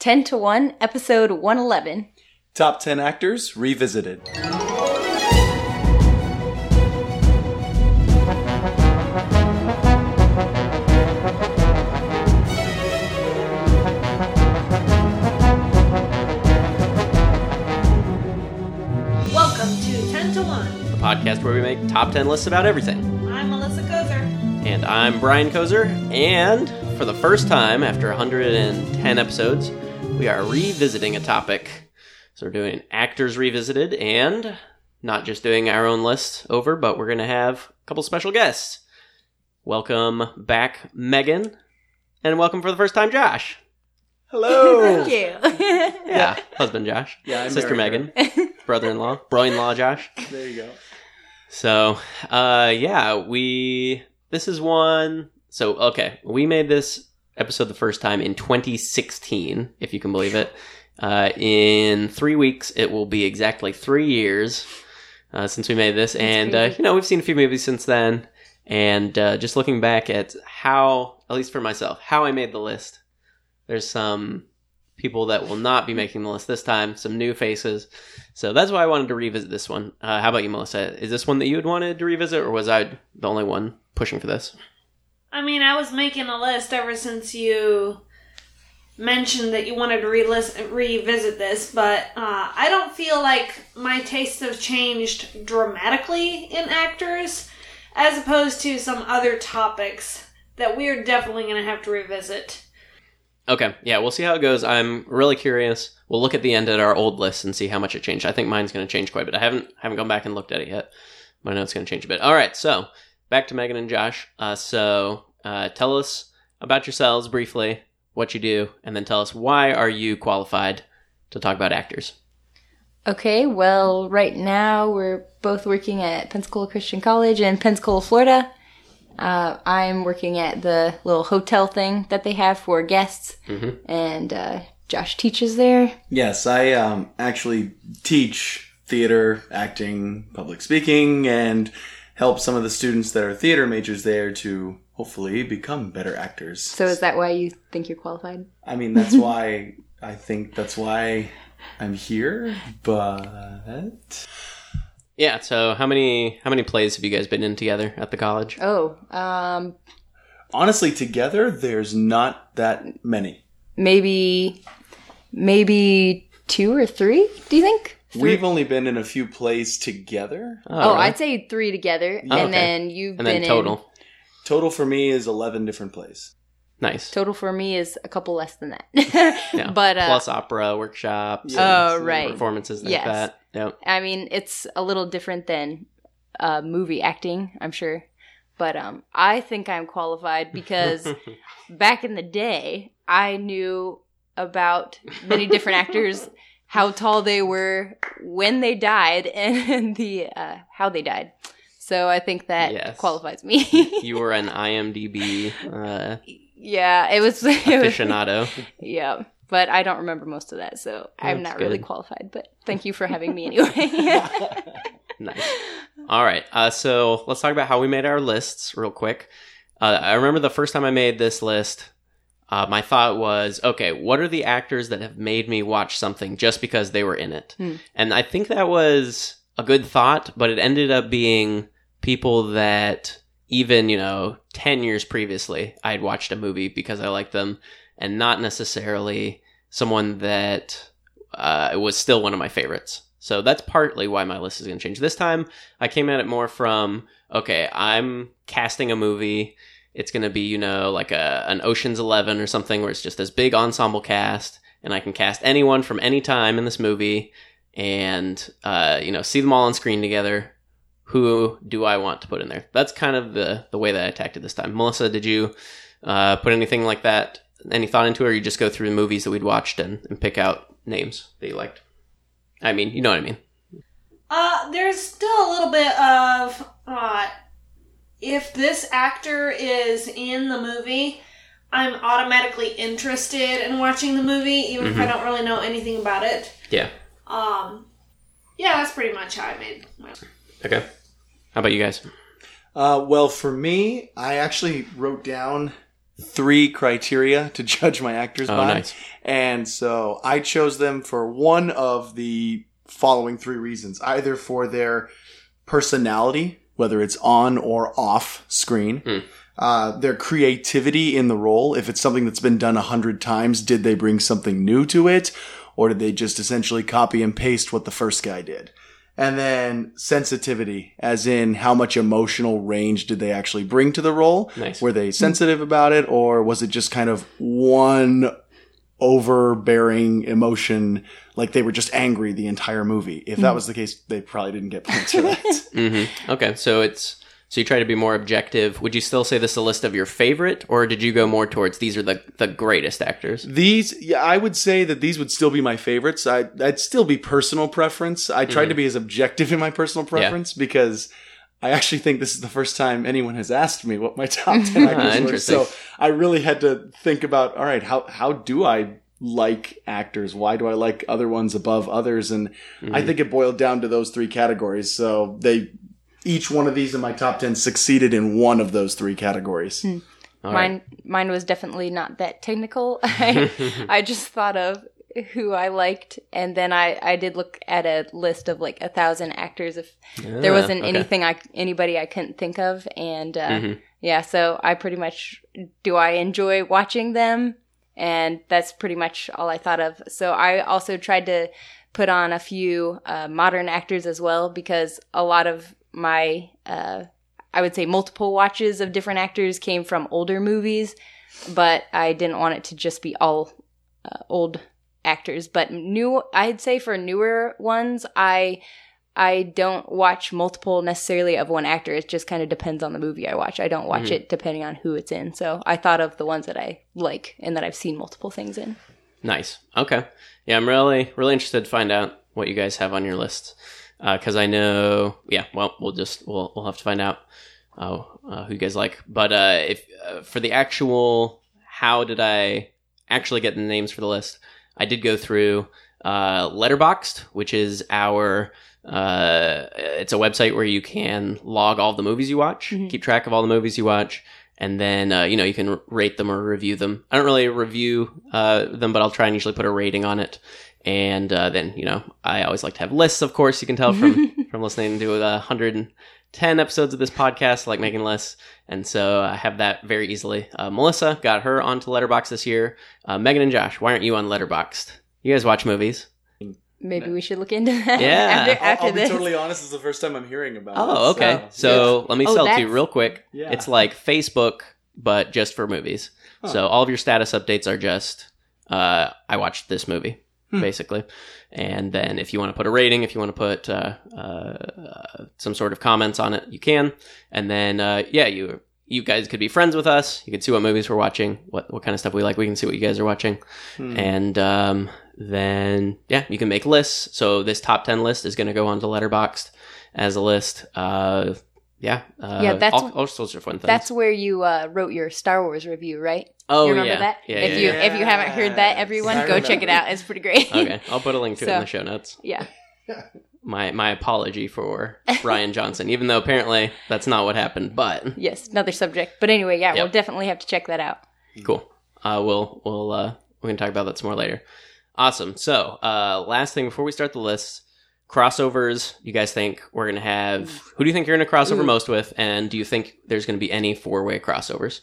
10 to 1, episode 111. Top 10 actors revisited. Welcome to 10 to 1. the podcast where we make top 10 lists about everything. I'm Melissa Kozer. And I'm Brian Kozer, and for the first time after 110 episodes, we are revisiting a topic. So we're doing actors revisited, and not just doing our own list over, but we're going to have a couple special guests. Welcome back, Megan, and welcome for the first time, Josh. Hello! Thank you. Yeah, husband Josh. Yeah, I'm Sister married Megan. Brother-in-law. Bro-in-law Josh. There you go. So, uh, yeah, we. This is one. So, okay, we made this episode the first time in 2016, if you can believe it. Uh, in three weeks, it will be exactly three years uh, since we made this, and uh, you know we've seen a few movies since then. And uh, just looking back at how, at least for myself, how I made the list. There's some people that will not be making the list this time, some new faces. So that's why I wanted to revisit this one. Uh, how about you, Melissa? Is this one that you had wanted to revisit, or was I the only one pushing for this? I mean, I was making a list ever since you mentioned that you wanted to revisit this, but uh, I don't feel like my tastes have changed dramatically in actors as opposed to some other topics that we're definitely going to have to revisit. Okay, yeah, we'll see how it goes. I'm really curious. We'll look at the end at our old list and see how much it changed. I think mine's going to change quite a bit. I haven't haven't gone back and looked at it yet, but I know it's going to change a bit. All right, so back to Megan and Josh. Uh, so uh, tell us about yourselves briefly, what you do, and then tell us why are you qualified to talk about actors. okay, well, right now we're both working at Pensacola Christian College in Pensacola, Florida. Uh, I'm working at the little hotel thing that they have for guests, Mhm. and uh, Josh teaches there. Yes, I um, actually teach theater, acting, public speaking, and help some of the students that are theater majors there to hopefully become better actors. So is that why you think you're qualified? I mean, that's why I think that's why I'm here, but. Yeah. So how many how many plays have you guys been in together at the college? Oh, um, Honestly, together, there's not that many. maybe, maybe two or three. Do you think? We've only been in a few plays together. Oh, really? I'd say three together, Oh, and okay. then you've and been then total. Total for me is 11 different plays. Nice. Total for me is a couple less than that. Yeah. But uh, Plus opera workshops. Yeah. oh so right, performances like Yes. that. Yep. I mean it's a little different than uh, movie acting, I'm sure. But um, I think I'm qualified because back in the day, I knew about many different actors, how tall they were, when they died, and the uh, how they died. So I think that Yes. qualifies me. you were an IMDb uh, yeah, it was. It was aficionado. yeah, but I don't remember most of that, so I'm That's not really qualified. But thank you for having me anyway. nice. All right. Uh, so let's talk about how we made our lists real quick. Uh, I remember the first time I made this list, uh, my thought was, okay, what are the actors that have made me watch something just because they were in it? Hmm. And I think that was a good thought, but it ended up being people that even, you know, 10 years previously, I had watched a movie because I liked them and not necessarily someone that uh, was still one of my favorites. So that's partly why my list is going to change. This time, I came at it more from okay, I'm casting a movie. It's going to be, you know, like a an Ocean's 11 or something where it's just this big ensemble cast and I can cast anyone from any time in this movie and uh, you know, see them all on screen together. Who do I want to put in there? That's kind of the the way that I attacked it this time. Melissa, did you uh, put anything like that, any thought into it, or you just go through the movies that we'd watched and, and pick out names that you liked? I mean, you know what I mean. Uh, there's still a little bit of uh, if this actor is in the movie, I'm automatically interested in watching the movie, even if I don't really know anything about it. Yeah. Um, yeah, that's pretty much how I made my. Okay. How about you guys? Uh, well, for me, I actually wrote down three criteria to judge my actors Oh, by. nice. And so I chose them for one of the following three reasons either for their personality, whether it's on or off screen, Hmm. uh, their creativity in the role. If it's something that's been done a hundred times, did they bring something new to it? Or did they just essentially copy and paste what the first guy did? And then sensitivity, as in how much emotional range did they actually bring to the role? Nice. Were they sensitive about it, or was it just kind of one overbearing emotion, like they were just angry the entire movie? If that was the case, they probably didn't get points for that. hmm Okay, so it's so you try to be more objective. Would you still say this is a list of your favorite, or did you go more towards these are the the greatest actors? These, yeah, I would say that these would still be my favorites. I, I'd still be personal preference. I tried to be as objective in my personal preference because I actually think this is the first time anyone has asked me what my top ten Ah, actors were. So I really had to think about, all right, how how do I like actors? Why do I like other ones above others? And I think it boiled down to those three categories. So they. Each one of these in my top 10 succeeded in one of those three categories. All mine right. mine was definitely not that technical. I, I just thought of who I liked, and then I I did look at a list of like a thousand actors. If there Ah, wasn't okay. anything I anybody I couldn't think of, and uh, Mhm. yeah, so I pretty much do I enjoy watching them, and that's pretty much all I thought of. So I also tried to put on a few uh, modern actors as well because a lot of my uh, I would say multiple watches of different actors came from older movies, but I didn't want it to just be all uh, old actors. But new, I'd say for newer ones, I I don't watch multiple necessarily of one actor. It just kind of depends on the movie I watch. I don't watch Mhm. it depending on who it's in. So I thought of the ones that I like and that I've seen multiple things in. Nice. Okay. Yeah, I'm really really interested to find out what you guys have on your list because I know. Yeah. Well, we'll just we'll we'll have to find out uh, uh, who you guys like. But uh, if uh, for the actual, how did I actually get the names for the list? I did go through uh, Letterboxd, which is our. Uh, it's a website where you can log all the movies you watch, Mhm. keep track of all the movies you watch, and then uh, you know you can rate them or review them. I don't really review uh, them, but I'll try and usually put a rating on it. And uh, then you know I always like to have lists. Of course, you can tell from from listening to uh, 110 episodes of this podcast, like making lists, and so I have that very easily. Uh, Melissa got her onto Letterboxd this year. Uh, Megan and Josh, why aren't you on Letterboxd? You guys watch movies? Maybe we should look into that. Yeah. after, I'll, I'll be this. totally honest. It's the first time I'm hearing about it. Oh, okay. So let me Oh, sell it to you real quick. Yeah. It's like Facebook, but just for movies. Huh. So all of your status updates are just, uh, I watched this movie, Hmm. basically. And then if you want to put a rating, if you want to put uh, uh, some sort of comments on it, you can. And then, uh, yeah, you you guys could be friends with us. You could see what movies we're watching, what what kind of stuff we like. We can see what you guys are watching. Hmm. And um, then, yeah, you can make lists. So this top 10 list is going to go onto Letterboxd as a list. Yeah. Uh, Yeah, that's- all, all sorts of fun things. That's where you uh, wrote your Star Wars review, right? oh, you remember yeah. that? Yeah, if yeah, you yeah. if you haven't heard that, everyone, I go check it out. It's pretty great. okay, I'll put a link to it in the show notes. yeah. My my apology for Rian Johnson, even though apparently that's not what happened. But Yes, another subject. But anyway, yeah, Yep. we'll definitely have to check that out. cool. Uh, we'll we'll uh, we can talk about that some more later. Awesome. So, uh, last thing before we start the list, crossovers. You guys think we're gonna have? Who do you think you're gonna cross over Ooh. most with? And do you think there's gonna be any four way crossovers?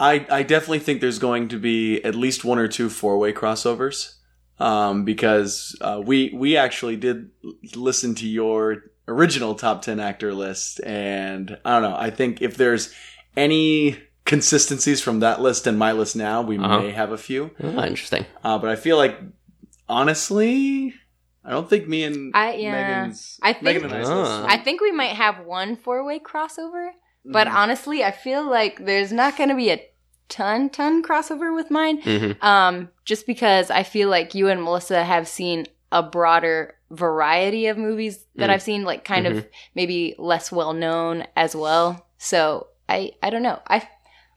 I, I definitely think there's going to be at least one or two four way crossovers, um, because uh, we we actually did listen to your original top ten actor list, and I don't know. I think if there's any consistencies from that list and my list now, we Uh-huh. may have a few. Oh, interesting. Uh, but I feel like honestly, I don't think me and I- yeah. Megan's I think- Megan and I's Ah. I think we might have one four way crossover, but Mhm. honestly, I feel like there's not going to be a ton ton crossover with mine. hmm Um, just because I feel like you and Melissa have seen a broader variety of movies that Mm. I've seen, like kind of maybe less well known as well. So I I don't know. I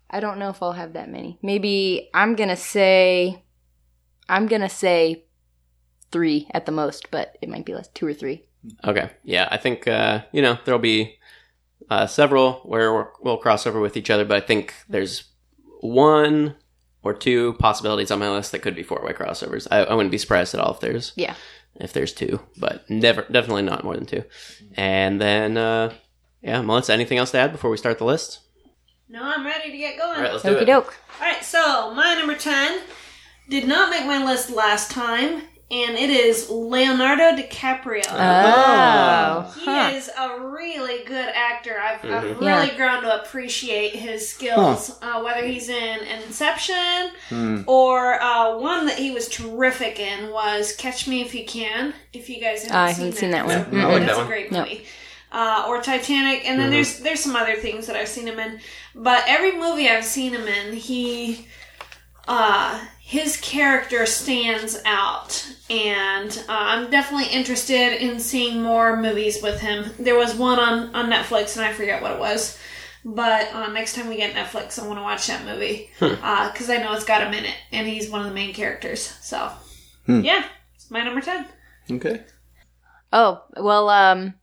I don't know if I'll have that many. Maybe I'm gonna say I'm gonna say three at the most, but it might be less two or three. Okay. Yeah, I think uh, you know there'll be uh, several where we're, we'll cross over with each other, but I think there's one or two possibilities on my list that could be four way crossovers. I, I wouldn't be surprised at all if there's Yeah. if there's two, but never definitely not more than two. And then uh, yeah, Melissa, anything else to add before we start the list? No, I'm ready to get going. All right, let's do it. doke. All right, so my number 10 did not make my list last time, and it is Leonardo DiCaprio. Oh. he huh. is a really good actor. I've, I've Mhm. really Yeah. grown to appreciate his skills, uh, whether he's in Inception Hmm. or uh, one that he was terrific in was Catch Me If You Can. If you guys haven't, I seen, haven't that, seen that one. That's a- Yeah, I that's a great No. movie. Uh, or Titanic, and then Mhm. there's there's some other things that I've seen him in. But every movie I've seen him in, he uh, his character stands out, and uh, I'm definitely interested in seeing more movies with him. There was one on on Netflix, and I forget what it was. But uh, next time we get Netflix, I want to watch that movie because I know it's got him in it, and he's one of the main characters. So, Hmm. yeah, it's my number ten. Okay. Oh, well, um,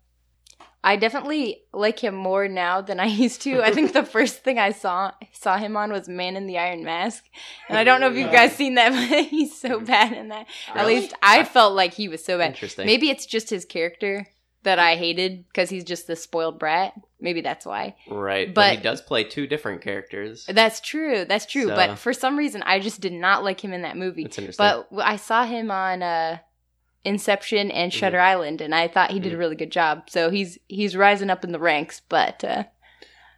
I definitely like him more now than I used to. I think the first thing I saw saw him on was Man in the Iron Mask, and I don't know if you guys seen that, but he's so bad in that. At least I felt like he was so bad. Interesting. Maybe it's just his character that I hated because he's just the spoiled brat. Maybe that's why. Right, but, he does play two different characters. That's true. That's true. So- But for some reason, I just did not like him in that movie. That's interesting. But I saw him on uh, Inception and Mm-hmm. Shutter Island, and I thought he did a really good job. So he's he's rising up in the ranks. But uh,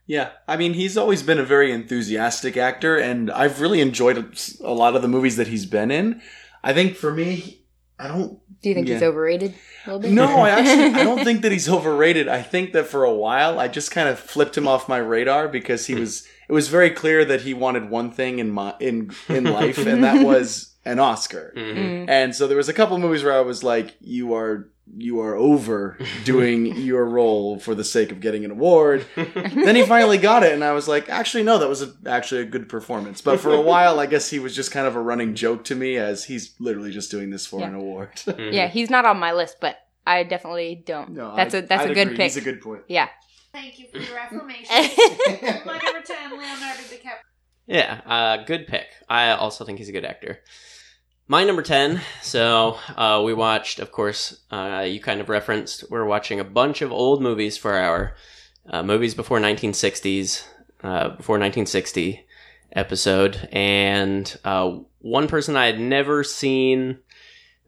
Yeah, I mean, he's always been a very enthusiastic actor, and I've really enjoyed a- a lot of the movies that he's been in. I think for me, I don't. do you think he's overrated a little bit? No, I actually I don't think that he's overrated. I think that for a while I just kind of flipped him off my radar because he was. It was very clear that he wanted one thing in my in in life, and that was an Oscar. Mhm. Mm. And so there was a couple movies where I was like, "You are you are over doing your role for the sake of getting an award." then he finally got it, and I was like, "Actually, no, that was a, actually a good performance." But for a while, I guess he was just kind of a running joke to me, as he's literally just doing this for Yeah. an award. Mhm. Yeah, he's not on my list, but I definitely don't. no, that's I'd- a that's I'd a good agree. pick. He's a good point. yeah. Thank you for your affirmation. my number ten, Leonardo DiCaprio. Yeah, uh, good pick. I also think he's a good actor. My number 10. So, uh, we watched, of course, uh, you kind of referenced, we're watching a bunch of old movies for our uh, movies before 1960s, uh, before 1960 episode. And uh, one person I had never seen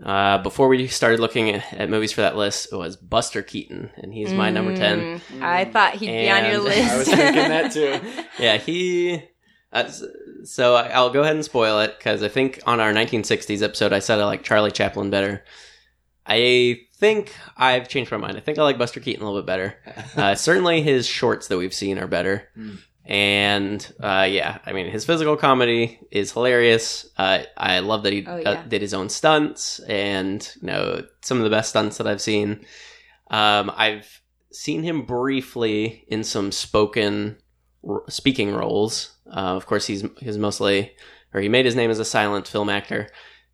uh, before we started looking at, at movies for that list it was Buster Keaton. And he's my number 10. Mm, I thought he'd be on your list. I was thinking that too. yeah, he. Uh, so I- I'll go ahead and spoil it because I think on our 1960s episode I said I like Charlie Chaplin better. I think I've changed my mind. I think I like Buster Keaton a little bit better. Uh, certainly his shorts that we've seen are better. Hmm. And uh, yeah, I mean his physical comedy is hilarious. Uh, I love that he Oh, uh, did his own stunts, and you know some of the best stunts that I've seen. Um, I've seen him briefly in some spoken r- speaking roles. Uh, of course, he's he's mostly, or he made his name as a silent film actor,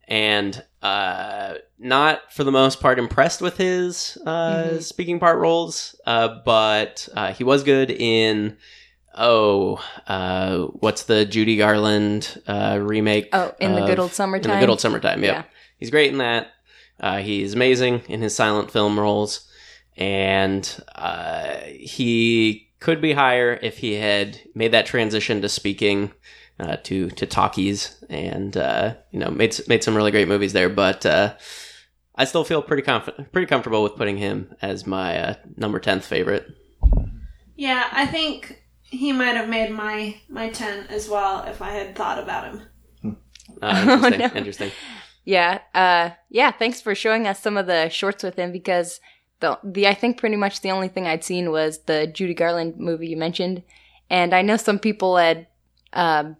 and uh, not for the most part impressed with his uh, Mhm. speaking part roles. Uh, but uh, he was good in. Oh, uh, what's the Judy Garland uh, remake? oh, in the good old summertime. In the good old summertime, yep. Yeah. He's great in that. Uh, he's amazing in his silent film roles, and uh, he could be higher if he had made that transition to speaking uh, to to talkies, and uh, you know made made some really great movies there. But uh, I still feel pretty confident, pretty comfortable with putting him as my uh, number tenth favorite. Yeah, I think he might have made my my ten as well if I had thought about him. Uh, interesting, Oh, no. interesting. Yeah, uh, yeah. Thanks for showing us some of the shorts with him because the the I think pretty much the only thing I'd seen was the Judy Garland movie you mentioned, and I know some people had, um,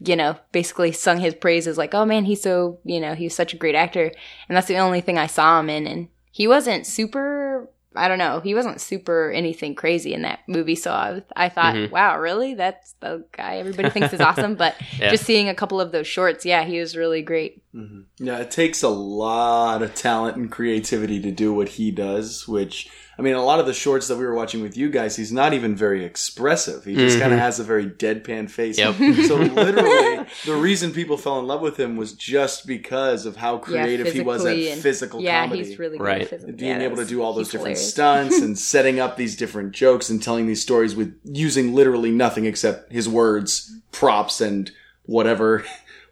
you know, basically sung his praises like, oh man, he's so you know he's such a great actor, and that's the only thing I saw him in, and he wasn't super. I don't know. He wasn't super anything crazy in that movie, so I, I thought, Mhm. wow, really? That's the guy everybody thinks is awesome. But Yeah. just seeing a couple of those shorts, yeah, he was really great. Mhm. Yeah, it takes a lot of talent and creativity to do what he does, which, I mean, a lot of the shorts that we were watching with you guys, he's not even very expressive. He just Mhm. kind of has a very deadpan face. Yep. So literally, the reason people fell in love with him was just because of how creative he was at physically and- physical yeah, comedy. he's really good Right. at physical. being yeah, able to do all those he's different hilarious. stunts and setting up these different jokes and telling these stories with using literally nothing except his words, props, and whatever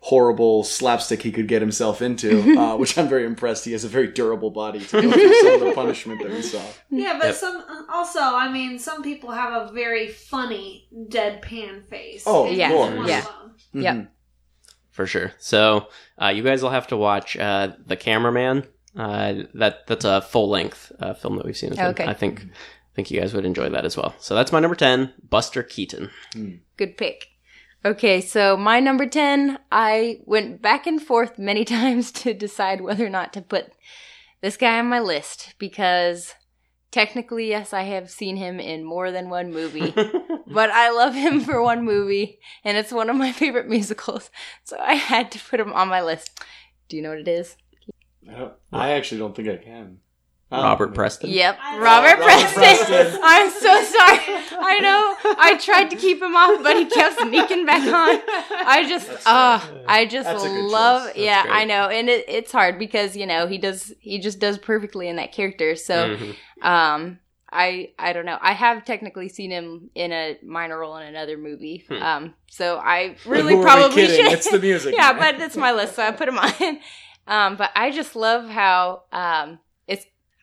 horrible slapstick he could get himself into, uh, which I'm very impressed. He has a very durable body to go through some of the punishment that we saw. Yeah, but Yep. some also, I mean, some people have a very funny deadpan face. Oh, And Yeah. he's Lord. one of Yeah. Yep. Mhm. for sure. So uh, you guys will have to watch uh, the Cameraman. Uh, that that's a full length uh, film that we've seen. with. Okay. I think I think you guys would enjoy that as well. So that's my number ten, Buster Keaton. Good pick. Okay, so my number 10, I went back and forth many times to decide whether or not to put this guy on my list because technically, yes, I have seen him in more than one movie, but I love him for one movie, and it's one of my favorite musicals, so I had to put him on my list. Do you know what it is? I, I actually don't think I can. Robert. Preston. Yep, I Robert, Robert Preston. Preston. I'm so sorry. I know. I tried to keep him off, but he kept sneaking back on. I just, That's uh, fair. I just That's a good choice. love. Yeah, great. I know, and it, it's hard because you know he does, he just does perfectly in that character. So, Mhm. um, I, I don't know. I have technically seen him in a minor role in another movie. Hmm. Um, so I really who are we probably should. It's the music. yeah, man. but it's my list, so I put him on. Um, but I just love how um, it's.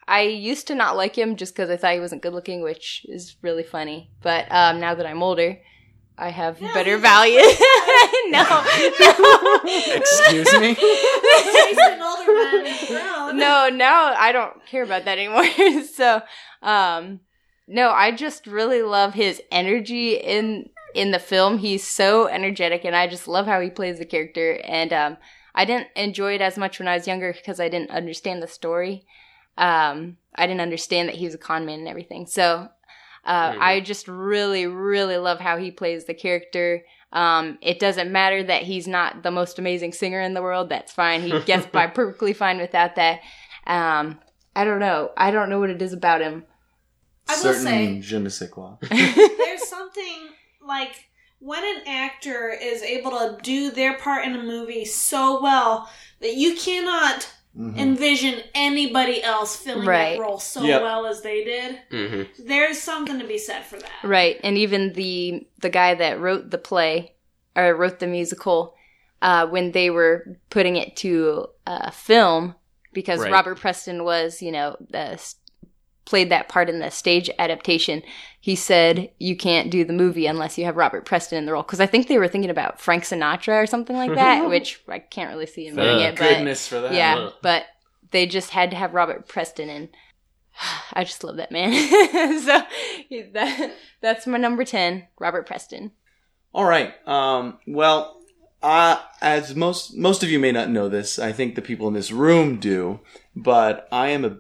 I used to not like him just because I thought he wasn't good looking, which is really funny. But um, now that I'm older, I have Yeah, better he's value. no, no. Excuse me? Chasing older men around. no, now I don't care about that anymore. so, um, no, I just really love his energy in in the film. He's so energetic, and I just love how he plays the character. And um, I didn't enjoy it as much when I was younger because I didn't understand the story. Um, I didn't understand that he was a con man and everything. So. Uh. I just really, really love how he plays the character. Um, it doesn't matter that he's not the most amazing singer in the world. That's fine. He gets by perfectly fine without that. Um, I don't know. I don't know what it is about him. I will Certain say- je ne sais quoi. There's something like when an actor is able to do their part in a movie so well that you cannot Mhm. envision anybody else filling Right. that role so Yep. well as they did. Mhm. There's something to be said for that. right. And even the the guy that wrote the play or wrote the musical, uh, when they were putting it to uh, film, because Right. Robert Preston was, you know, the, played that part in the stage adaptation. He said you can't do the movie unless you have Robert Preston in the role because I think they were thinking about Frank Sinatra or something like that, which I can't really see him doing Thank it. But goodness for that. yeah, but they just had to have Robert Preston in. I just love that man. so that that's my number ten, Robert Preston. All right. Um, well, uh, as most most of you may not know this, I think the people in this room do, but I am a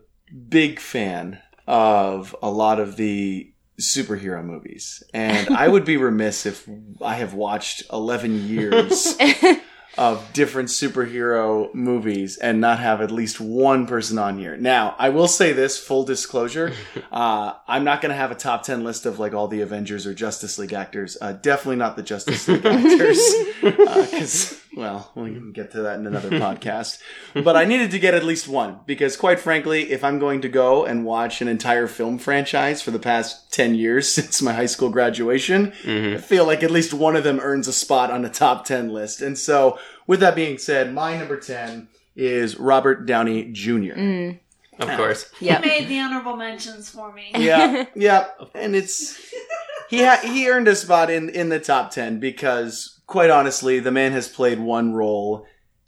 big fan of a lot of the superhero movies, and I would be remiss if I have watched eleven years of different superhero movies and not have at least one person on here. Now, I will say this, full disclosure, uh, I'm not going to have a top 10 list of like all the Avengers or Justice League actors. Uh, definitely not the Justice League actors. Because, well, we can get to that in another podcast. But I needed to get at least one because, quite frankly, if I'm going to go and watch an entire film franchise for the past 10 years since my high school graduation, Mhm. I feel like at least one of them earns a spot on the top 10 list. And so, with that being said, my number 10 is Robert Downey Jr. Mm, Of course. yep. You made the honorable mentions for me. Yeah, yeah. And it's. He, ha- he earned a spot in, in the top 10 because, quite honestly, the man has played one role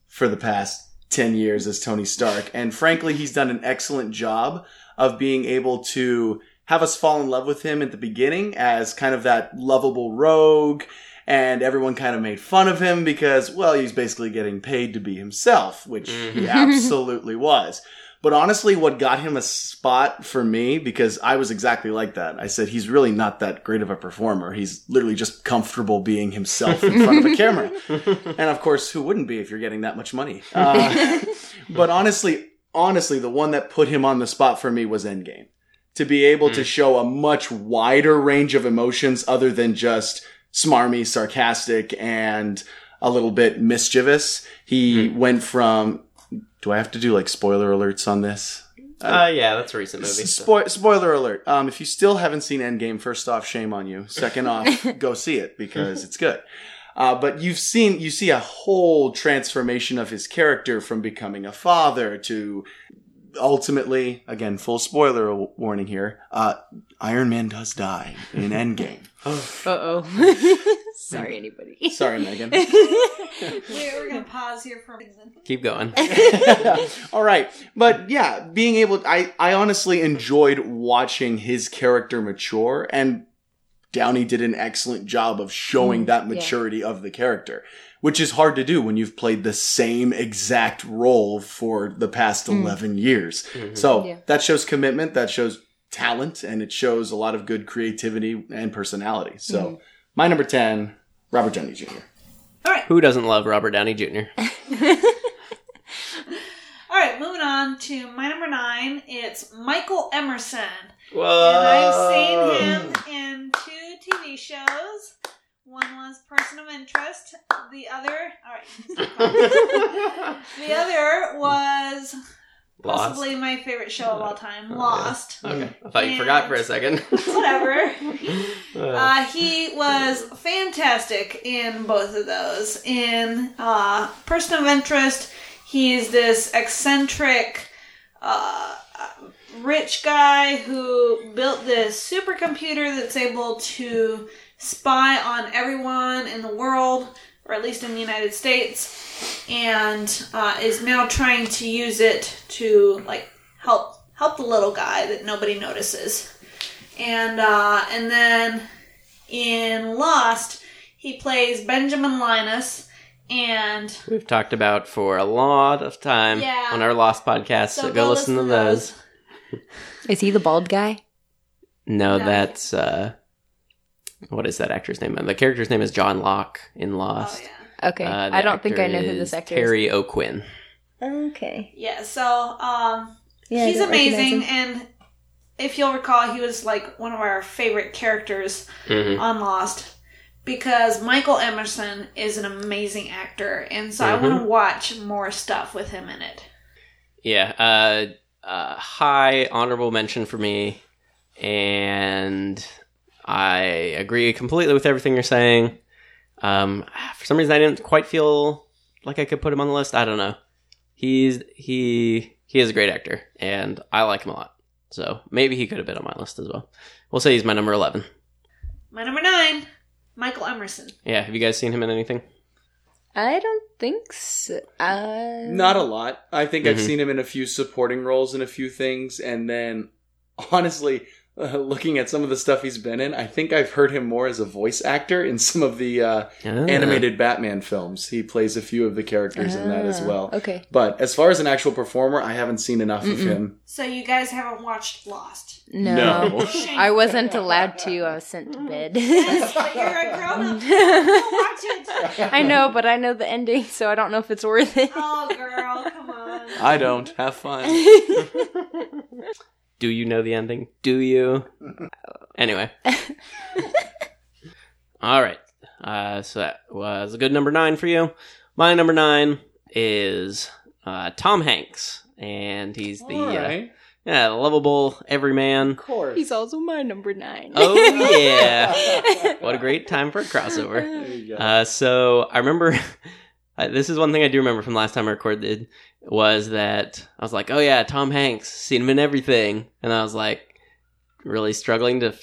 for the past 10 years as Tony Stark. And frankly, he's done an excellent job of being able to have us fall in love with him at the beginning as kind of that lovable rogue. And everyone kind of made fun of him because, well, he's basically getting paid to be himself, which he Mhm. absolutely was. But honestly, what got him a spot for me, because I was exactly like that. I said, he's really not that great of a performer. He's literally just comfortable being himself in front of a camera. And of course, who wouldn't be if you're getting that much money? Uh, but honestly, honestly, the one that put him on the spot for me was Endgame. To be able to show a much wider range of emotions other than just smarmy, sarcastic, and a little bit mischievous. He went from, do I have to do like spoiler alerts on this? Uh, yeah, that's a recent movie. so- Spoil- spoiler alert. Um, if you still haven't seen Endgame, first off, shame on you. Second off, go see it because it's good. Uh, but you've seen, you see a whole transformation of his character from becoming a father to ultimately, again, full spoiler warning here, uh, Iron Man does die in Endgame. Uh oh. Sorry, anybody. Sorry, Megan. Wait, we're gonna pause here for a reason. Keep going. All right. But yeah, being able I I honestly enjoyed watching his character mature and Downey did an excellent job of showing Mm, that yeah. maturity of the character, which is hard to do when you've played the same exact role for the past 11 years. So, Mm. Yeah. that shows commitment, that shows talent, and it shows a lot of good creativity and personality. So, Mm-hmm. my number 10, Robert Downey Jr. All right. Who doesn't love Robert Downey Jr.? All right, moving on to my number nine. It's Michael Emerson, Whoa. and I've seen him in two TV shows. One was Person of Interest. The other, all right, the other was Lost. possibly my favorite show of all time, Oh, yeah. Lost. Okay, I thought you forgot for a second. Whatever. Uh, Uh, he was fantastic in both of those. In uh, Person of Interest, he's this eccentric, uh, rich guy who built this supercomputer that's able to spy on everyone in the world, or at least in the United States, and uh, is now trying to use it to like help help the little guy that nobody notices and uh, and then in Lost, he plays Benjamin Linus, and We've talked about for a lot of time Yeah. on our Lost podcast, so, go, listen, to those. Is he the bald guy? No, No. that's uh, what is that actor's name? The character's name is John Locke in Oh Lost. yeah, Okay. Uh, I don't think I know who this actor Terry O'Quinn. Okay. yeah. So um, Yeah, he's amazing, and if you'll recall, he was like one of our favorite characters Mhm. on Lost because Michael Emerson is an amazing actor, and so Mhm. I want to watch more stuff with him in it. Yeah, uh, uh, high honorable mention for me, and I agree completely with everything you're saying. Um, for some reason, I didn't quite feel like I could put him on the list. I don't know. He's he he is a great actor, and I like him a lot. So maybe he could have been on my list as well. We'll say he's my number eleven. My number nine, Michael Emerson. Yeah, have you guys seen him in anything? I don't think so. Uh, Not a lot. I think I've Mhm. seen him in a few supporting roles in a few things, and then honestly, uh, looking at some of the stuff he's been in, I think I've heard him more as a voice actor in some of the uh, Ah. animated Batman films. He plays a few of the characters in that as Ah, well. Okay. But as far as an actual performer, I haven't seen enough of Mm-mm. him. So you guys haven't watched Lost. No. No. I wasn't allowed to. I was sent to bed. Yes, but you're a grown up. Watch it. I know, but I know the ending, so I don't know if it's worth it. Oh, girl, come on. I don't. Have fun. Do you know the ending? Do you? anyway. All right. Uh, so that was a good number nine for you. My number nine is uh, Tom Hanks, and he's the All uh, yeah lovable everyman. Of course. He's also my number nine. Oh yeah! what a great time for a crossover. There you go. Uh, so I remember uh, this is one thing I do remember from last time I recorded was that I was like, oh yeah, Tom Hanks, seen him in everything, and I was like really struggling to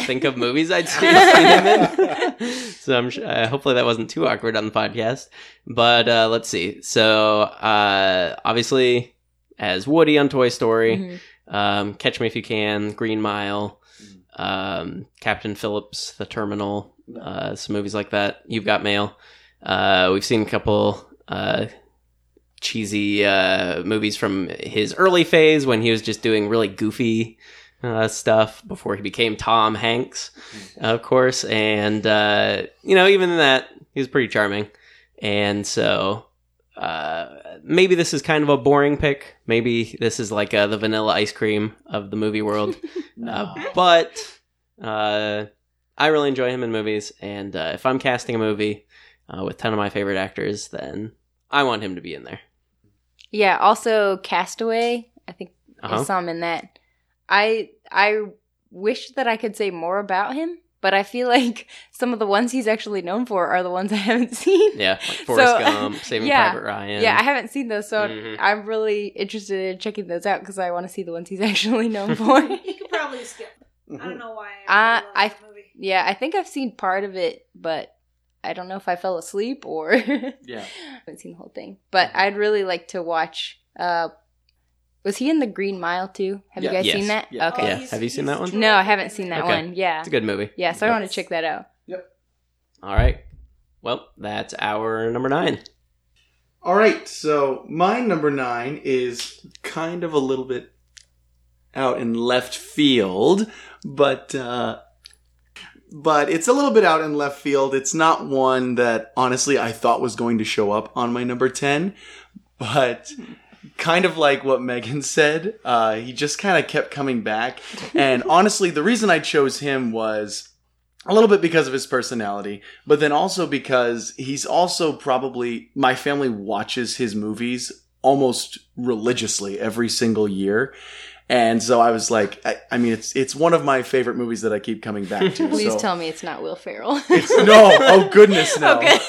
think of movies I'd seen him in. so I'm uh, hopefully that wasn't too awkward on the podcast. But uh, let's see. So uh, obviously, as Woody on Toy Story, Mhm. um, Catch Me If You Can, Green Mile, um, Captain Phillips, The Terminal, uh, some movies like that. You've Got Mail. Uh, we've seen a couple uh, cheesy uh, movies from his early phase when he was just doing really goofy uh, stuff before he became Tom Hanks, of course. And, uh, you know, even in that, he was pretty charming. And so, uh, maybe this is kind of a boring pick. Maybe this is like uh, the vanilla ice cream of the movie world. Uh, but uh, I really enjoy him in movies. And uh, if I'm casting a movie uh, with 10 of my favorite actors, then I want him to be in there. Yeah. Also, Castaway. I think Uh-huh. I saw him in that. I I wish that I could say more about him, but I feel like some of the ones he's actually known for are the ones I haven't seen. Yeah, like Forrest So, Gump, Saving yeah. Private Ryan. Yeah, I haven't seen those, so Mhm. I'm really interested in checking those out because I want to see the ones he's actually known for. You could probably skip. I don't know why. Uh, I, really love I- yeah, I think I've seen part of it, but I don't know if I fell asleep or Yeah. I haven't seen the whole thing. But I'd really like to watch. Uh, was he in the Green Mile too? Have Yeah. you guys Yes. seen that? Yeah. Okay. Yeah. Have you seen that one? No, I haven't seen that Okay. one. Yeah. It's a good movie. Yeah, so I want to check that out. Yep. All right. Well, that's our number nine. All right, so my number nine is kind of a little bit out in left field, but uh, but it's a little bit out in left field. It's not one that honestly I thought was going to show up on my number ten, but kind of like what Megan said, uh, he just kind of kept coming back. And honestly, the reason I chose him was a little bit because of his personality, but then also because he's also probably my family watches his movies almost religiously every single year. And so I was like, I, I mean, it's it's one of my favorite movies that I keep coming back to. Please so- tell me it's not Will Ferrell. It's no, oh goodness, no. Okay.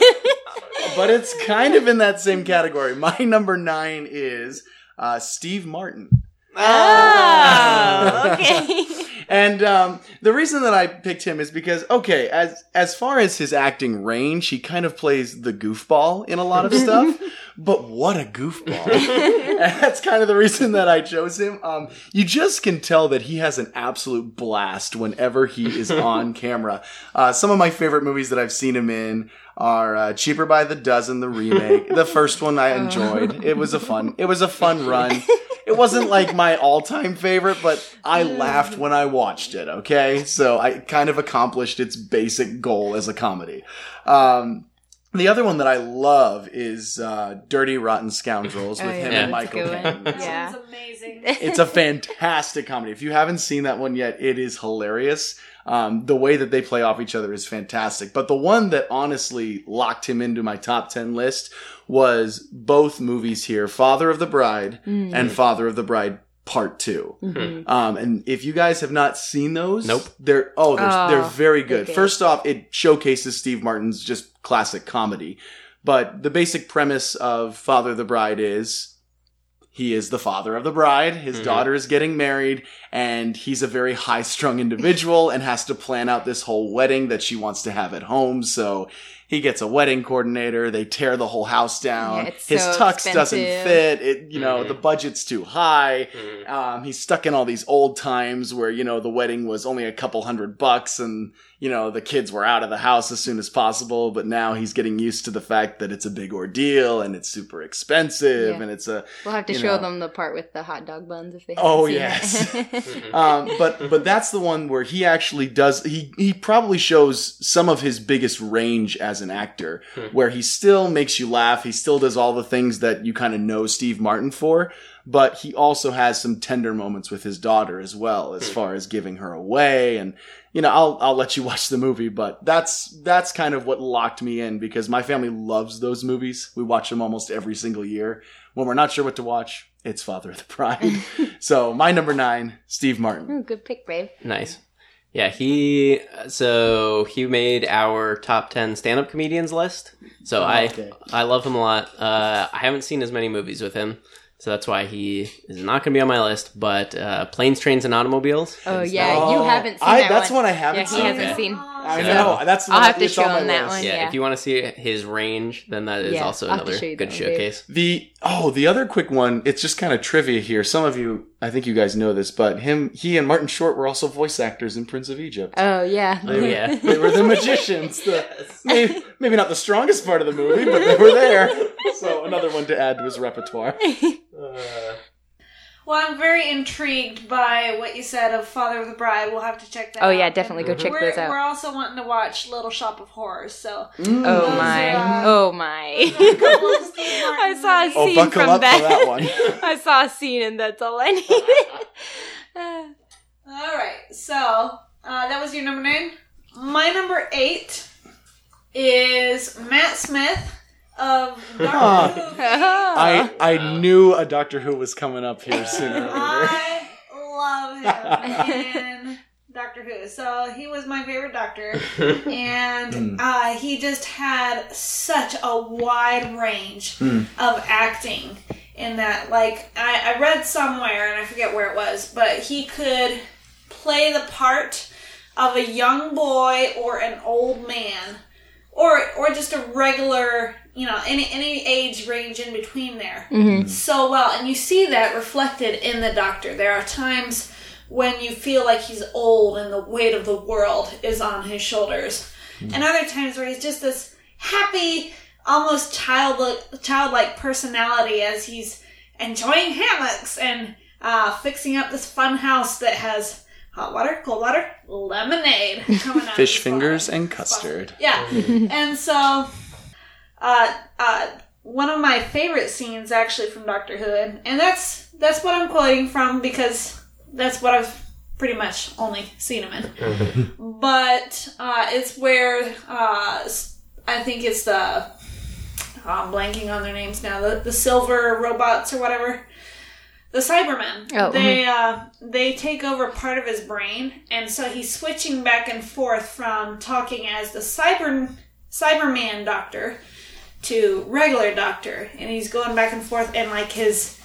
But it's kind of in that same category. My number nine is uh, Steve Martin. oh, okay. And um, the reason that I picked him is because okay, as as far as his acting range, he kind of plays the goofball in a lot of stuff. but what a goofball! and that's kind of the reason that I chose him. Um, you just can tell that he has an absolute blast whenever he is on camera. Uh, some of my favorite movies that I've seen him in are uh, Cheaper by the Dozen, the remake. the first one I enjoyed. It was a fun. It was a fun run. It wasn't like my all-time favorite, but I laughed when I watched it. Okay, so I kind of accomplished its basic goal as a comedy. Um, the other one that I love is uh, Dirty Rotten Scoundrels with Oh, yeah, him that's and Michael. Caine. Yeah. one's amazing. It's a fantastic comedy. If you haven't seen that one yet, it is hilarious. Um, the way that they play off each other is fantastic. But the one that honestly locked him into my top 10 list was both movies here Father of the Bride Mm. and Father of the Bride Part 2. Mhm. Um, and if you guys have not seen those, Nope. they're oh, they're, Oh, they're very good. okay. First off, it showcases Steve Martin's just classic comedy. But the basic premise of Father of the Bride is he is the father of the bride. His Mhm. daughter is getting married, and he's a very high strung individual and has to plan out this whole wedding that she wants to have at home. So he gets a wedding coordinator. They tear the whole house down. Yeah, it's His so tux doesn't fit. It, you know, Mhm. the budget's too high. Mhm. Um, he's stuck in all these old times where, you know, the wedding was only a couple hundred bucks and, you know, the kids were out of the house as soon as possible. But now he's getting used to the fact that it's a big ordeal and it's super expensive Yeah. and it's a, We'll have to show know. them the part with the hot dog buns if they. Oh, haven't seen yes. it. um, but but that's the one where he actually does he he probably shows some of his biggest range as an actor, Hmm. where he still makes you laugh. He still does all the things that you kind of know Steve Martin for, but he also has some tender moments with his daughter as well, as Hmm. far as giving her away and. You know, I'll I'll let you watch the movie, but that's that's kind of what locked me in because my family loves those movies. We watch them almost every single year. When we're not sure what to watch, it's Father of the Bride. so my number nine, Steve Martin. Ooh, good pick, babe. Nice. Yeah, he so he made our top ten stand-up comedians list. So I I love him a lot. Uh, I haven't seen as many movies with him, so that's why he is not going to be on my list. But uh, planes, trains, and automobiles. Oh yeah, you haven't seen I- that that's one. one I haven't Yeah, he seen. hasn't Okay. seen. I So know. That's the I'll have to that's on show him that list. one. yeah, yeah. if you want to see his range, then that is Yeah, also I'll have to another show you good that one, babe. showcase. The oh, the other quick one. It's just kind of trivia here. Some of you, I think you guys know this, but him, he, and Martin Short were also voice actors in Prince of Egypt. Oh yeah. Oh, yeah. They were the magicians. The, maybe, maybe not the strongest part of the movie, but they were there. So another one to add to his repertoire. Uh, Well, I'm very intrigued by what you said of Father of the Bride. We'll have to check that out. oh out. yeah, definitely go check we're, We're also wanting to watch Little Shop of Horrors, so Oh my. are, uh, Oh my. those are a couple of Steve I saw a movies. Oh, scene from up that. for that one. I saw a scene and that's all I needed. All right, so uh, that was your number nine. My number eight is Matt Smith of Doctor Who. I I knew a Doctor Who was coming up here sooner or later. I love him in Doctor Who. So he was my favorite Doctor, and uh, he just had such a wide range Hmm. of acting. In that, like, I, I read somewhere, and I forget where it was, but he could play the part of a young boy or an old man, or or just a regular, you know, any any age range in between there mhm. so well and you see that reflected in the doctor there are times when you feel like he's old and the weight of the world is on his shoulders and other times where he's just this happy almost childlike childlike personality as he's enjoying hammocks and uh, fixing up this fun house that has hot water cold water lemonade coming out Fish fingers spot. and custard. Yeah. and so, uh, uh, one of my favorite scenes actually from Doctor Who, and, and that's that's what I'm quoting from because that's what I've pretty much only seen him in. but uh, it's where uh, s- I think it's the oh, I'm blanking on their names now. The the silver robots or whatever. The Cybermen. Oh, they uh, they take over part of his brain, and so he's switching back and forth from talking as the Cyber Cyberman doctor to regular doctor, and he's going back and forth, and like his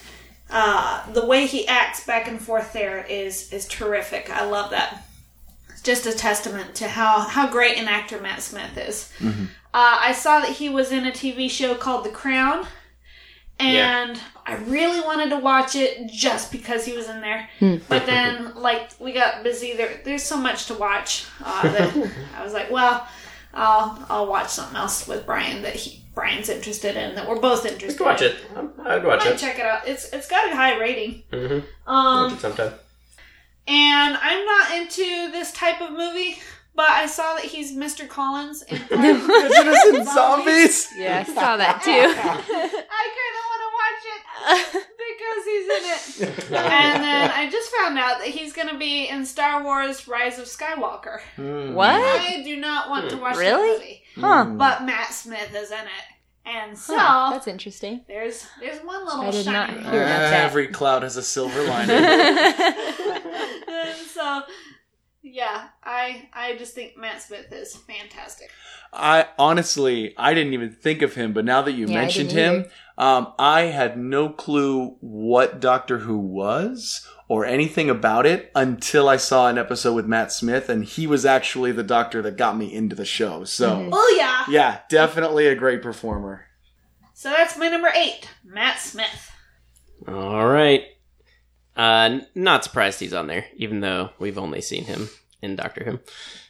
uh, the way he acts back and forth there is is terrific. I love that. It's just a testament to how how great an actor Matt Smith is. Uh, I saw that he was in a TV show called The Crown, and I really wanted to watch it just because he was in there. But then, like, we got busy. There, there's so much to watch uh, that I was like, well, I'll I'll watch something else with Brian that he Brian's interested in that we're both interested. watch in. it. I'd watch Might it. check it out. It's it's got a high rating. Mm-hmm. Watch Um, it sometime. and I'm not into this type of movie, but I saw that he's Mr. Collins in Indigenous and zombies. yeah, I saw that too. I kind of want to watch it because he's in it. and then I just found out that he's going to be in Star Wars: Rise of Skywalker. what? I do not want to watch that Really? movie, Huh. but Matt Smith is in it, and so Huh, that's interesting. there's there's one little I did not shiny hear about that. Every cloud has a silver lining. and so yeah, I I just think Matt Smith is fantastic. I honestly, I didn't even think of him, but now that you Yeah, I mentioned didn't him, um, I had no clue what Doctor Who was or anything about it until I saw an episode with Matt Smith, and he was actually the doctor that got me into the show. So, Mhm. Oh yeah. yeah, definitely a great performer. So that's my number eight, Matt Smith. All right. Uh, not surprised he's on there, even though we've only seen him in Doctor Who.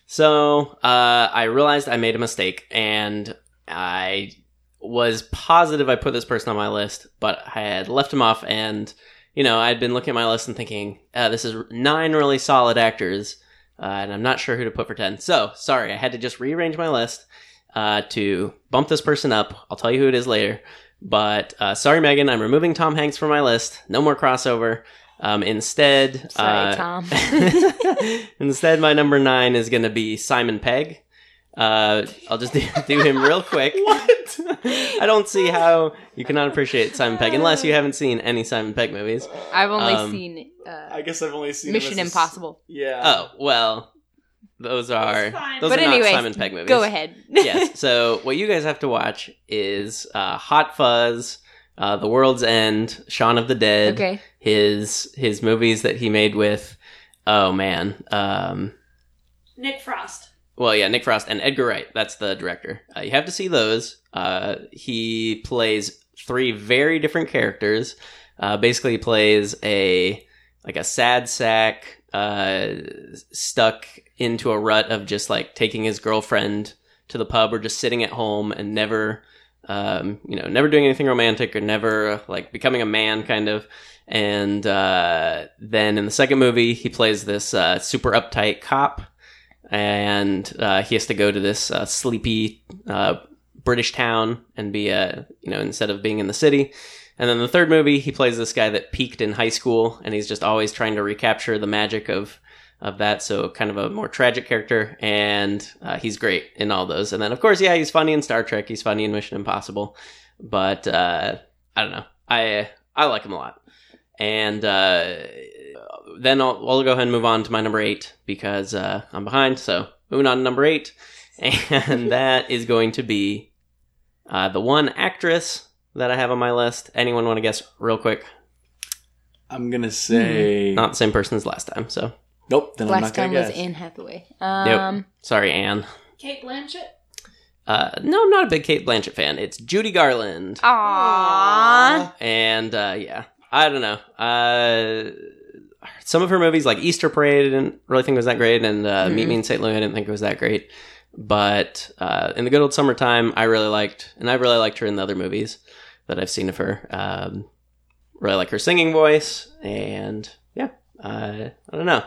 So, uh, I realized I made a mistake, and I was positive I put this person on my list, but I had left him off, and, you know, I'd been looking at my list and thinking, uh, this is nine really solid actors, uh, and I'm not sure who to put for 10. So, sorry, I had to just rearrange my list, uh, to bump this person up. I'll tell you who it is later. But uh, sorry, Megan, I'm removing Tom Hanks from my list. No more crossover. Um, instead, Sorry, uh, Tom. instead, my number nine is going to be Simon Pegg. Uh, I'll just do, do him real quick. What? I don't see how you cannot appreciate Simon Pegg unless you haven't seen any Simon Pegg movies. I've only um, seen uh, I guess I've only seen him Mission as a s- Impossible. Yeah. Oh well, those are fine. those but are anyway, not Simon Pegg movies. go ahead. yes. So what you guys have to watch is uh, Hot Fuzz, uh, The World's End, Shaun of the Dead. okay. His his movies that he made with oh man, um, Nick Frost. Well, yeah, Nick Frost and Edgar Wright. That's the director. Uh, you have to see those. Uh, he plays three very different characters. Uh, basically, he plays a like a sad sack uh, stuck into a rut of just like taking his girlfriend to the pub or just sitting at home and never, um, you know, never doing anything romantic or never like becoming a man, kind of. And uh, then in the second movie, he plays this uh, super uptight cop and uh, he has to go to this uh, sleepy uh, British town and be a you know instead of being in the city. And then the third movie, he plays this guy that peaked in high school, and he's just always trying to recapture the magic of of that. So kind of a more tragic character, and uh, he's great in all those. And then of course, yeah, he's funny in Star Trek. He's funny in Mission Impossible. But uh, I don't know. I I like him a lot. And uh, then I'll, I'll go ahead and move on to my number eight because uh, I'm behind. So moving on to number eight, and that is going to be uh, the one actress that I have on my list. Anyone want to guess real quick? I'm gonna say Not the same person as last time. So nope. Then I'm Last not gonna time was. Anne Hathaway. Um, sorry, Anne. Cate Blanchett. Uh, no, I'm not a big Cate Blanchett fan. It's Judy Garland. Aww. And uh, yeah, I don't know. Uh, some of her movies, like Easter Parade, I didn't really think it was that great, and uh, Meet Me in St. Louis, I didn't think it was that great. But uh, in the good old summertime, I really liked, and I really liked her in the other movies that I've seen of her. Um, really like her singing voice, and yeah, uh, I don't know.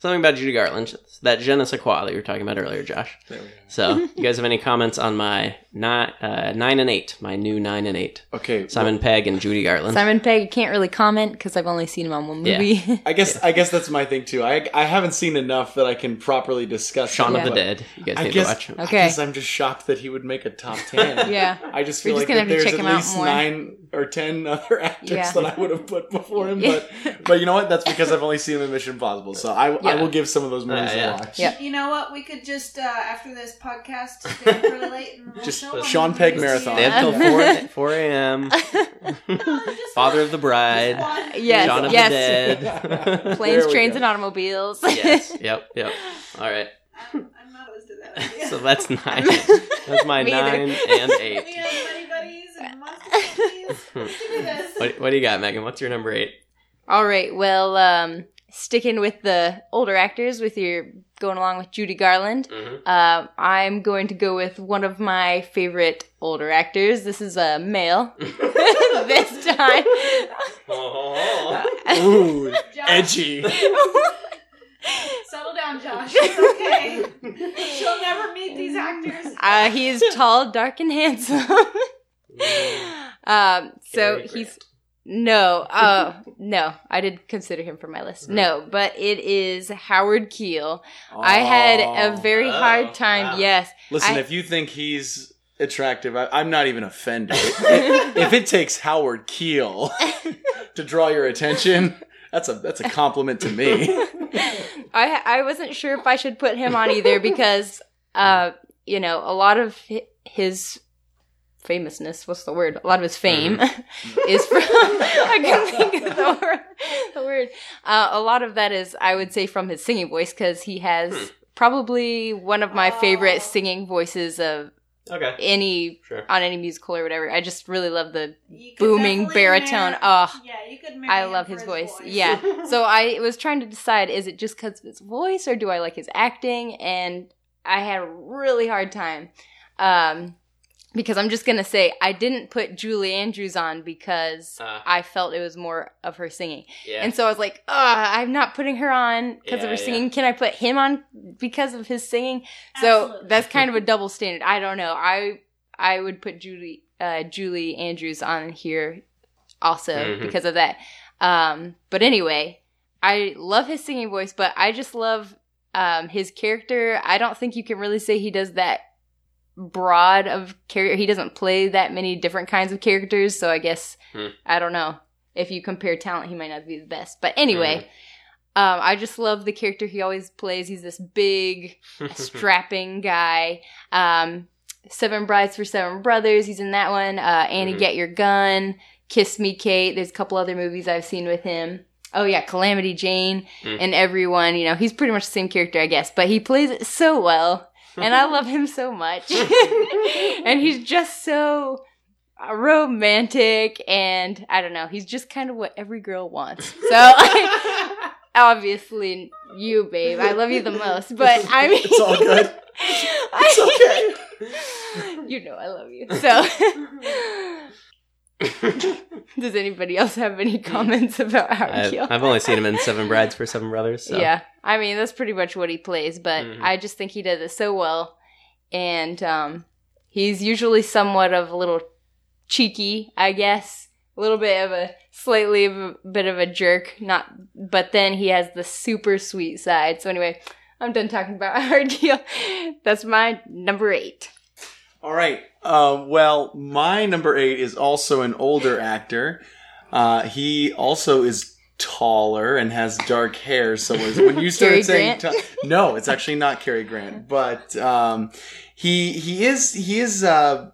Something about Judy Garland, that je ne sais quoi that you were talking about earlier, Josh. There we go. So, you guys have any comments on my nine, uh, nine and eight, my new nine and eight? Okay, Simon Pegg and Judy Garland. Simon Pegg, can't really comment because I've only seen him on one Yeah. movie. I guess I guess that's my thing too. I I haven't seen enough that I can properly discuss. Shaun it, of the but Dead. You guys I need guess, to watch him. I Okay. guess I'm just shocked that he would make a top ten. yeah. I just We're feel just like gonna that have to there's check at him out least more. nine or ten other actors Yeah. that I would have put before him. Yeah. But but you know what? That's because I've only seen him in Mission Impossible. So I, I Yeah. will give some of those movies Uh, yeah. a watch. Yeah. You know what? We could just uh, after this podcast stay up really late and we'll Just show Sean Pegg marathon. to you. Stay till 4, 4 a.m. just Father of the Bride. Yes, Shaun of yes. the Dead. Planes, trains, go. and automobiles. yes. Yep. Yep. All right. I'm, I'm not opposed to that idea. So that's nine. That's my Me either. nine and we eight. have buddy buddies and monster buddies. Let's do this. What, what do you got, Megan? What's your number eight? All right. Well, um, sticking with the older actors, with your going along with Judy Garland, Mm-hmm. uh, I'm going to go with one of my favorite older actors. This is a male. this time. Ooh, Josh, edgy. settle down, Josh. It's okay. She'll never meet these actors. Uh, he is tall, dark, and handsome. um, so Cary he's no, uh, no. I did consider him for my list. No, but it is Howard Keel. I had a Oh. very Oh, hard time. wow. Yes, Listen, I- if you think he's attractive, I, I'm not even offended. if it takes Howard Keel to draw your attention, that's a that's a compliment to me. I I wasn't sure if I should put him on either because, uh, you know, a lot of his famousness, what's the word? A lot of his fame is from. I can think of the word. The word. Uh, a lot of that is, I would say, from his singing voice because he has probably one of my favorite Oh. singing voices of Okay. any Sure. on any musical or whatever. I just really love the booming baritone. marry- Oh, yeah, you could I love for his voice. voice. Yeah. So I was trying to decide is it just because of his voice or do I like his acting? And I had a really hard time. Um, because I'm just going to say I didn't put Julie Andrews on because Uh, I felt it was more of her singing. yeah. And so I was like, oh, I'm not putting her on because Yeah, of her yeah. singing. Can I put him on because of his singing? So that's kind of a double standard. I don't know. I I would put Julie uh, Julie Andrews on here also Mhm. because of that. Um, but anyway, I love his singing voice, but I just love um, his character. I don't think you can really say he does that broad of character. He doesn't play that many different kinds of characters, so I guess Hmm. I don't know. If you compare talent, he might not be the best. But anyway, um, I just love the character he always plays. He's this big, strapping guy. Um, Seven Brides for Seven Brothers. He's in that one. Uh, Annie, Mhm. Get Your Gun. Kiss Me, Kate. There's a couple other movies I've seen with him. Oh yeah, Calamity Jane Mm. and everyone. You know, he's pretty much the same character, I guess, but he plays it so well. And I love him so much. and he's just so romantic, and I don't know, he's just kind of what every girl wants. So, obviously, you, babe, I love you the most, but I mean, It's all good. It's okay. you know, I love you. So, does anybody else have any comments about Howard Keel? I've only seen him in Seven Brides for Seven Brothers. So. Yeah, I mean that's pretty much what he plays, but Mhm. I just think he does it so well, and um, he's usually somewhat of a little cheeky, I guess, a little bit of a slightly of a bit of a jerk, not, but then he has the super sweet side. So anyway, I'm done talking about Howard Keel. That's my number eight. All right. Uh, well, my number eight is also an older actor. Uh, he also is taller and has dark hair. So when you started saying, ta- no, it's actually not Cary Grant, but um, he he is he is. Uh,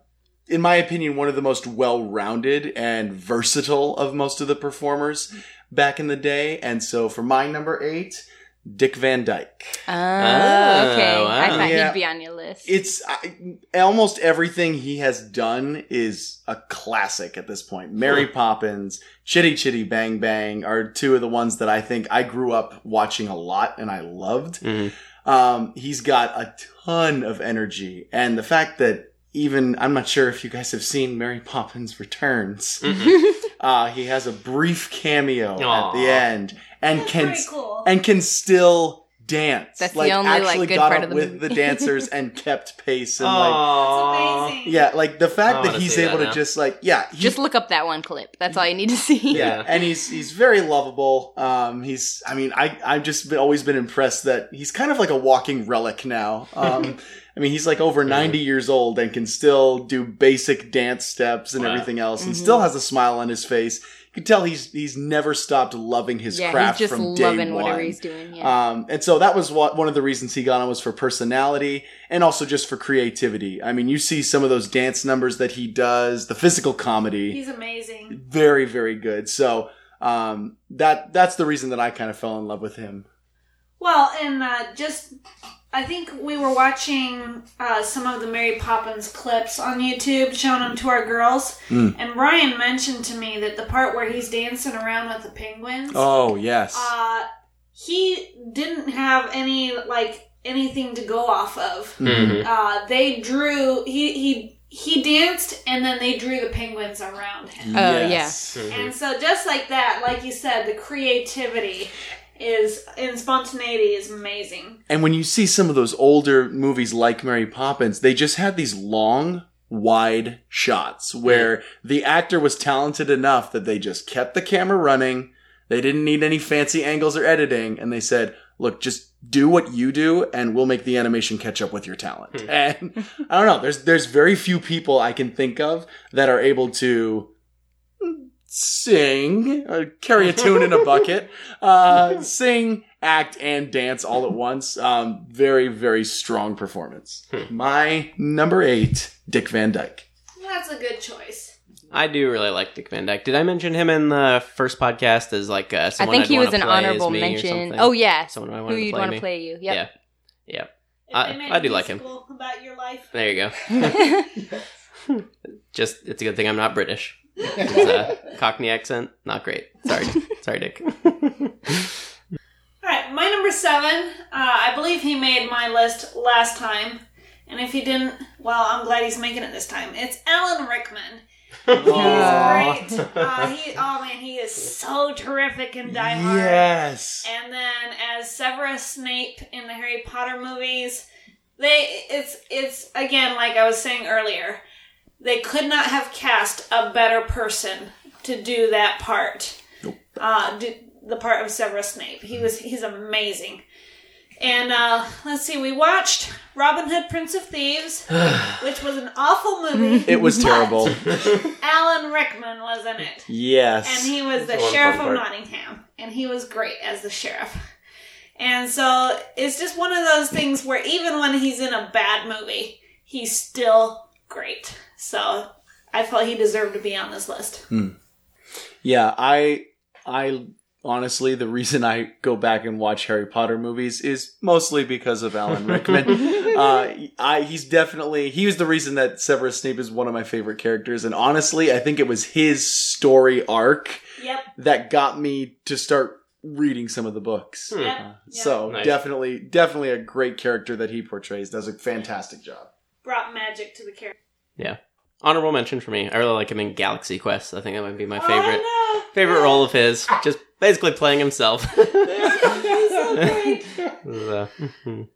in my opinion, one of the most well-rounded and versatile of most of the performers back in the day. And so for my number eight, Dick Van Dyke. Oh, Oh, okay. I thought Yeah. he'd be on your list. It's I, almost everything he has done is a classic at this point. Mary Poppins, Chitty Chitty Bang Bang are two of the ones that I think I grew up watching a lot and I loved. Mhm. Um, he's got a ton of energy, and the fact that even I'm not sure if you guys have seen Mary Poppins Returns. Mm-mm. Uh, he has a brief cameo Aw. at the end and That's can cool. and can still dance. That's the like only, like, actually good got part up of the with movie. the dancers and kept pace and like Aw. amazing. yeah, like the fact that he's see that able to just like yeah, he, Just look up that one clip. That's all you need to see. yeah, Yeah. and he's he's very lovable. Um, he's I mean I I've just been, always been impressed that he's kind of like a walking relic now. Um, I mean he's like over ninety years old and can still do basic dance steps and Wow. everything else, and Mhm. still has a smile on his face. You can tell he's he's never stopped loving his yeah, craft he's just from day loving one. whatever he's doing. Yeah. Um, and so that was what one of the reasons he got on was for personality and also just for creativity. I mean, you see some of those dance numbers that he does, the physical comedy, He's amazing. very very good. So um, that that's the reason that I kind of fell in love with him. Well, and uh, just I think we were watching uh, some of the Mary Poppins clips on YouTube, showing them to our girls, Mm. and Ryan mentioned to me that the part where he's dancing around with the penguins, Oh yes, uh, he didn't have any like anything to go off of. Mhm. Uh, they drew he he he danced, and then they drew the penguins around him. Oh, Yes. Mhm. And so, just like that, like you said, the creativity is and spontaneity is amazing. And when you see some of those older movies like Mary Poppins, they just had these long, wide shots where the actor was talented enough that they just kept the camera running. They didn't need any fancy angles or editing. And they said, look, just do what you do and we'll make the animation catch up with your talent. Hmm. And I don't know. There's, there's very few people I can think of that are able to sing, uh, carry a tune in a bucket, uh, sing, act, and dance all at once. Um, very, very strong performance. Hmm. My number eight, Dick Van Dyke. That's a good choice. I do really like Dick Van Dyke. Did I mention him in the first podcast as like uh, I someone think I'd he wanna was an play as honorable me or mention. something? Oh yeah, someone I who wanted to you'd want to play you? Yep. Yeah, yeah. If I- they made I a do like him. About your life. There you go. Just it's a good thing I'm not British. His Cockney accent, not great. Sorry, sorry, Dick. All right, my number seven. Uh, I believe he made my list last time, and if he didn't, well, I'm glad he's making it this time. It's Alan Rickman. He's great. Uh, he, oh man, he is so terrific in Die Hard. Yes. And then as Severus Snape in the Harry Potter movies, they it's it's again like I was saying earlier, they could not have cast a better person to do that part. Nope. Uh, do, the part of Severus Snape. He was he's amazing. And uh, let's see, we watched Robin Hood, Prince of Thieves, which was an awful movie. It was but terrible. Alan Rickman was in it. Yes. And he was the the sheriff of part. Nottingham. And he was great as the sheriff. And so it's just one of those things where even when he's in a bad movie, he's still great. So I felt he deserved to be on this list. Yeah, I I honestly, the reason I go back and watch Harry Potter movies is mostly because of Alan Rickman. uh, I, he's definitely he was the reason that Severus Snape is one of my favorite characters, and honestly, I think it was his story arc Yep. that got me to start reading some of the books. Hmm. Yep. Uh, Yeah. So Nice. definitely, definitely a great character that he portrays. Does a fantastic job. Brought magic to the character. Honorable mention for me. I really like him in Galaxy Quest. I think that might be my Oh, favorite I know. favorite role of his. Just basically playing himself. So mhm.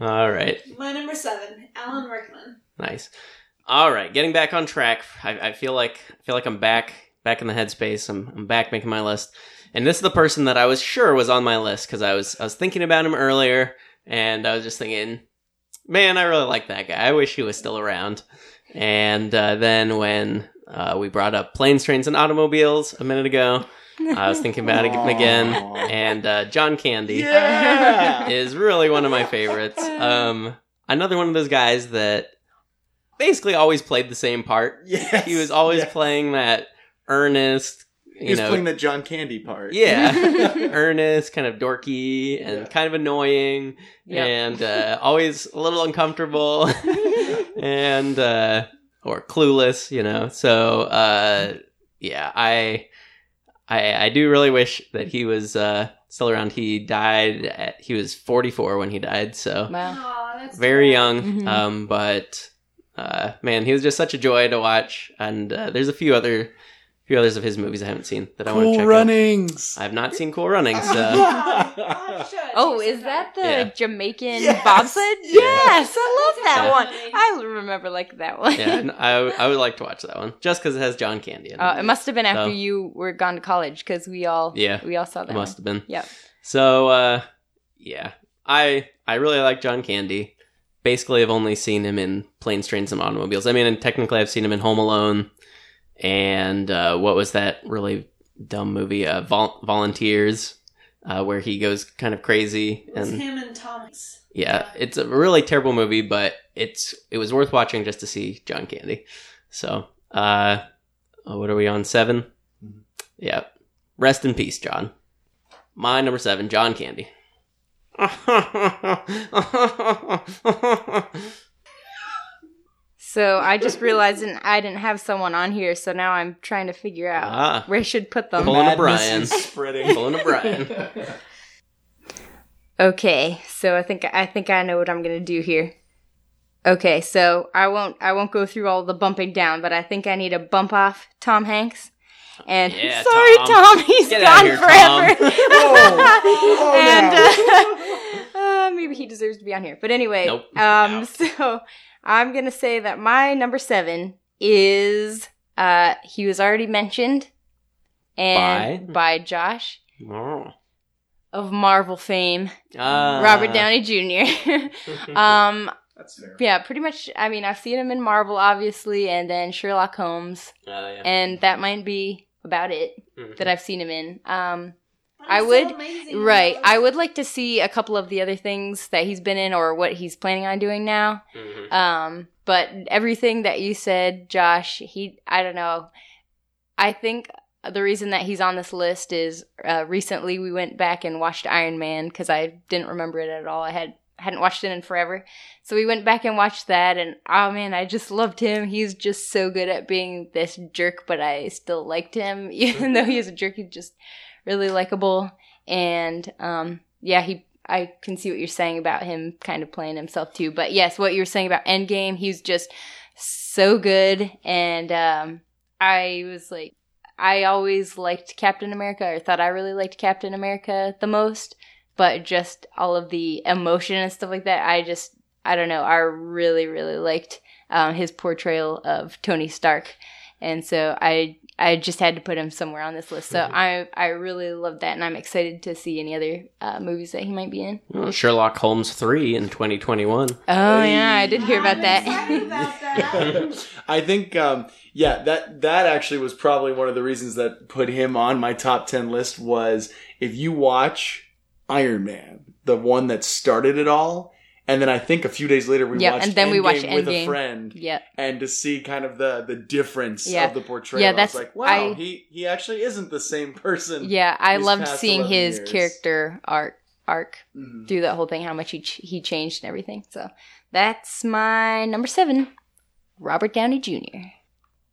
All right. My number seven, Alan Rickman. Nice. All right, getting back on track. I, I feel like I feel like I'm back back in the headspace. I'm I'm back making my list, and this is the person that I was sure was on my list because I was I was thinking about him earlier, and I was just thinking, man, I really like that guy. I wish he was still around. And uh, then when uh, we brought up planes, trains, and automobiles a minute ago, I was thinking about him again, and uh, John Candy Yeah. is really one of my favorites. Um, another one of those guys that basically always played the same part. yes. He was always Yeah. playing that earnest, you was know, playing the John Candy part. yeah, earnest, kind of dorky and Yeah. kind of annoying, Yep. and uh, always a little uncomfortable, and uh, or clueless, you know. So uh, yeah, I. I, I do really wish that he was uh, still around. He died. At, he was 44 when he died, so Wow. Aw, that's very cool. young. Mhm. Um, but uh, man, he was just such a joy to watch. And uh, there's a few other, few others of his movies I haven't seen that I want to Cool check runnings. out. I've not seen Cool Runnings. So. Oh. Oh, is that the Yeah. Jamaican Yes. bobsled? Yeah. Yes, I love that Yeah. one. I remember like that one. yeah, and I I would like to watch that one just because it has John Candy in it. Uh, it must have been after So- you were gone to college because we all Yeah. we all saw that. it must have been. Yep. So uh, yeah, I I really like John Candy. Basically, I've only seen him in Planes, Trains, and Automobiles. I mean, and technically, I've seen him in Home Alone, and uh, what was that really dumb movie? Uh, Vol- Volunteers, uh, where he goes kind of crazy It was and him and Tom Hanks. yeah, it's a really terrible movie, but it's it was worth watching just to see John Candy. So, uh, what are we on 7 Mhm. Yeah, rest in peace, John. My number seven, John Candy. So I just realized that I didn't have someone on here, so now I'm trying to figure out ah, where I should put them. Pulling a Brian. spreading. Pulling a Brian. Okay, so I think I think I know what I'm gonna do here. Okay, so I won't I won't go through all the bumping down, but I think I need to bump off Tom Hanks. And Yeah, sorry, Tom. Tom, he's Get gone here, forever. Oh, and uh, uh, maybe he deserves to be on here. But anyway, Nope. um, Out. so I'm gonna say that my number seven is uh he was already mentioned and By? by Josh Oh. of Marvel fame, Ah. Robert Downey Jr. um, That's fair. yeah, pretty much. I mean, I've seen him in Marvel, obviously, and then Sherlock Holmes, Oh, yeah. and that might be about it Mhm. that I've seen him in. Um, That I is so would- amazing. right. I would like to see a couple of the other things that he's been in or what he's planning on doing now. Mhm. Um, but everything that you said, Josh, he, I don't know. I think the reason that he's on this list is uh, recently we went back and watched Iron Man because I didn't remember it at all. I had hadn't watched it in forever, so we went back and watched that, and oh man, I just loved him. He's just so good at being this jerk, but I still liked him, even though he is a jerk. He just really likable, and um, yeah, he I can see what you're saying about him kind of playing himself too. But yes, what you were saying about Endgame, he's just so good. And um, I was like, I always liked Captain America, or thought I really liked Captain America the most. But just all of the emotion and stuff like that, I just, I don't know, I really, really liked um, his portrayal of Tony Stark. And so I I just had to put him somewhere on this list. So I I really love that, and I'm excited to see any other uh, movies that he might be in. Well, Sherlock Holmes 3 in 2021. Oh yeah, I did hear about I'm that. about that. I think, um, yeah, that that actually was probably one of the reasons that put him on my top ten list. Was if you watch Iron Man, the one that started it all, and then I think a few days later we Yeah, watched and then we Endgame watched with Endgame. a friend, Yeah. and to see kind of the the difference Yeah. of the portrayal. Yeah, I was that's- like, wow, I- he he actually isn't the same person. Yeah, I loved seeing his years. character arc arc Mhm. through that whole thing, how much he ch- he changed and everything. So that's my number seven, Robert Downey Jr.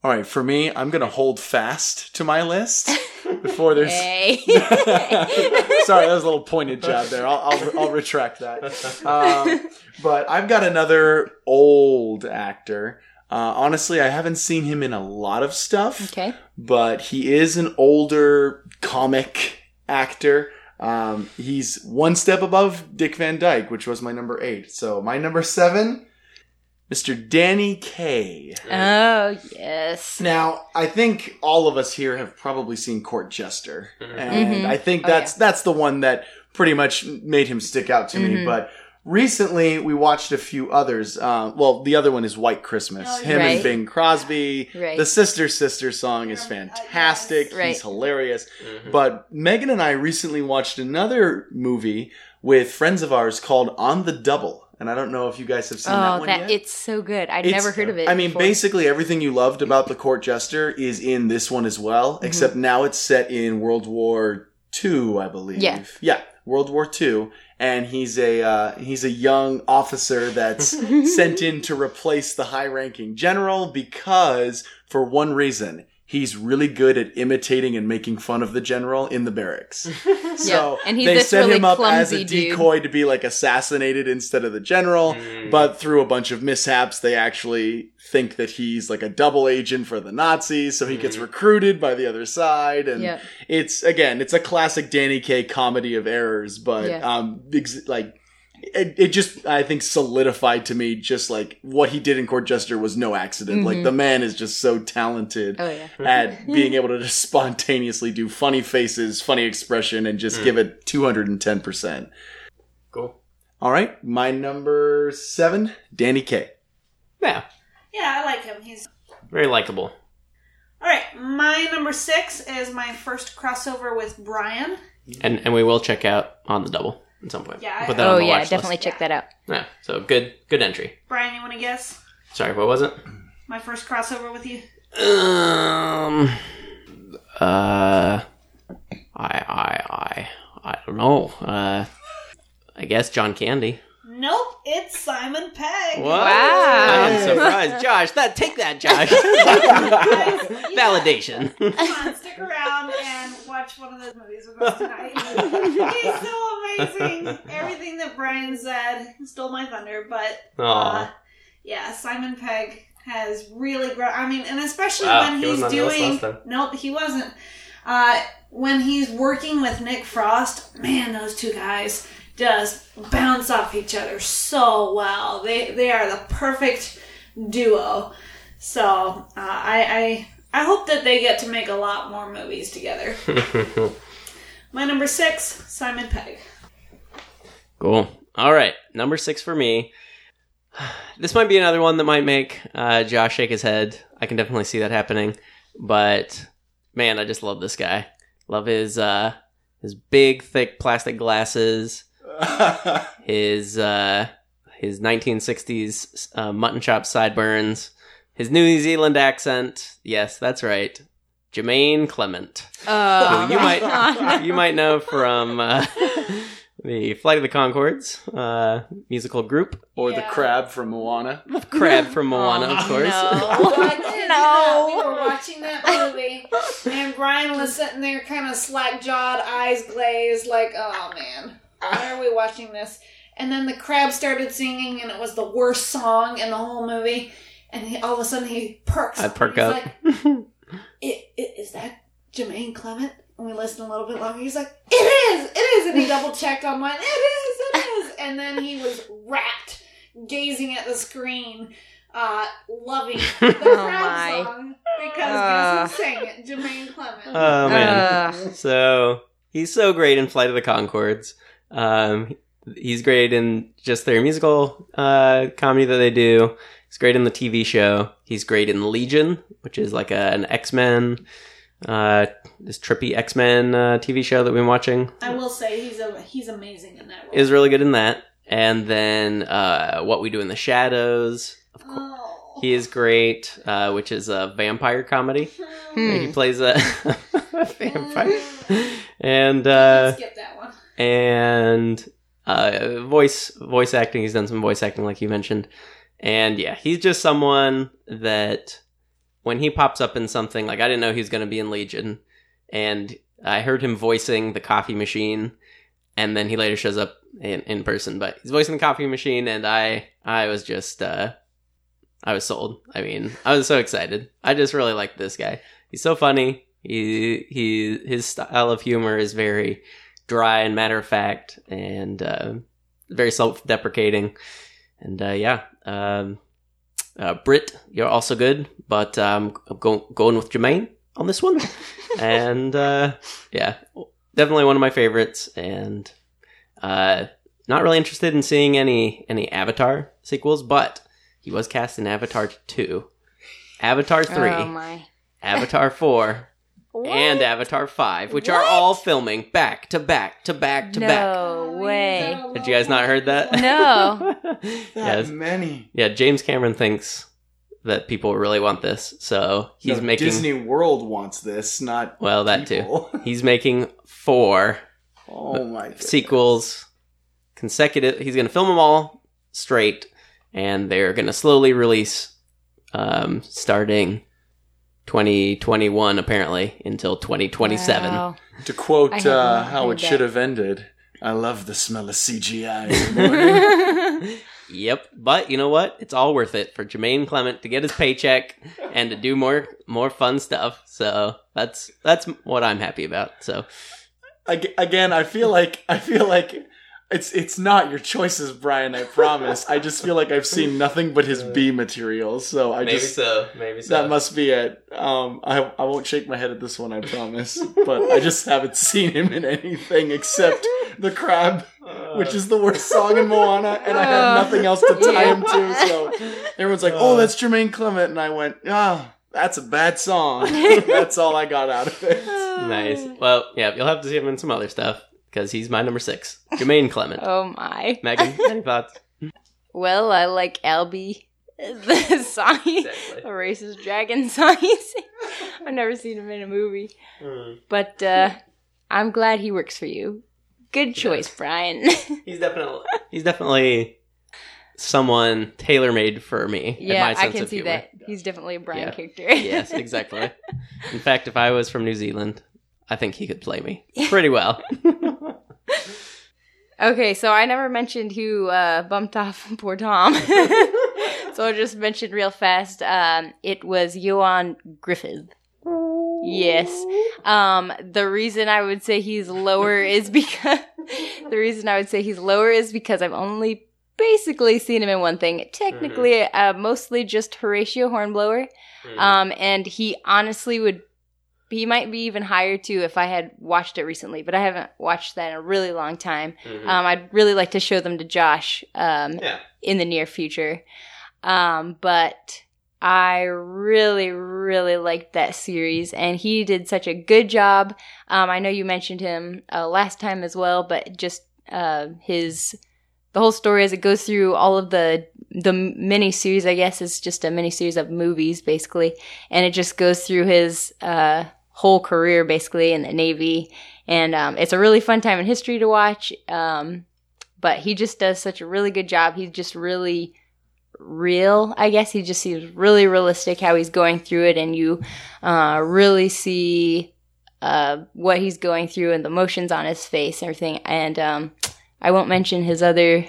All right, for me, I'm gonna hold fast to my list before there's. Hey. Sorry, that was a little pointed jab there. I'll, I'll, I'll retract that. Um, but I've got another old actor. Uh, honestly, I haven't seen him in a lot of stuff, okay. but he is an older comic actor. Um, he's one step above Dick Van Dyke, which was my number eight. So my number seven, Mr. Danny Kaye. Oh yes. Now, I think all of us here have probably seen Court Jester, Mhm. and Mhm. I think Oh, that's that's the one that pretty much made him stick out to me. Mhm. But recently, we watched a few others. Uh, well, the other one is White Christmas. Oh, him Right. and Bing Crosby. Right. The Sister Sister song is fantastic. Right. He's hilarious. Mhm. But Megan and I recently watched another movie with friends of ours called On the Double. And I don't know if you guys have seen that Oh, one that yet. it's so good. I'd It's- never heard of it. I mean, before. basically everything you loved about the court jester is in this one as well, Mm-hmm. except now it's set in World War II, I believe. Yeah. yeah, World War II, and he's a uh, he's a young officer that's sent in to replace the high-ranking general because for one reason. He's really good at imitating and making fun of the general in the barracks. So and he's they set really him up as clumsy a dude. decoy to be like assassinated instead of the general. Mm. But through a bunch of mishaps, they actually think that he's like a double agent for the Nazis. So he gets Mhm. recruited by the other side. And Yeah. it's, again, it's a classic Danny Kaye comedy of errors. But, Yeah. um, ex- like, it, it just, I think, solidified to me just like what he did in Court Jester was no accident. Like, Mhm. the man is just so talented Oh yeah. at being able to just spontaneously do funny faces, funny expression, and just Mm. give it 210%. Cool. All right, my number seven, Danny Kaye. Yeah. Yeah, I like him. He's Very likable. all right. My number six is my first crossover with Brian. And and we will check out on the double at some point. Yeah, I- Put that Oh on the yeah, watch definitely list. check that out. Yeah. So good good entry. Brian, you want to guess Sorry, what was it? my first crossover with you? Um. Uh. I I I I don't know. Uh. I guess John Candy. Nope, it's Simon Pegg. What? Wow. I'm surprised, Josh. That take that, Josh. Validation. Come on, stick around and watch one of those movies with us tonight. He's so amazing. Everything that Brian said stole my thunder, but uh, yeah, Simon Pegg has really grown. I mean, and especially Wow, when he he's wasn't on the list doing. Nope, he wasn't. Uh, when he's working with Nick Frost, man, those two guys just bounce off each other so well. They they are the perfect duo. So uh, I, I I hope that they get to make a lot more movies together. My number six, Simon Pegg. Cool. All right, number six for me. This might be another one that might make uh, Josh shake his head. I can definitely see that happening. But man, I just love this guy. Love his uh, his big, thick plastic glasses. His uh, his 1960s uh, mutton chop sideburns. His New Zealand accent. Yes, that's right. Jermaine Clement. Oh, Who you might you might know from uh, the Flight of the Conchords uh, musical group. or the Yeah. crab from Moana. Crab from Moana, Oh, of course. no. no. We were watching that movie, and Brian was sitting there, kind of slack jawed, eyes glazed, like, "Oh man, why are we watching this?" And then the crab started singing, and it was the worst song in the whole movie. And he, all of a sudden, he perks. I perk He's up. Like, it, it, is that Jermaine Clement? And we listened a little bit longer. He's like, "It is, it is," and he double checked online. It is, it is. And then he was rapt, gazing at the screen, uh, loving the crab Oh, my. song because Uh. guess who sang it? Jermaine Clement. Oh man. Ugh. So he's so great in Flight of the Conchords. Um, he's great in just their musical uh, comedy that they do. He's great in the TV show. He's great in Legion, which is like a, an X Men, uh, this trippy X Men uh, TV show that we've been watching. I will say he's a, he's amazing in that role. Is really good in that. And then uh, What We Do in the Shadows. Of course. Oh. He is great, uh, which is a vampire comedy. Hmm. He plays a vampire. And uh, skip that one. and uh, voice voice acting. He's done some voice acting, like you mentioned, and yeah, he's just someone that when he pops up in something, like I didn't know he was going to be in Legion, and I heard him voicing the coffee machine, and then he later shows up in, in person, but he's voicing the coffee machine, and I I was just uh, I was sold. I mean, I was so excited. I just really like this guy. He's so funny. He he his style of humor is very dry and matter of fact and uh, very self deprecating. And uh, yeah, um, uh, Brit, you're also good, but um, I'm go- going with Jermaine on this one. and uh, yeah, definitely one of my favorites. And uh, not really interested in seeing any any Avatar sequels, but he was cast in Avatar 2, Avatar 3, Oh. Avatar 4, and Avatar 5, which are all filming back to back to back to back. no way. Had you guys not heard that? No. yes. many. Yeah, James Cameron thinks that people really want this, so he's No, making Disney World wants this, not well that too. He's making four oh my goodness. sequels consecutive. He's going to film them all straight, and they're going to slowly release, um, starting 2021 apparently until 2027. Wow. To quote uh, how heard it should have ended, I love the smell of CGI. Yep, but you know what? It's all worth it for Jermaine Clement to get his paycheck and to do more more fun stuff. So that's that's what I'm happy about. So Again, I feel like I feel like it's it's not your choices, Brian. I promise. I just feel like I've seen nothing but his B material, so I just so, maybe that must be it. Um, I I won't shake my head at this one, I promise. But I just haven't seen him in anything except the crab, which is the worst song in Moana, and I had nothing else to tie him to. So everyone's like, "Oh, that's Jermaine Clement," and I went, "Ah, that's a bad song." that's all I got out of it. nice. Well, yeah, you'll have to see him in some other stuff because he's my number six, Jermaine Clement. oh my. Megan, any thoughts? Well, I like Albie. The song, Exactly. the racist dragon song. I've never seen him in a movie, but uh, I'm glad he works for you. Good choice, Brian. He's definitely he's definitely someone tailor made for me. yeah, I can see humor. that. He's definitely a Brian Yeah. character. yes, exactly. In fact, if I was from New Zealand, I think he could play me pretty well. Okay, so I never mentioned who uh, bumped off poor Tom. so I'll just mention real fast. Um, it was Ioan Gruffudd. Yes. Um, the reason I would say he's lower is because the reason I would say he's lower is because I've only basically seen him in one thing. Technically, uh, mostly just Horatio Hornblower. Um, and he honestly would, he might be even higher too if I had watched it recently, but I haven't watched that in a really long time. Mhm. Um, I'd really like to show them to Josh um, yeah. in the near future. Um, but I really, really liked that series, and he did such a good job. Um, I know you mentioned him uh, last time as well, but just uh, his the whole story as it goes through all of the the mini series. I guess is just a mini series of movies, basically, and it just goes through his uh, whole career, basically, in the Navy. And um, it's a really fun time in history to watch. Um, but he just does such a really good job. He's just really real, I guess. He just seems really realistic how he's going through it, and you uh, really see uh, what he's going through and the emotions on his face and everything. And um, I won't mention his other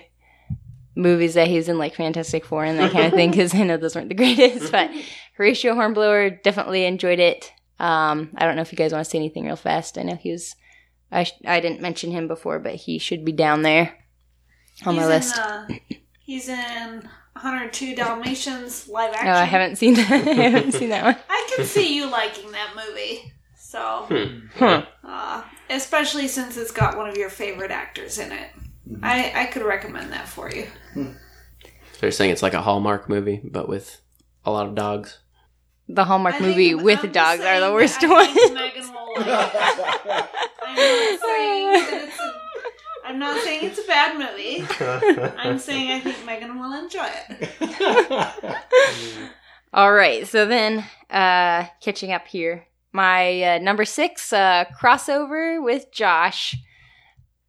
movies that he's in, like Fantastic Four and that kind of thing, because I know those weren't the greatest. But Horatio Hornblower definitely enjoyed it. Um, I don't know if you guys want to say anything real fast. I know he was. I sh- I didn't mention him before, but he should be down there on he's my list. In, uh, he's in 102 Dalmatians live action. No, Oh, I haven't seen that. I haven't seen that one. I can see you liking that movie. So, Hmm. Huh. uh, especially since it's got one of your favorite actors in it. I, I could recommend that for you. So you're saying it's like a Hallmark movie, but with a lot of dogs. The Hallmark I movie with I'm dogs are the worst that I think one. Megan will like it. I'm not saying that it's a, I'm not not saying it's a bad movie. I'm saying I think Megan will enjoy it. All right, so then uh catching up here. My uh, number 6 uh crossover with Josh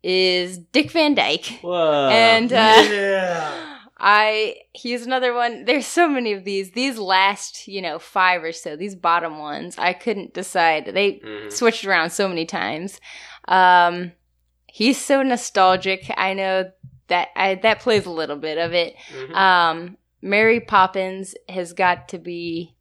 is Dick Van Dyke. Whoa. and uh yeah. I he's another one. There's so many of these. These last, you know, five or so, these bottom ones, I couldn't decide. They Mhm. switched around so many times. Um he's so nostalgic. I know that I that plays a little bit of it. Mhm. Um Mary Poppins has got to be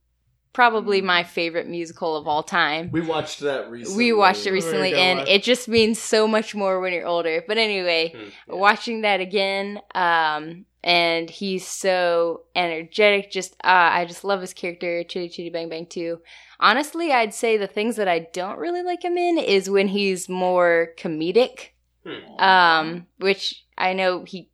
probably my favorite musical of all time. We watched that recently. We watched it recently and watch- it just means so much more when you're older. But anyway, Mhm. Yeah. watching that again um and he's so energetic just uh, i just love his character chitty chitty bang bang too honestly i'd say the things that i don't really like him in is when he's more comedic Hmm. um which i know he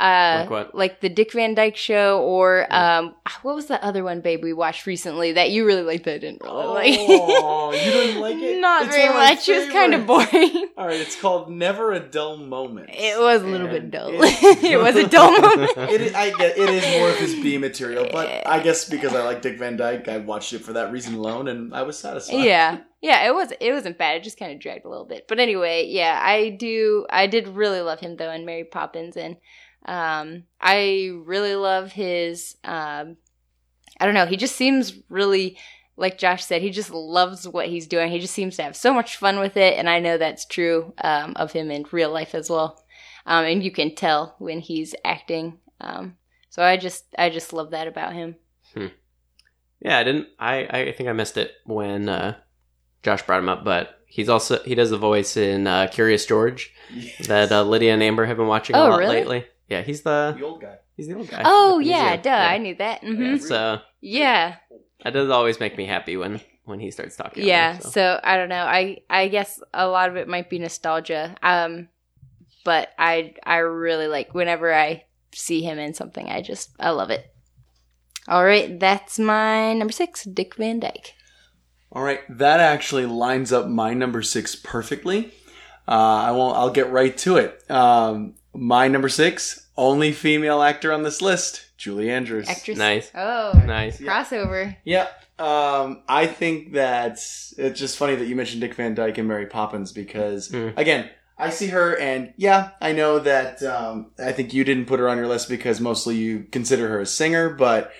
uh Like what? like the dick van dyke show or um what was the other one babe we watched recently that you really liked that i didn't really like? Oh, you didn't like it? not It's very one of my much. It was kind of boring. All right, it's called Never a Dull Moment. it was a little bit dull. it- it was a dull moment. It is, I it is more of his B material, but I guess because I like Dick Van Dyke, I watched it for that reason alone, and I was satisfied. yeah. Yeah it was it wasn't bad. It just kind of dragged a little bit. But anyway yeah i do i did really love him though in mary poppins and um i really love his um i don't know he just seems really like josh said he just loves what he's doing he just seems to have so much fun with it and i know that's true um, of him in real life as well um, and you can tell when he's acting um, so i just i just love that about him Yeah, I didn't. I I think I missed it when uh, Josh brought him up, but he's also he does the voice in uh, Curious George Yes. that uh, Lydia and Amber have been watching Oh, a lot really? lately. Yeah, he's the the old guy. he's the old guy. oh He's yeah the- duh i knew that hmm Yeah, so yeah that does always make me happy when when he starts talking. yeah so. so. i don't know i i guess a lot of it might be nostalgia um but i i really like whenever i see him in something i just i love it all right that's my number six dick van dyke All right, that actually lines up my number six perfectly. Uh, I won't. I'll get right to it. Um, my number six, only female actor on this list, Julie Andrews. actress Nice. oh Nice. crossover Yeah. Um, I think that it's just funny that you mentioned Dick Van Dyke and Mary Poppins because, Mm. again, I see her and yeah, I know that um, I think you didn't put her on your list because mostly you consider her a singer, but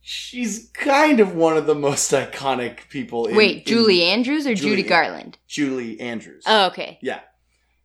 she's kind of one of the most iconic people. In, wait in julie andrews or Julie judy garland Julie Andrews. oh okay yeah.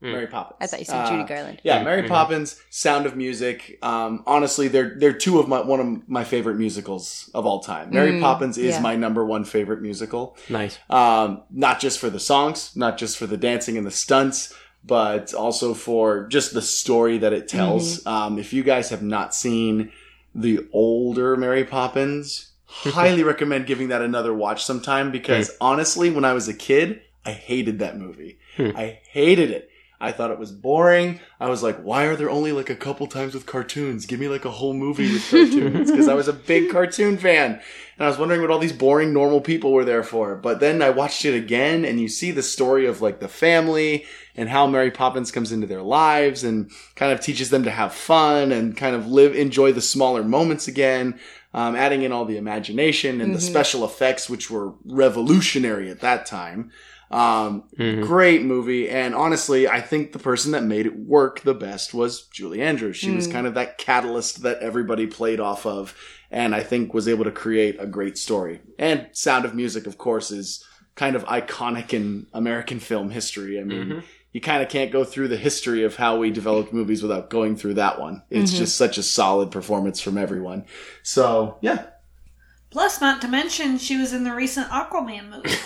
Mm. Mary Poppins. i thought you said Uh, judy garland yeah, Mary Mhm. Poppins, Sound of Music. Um, honestly, they're they're two of my one of my favorite musicals of all time. Mary Mm, Poppins is yeah. my number one favorite musical. Nice. Um, not just for the songs, not just for the dancing and the stunts, but also for just the story that it tells. Um, if you guys have not seen the older Mary Poppins, highly recommend giving that another watch sometime because honestly, when I was a kid, I hated that movie. Hmm. I hated it. I thought it was boring. I was like, why are there only like a couple times with cartoons? Give me like a whole movie with cartoons. Because I was a big cartoon fan. And I was wondering what all these boring, normal people were there for. But then I watched it again and you see the story of like the family and how Mary Poppins comes into their lives and kind of teaches them to have fun and kind of live, enjoy the smaller moments again. Um, adding in all the imagination and the Mhm. special effects, which were revolutionary at that time. Um, Mhm. Great movie. And honestly, I think the person that made it work the best was Julie Andrews. She was Mm. kind of that catalyst that everybody played off of and I think was able to create a great story. And Sound of Music, of course, is kind of iconic in American film history. I mean, Mhm. you kind of can't go through the history of how we developed movies without going through that one. It's Mhm. just such a solid performance from everyone. So, yeah. Plus, not to mention, she was in the recent Aquaman movie.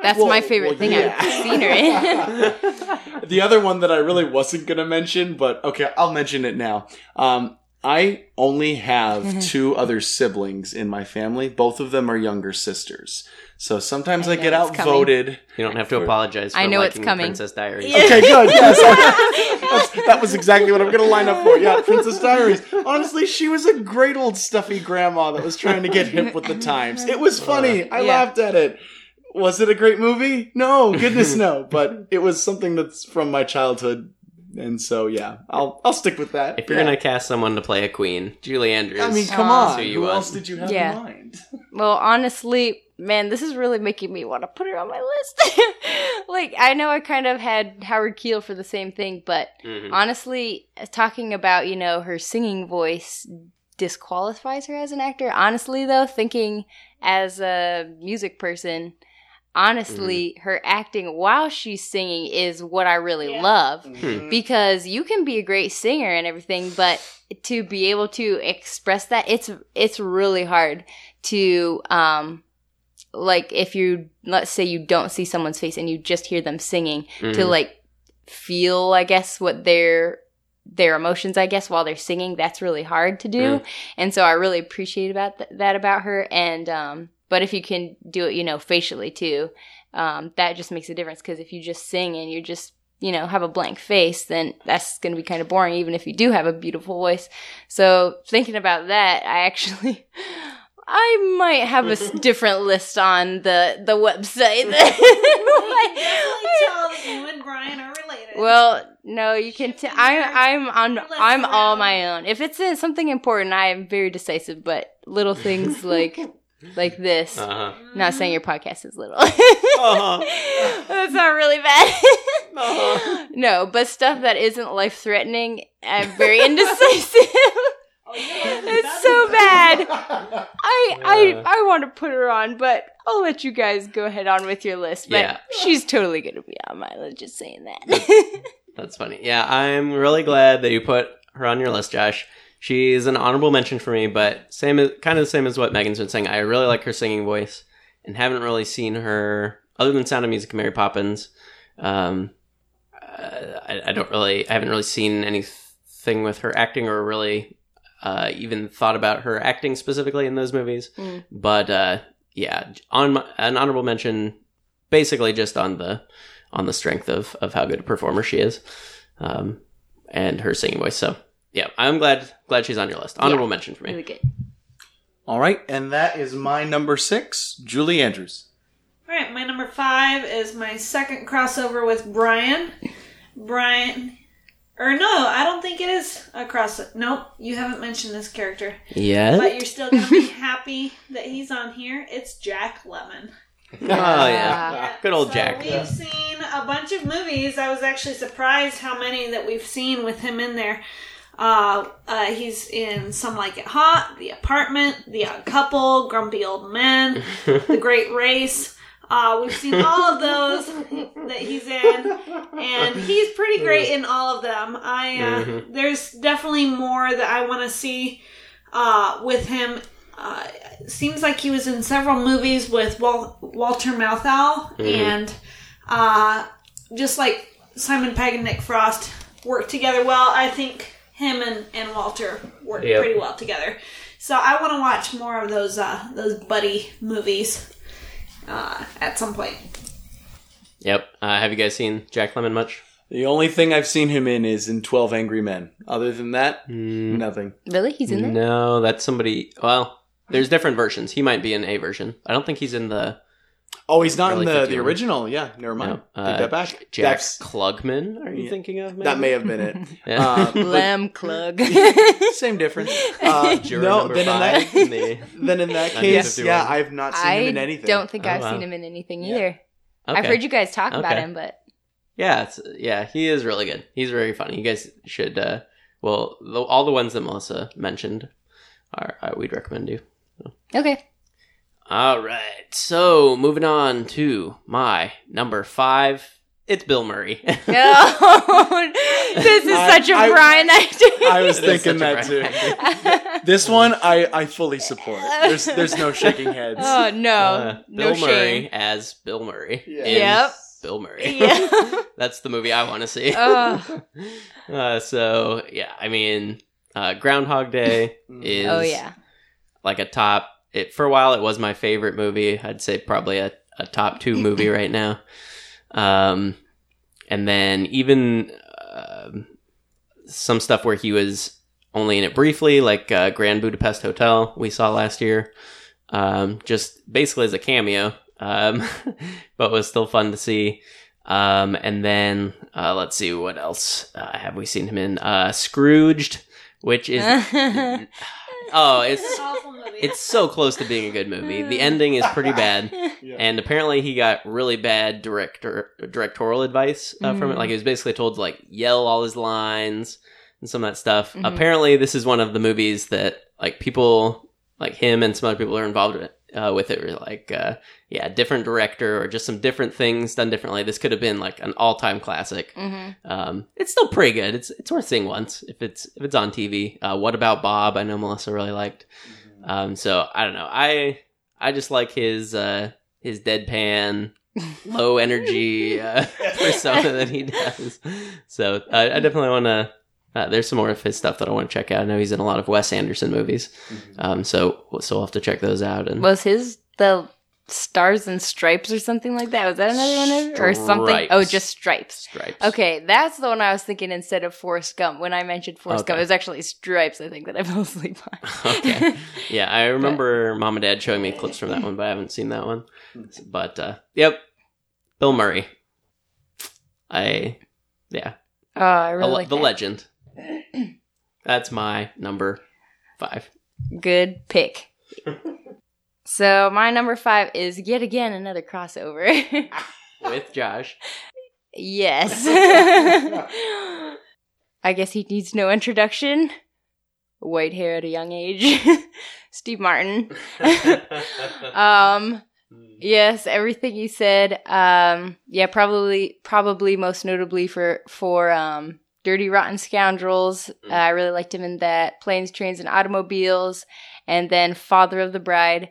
that's Well- my favorite well, thing yeah. i've seen her in the other one that I really wasn't going to mention, but okay, I'll mention it now. Um, I only have two other siblings in my family. Both of them are younger sisters. So sometimes I I, get outvoted. You don't have to apologize. For I know it's coming. Princess Diaries. Okay, good. Yes, That's- that was exactly what I'm going to line up for. Yeah, Princess Diaries. Honestly, she was a great old stuffy grandma that was trying to get hip with the times. It was funny. Uh, I Yeah. laughed at it. Was it a great movie? No, goodness no. But it was something that's from my childhood and so yeah, I'll I'll stick with that. If you're Yeah. gonna cast someone to play a queen, Julie Andrews. I mean, come Aw. on. who you Who else did you have Yeah. in mind? Well, honestly, man, this is really making me want to put her on my list. like, I know I kind of had Howard Keel for the same thing, but Mhm. honestly, talking about, you know, her singing voice disqualifies her as an actor. Honestly, though, thinking as a music person, honestly, her acting while she's singing is what I really Yeah. love Mm-hmm. because you can be a great singer and everything but to be able to express that it's it's really hard to um like if you let's say you don't see someone's face and you just hear them singing to Mhm. like feel i guess what their their emotions i guess while they're singing that's really hard to do Mm. and so i really appreciate about th- that about her and um but if you can do it you know facially too um that just makes a difference because if you just sing and you're just you know have a blank face then that's going to be kind of boring even if you do have a beautiful voice so thinking about that i actually I might have a s- different list on the the website. I can definitely tell that you and Brian are related. Well, no, you can. T- I, I'm on. Let's I'm all my own. If it's in something important, I am very decisive. But little things like like this. Uh-huh. Not saying your podcast is little. Uh-huh. That's not really bad. Uh-huh. no, but stuff that isn't life threatening, I'm very indecisive. Oh, you it's so bad. I Yeah. I I want to put her on, but I'll let you guys go ahead on with your list. But Yeah. she's totally gonna be on my list. Just saying that. That's funny. Yeah, I'm really glad that you put her on your list, Josh. She's an honorable mention for me, but same as kind of the same as what Megan's been saying. I really like her singing voice, and haven't really seen her other than Sound of Music and Mary Poppins. Um, uh, I, I don't really, I haven't really seen anything with her acting or really uh, even thought about her acting specifically in those movies. Mm. But uh, yeah, on my, an honorable mention, basically just on the on the strength of of how good a performer she is, um, and her singing voice. So yeah, I'm glad glad she's on your list. Honorable mention for me. really good. All right, and that is my number six, Julie Andrews. All right, my number five is my second crossover with Brian. Brian, or no, I don't think it is a cross. Nope, you haven't mentioned this character, Yeah. but you're still gonna be happy that he's on here. It's Jack Lemmon. Oh yeah. Good old so Jack. We've seen a bunch of movies. I was actually surprised how many that we've seen with him in there. Uh, uh, he's in Some Like It Hot, The Apartment, The Odd Couple, Grumpy Old Men, The Great Race. Uh, we've seen all of those that he's in, and he's pretty great in all of them. I uh, Mhm. there's definitely more that I want to see uh, with him. Uh, seems like he was in several movies with Wal- Walter Matthau, Mhm. and uh, just like Simon Pegg and Nick Frost work together well. I think him and, and Walter work Yep. pretty well together. So I want to watch more of those uh, those buddy movies uh, at some point. Yep. Uh, have you guys seen Jack Lemmon much? The only thing I've seen him in is in Twelve Angry Men. Other than that, Mm, nothing. Really, he's in there. No, that's somebody. Well, there's different versions. He might be in a version. I don't think he's in the Oh, he's not in the, the original. Yeah, never mind. No, Take uh, that back. Jack That's- Klugman. Are you Yeah. thinking of? Maybe? that may have been it. Yeah. Uh, but- Lamb Clug. same difference. Uh, Juror no, number then in five that in the- then in that case, 1951. yeah, I've not seen him in anything. I don't think Oh, I've wow. seen him in anything Yeah. either. Okay. I've heard you guys talk about him, but Yeah, it's, yeah, he is really good. He's very funny. You guys should. Uh, well, the, all the ones that Melissa mentioned are uh, we'd recommend you. okay. All right, so moving on to my number five. It's Bill Murray. Oh, this is I- such a I- Brian idea. I was thinking that too. This one, I, I fully support. There's there's no shaking heads. oh no, Uh, no Bill Murray shame. as Bill Murray. Yeah. is Yep. Bill Murray. Yeah. That's the movie I want to see. Ugh. Uh, so yeah, I mean, uh, Groundhog Day is oh yeah. like a top. It for a while it was my favorite movie. I'd say probably a, a top two movie right now. Um, and then even um some stuff where he was only in it briefly, like uh, Grand Budapest Hotel we saw last year. Um, just basically as a cameo, um, but was still fun to see. Um, and then uh, let's see what else uh, have we seen him in? Uh, Scrooged, which is oh, it's it's so close to being a good movie. The ending is pretty bad, and apparently he got really bad director directorial advice uh, from it. Mm. Like he was basically told to like yell all his lines and some of that stuff. Mhm. Apparently, this is one of the movies that like people like him and some other people are involved with. Uh, with it, like, uh, yeah, different director or just some different things done differently. This could have been like an all-time classic. hmm Um, it's still pretty good. It's it's worth seeing once if it's if it's on TV. Uh, what about Bob? I know Melissa really liked. Um, so I don't know. I I just like his uh, his deadpan, low energy uh, persona that he does. So uh, I definitely want to. Uh, there's some more of his stuff that I want to check out. I know he's in a lot of Wes Anderson movies. Um, so so we'll have to check those out. And Was his the stars and stripes or something like that? Was that another one of, or something? Oh, just stripes. stripes. Okay, that's the one I was thinking instead of Forrest Gump. When I mentioned Forrest Okay. Gump, it was actually stripes. I think that I fell asleep on. okay. Yeah, I remember mom and dad showing me clips from that one, but I haven't seen that one. But uh yep. Bill Murray. I yeah. Oh, I A really le- like the that. legend. That's my number five. Good pick. so my number five is yet again another crossover. With Josh. yes. I guess he needs no introduction. White hair at a young age. Steve Martin. um yes, everything you said. Um yeah, probably probably most notably for for um Dirty Rotten Scoundrels. Uh, I really liked him in that. Planes, Trains and Automobiles and then Father of the Bride.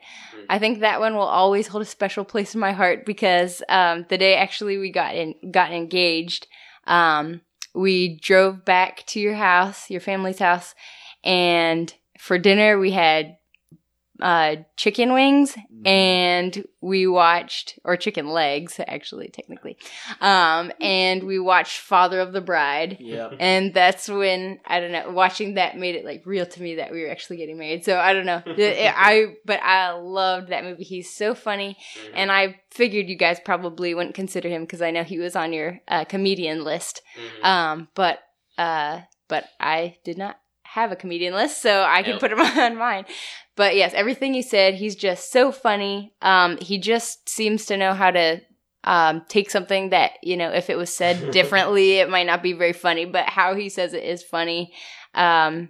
I think that one will always hold a special place in my heart because um the day actually we got in got engaged, um we drove back to your house, your family's house, and for dinner we had uh chicken wings and we watched or chicken legs actually technically um and we watched father of the bride. Yeah. and that's when i don't know watching that made it like real to me that we were actually getting married. So i don't know. I but i loved that movie. He's so funny. And i figured you guys probably wouldn't consider him because i know he was on your uh, comedian list. Um but uh but i did not have a comedian list so i can Yep. put him on mine. But yes everything you said he's just so funny. Um he just seems to know how to um take something that you know if it was said differently it might not be very funny but how he says it is funny. Um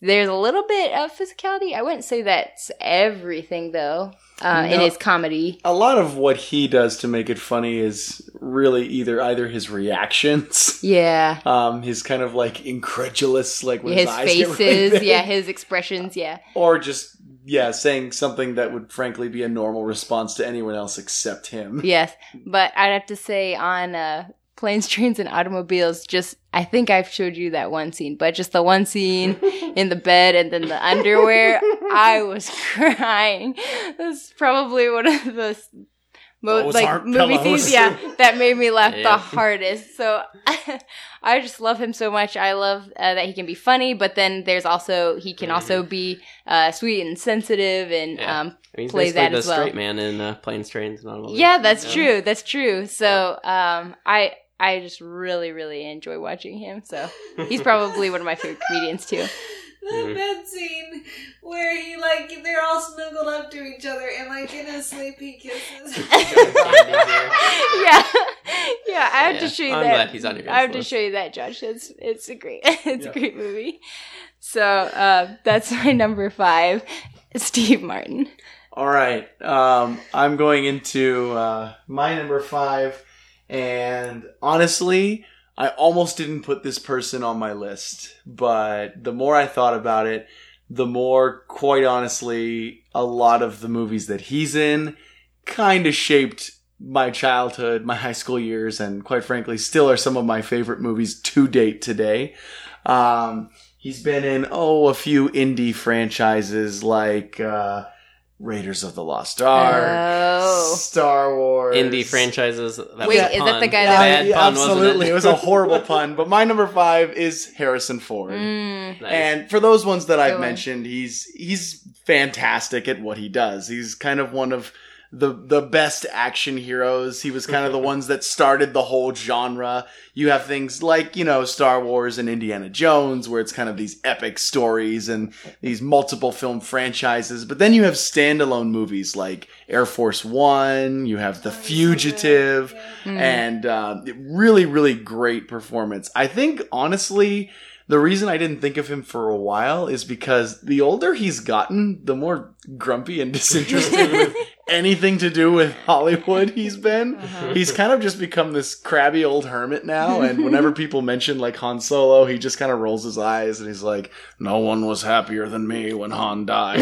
there's a little bit of physicality. I wouldn't say that's everything though uh in his comedy. A lot of what he does to make it funny is really either either his reactions, yeah. Um, his kind of like incredulous, like when his his, really faces. yeah his expressions. Yeah. Or just yeah, saying something that would frankly be a normal response to anyone else except him. Yes, but I'd have to say on uh, planes, trains, and automobiles. Just I think I've showed you that one scene, but just the one scene in the bed and then the underwear, I was crying. That's probably one of the most like movie pillows. scenes, yeah, that made me laugh Yeah. the hardest. So I just love him so much. I love uh, that he can be funny, but then there's also he can also be uh, sweet and sensitive and Yeah. um, I mean, he's play basically that the as well. straight man in uh, Planes, Trains, and Automobiles. yeah, that's Yeah. true. That's true. So, um, I I just really really enjoy watching him. So he's probably one of my favorite comedians too. That Mhm. bed scene where he like they're all snuggled up to each other and like in his sleep he kisses. yeah, yeah. I have Yeah. to show you I'm that. glad he's on your I have guys' to show you that, Josh. It's it's a great it's Yeah. a great movie. So uh, that's my number five, Steve Martin. All right. Um, I'm going into uh, my number five, and honestly, I almost didn't put this person on my list, but the more I thought about it, the more, quite honestly, a lot of the movies that he's in kind of shaped my childhood, my high school years, and quite frankly, still are some of my favorite movies to date today. Um, he's been in, oh, a few indie franchises like, uh, Raiders of the Lost Ark, Oh. Star Wars, Indie franchises. That Wait, was a is that the pun. guy Yeah, that- Bad yeah, pun, wasn't absolutely. it? It was a horrible pun. But my number five is Harrison Ford. Mm. Nice. And for those ones that Good I've one. mentioned, he's he's fantastic at what he does. He's kind of one of the the best action heroes. He was kind of the ones that started the whole genre. You have things like, you know, Star Wars and Indiana Jones where it's kind of these epic stories and these multiple film franchises, but then you have standalone movies like Air Force 1, you have The Fugitive and uh, really really great performance. I think honestly the reason I didn't think of him for a while is because the older he's gotten, the more grumpy and disinterested with anything to do with Hollywood he's been. He's kind of just become this crabby old hermit now. And whenever people mention like Han Solo, he just kind of rolls his eyes and he's like, no one was happier than me when Han died.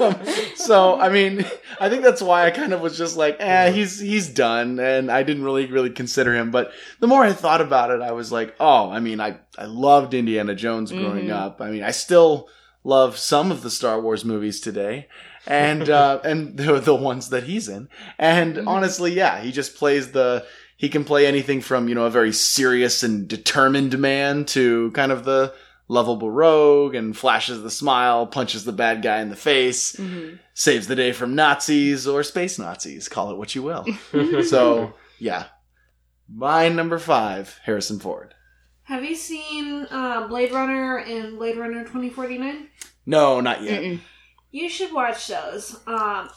Um, so, I mean, I think that's why I kind of was just like, eh, he's, he's done. And I didn't really, really consider him. But the more I thought about it, I was like, oh, I mean, I, I loved Indiana Jones growing Mhm. up. I mean, I still love some of the Star Wars movies today. And, uh, and the, the ones that he's in. And Mhm. honestly, yeah, he just plays the, he can play anything from, you know, a very serious and determined man to kind of the lovable rogue and flashes the smile, punches the bad guy in the face, Mhm. saves the day from Nazis or space Nazis, call it what you will. so, yeah. My number five, Harrison Ford. Have you seen uh, Blade Runner and Blade Runner 2049? No, not yet. Mm-mm. You should watch those. Um,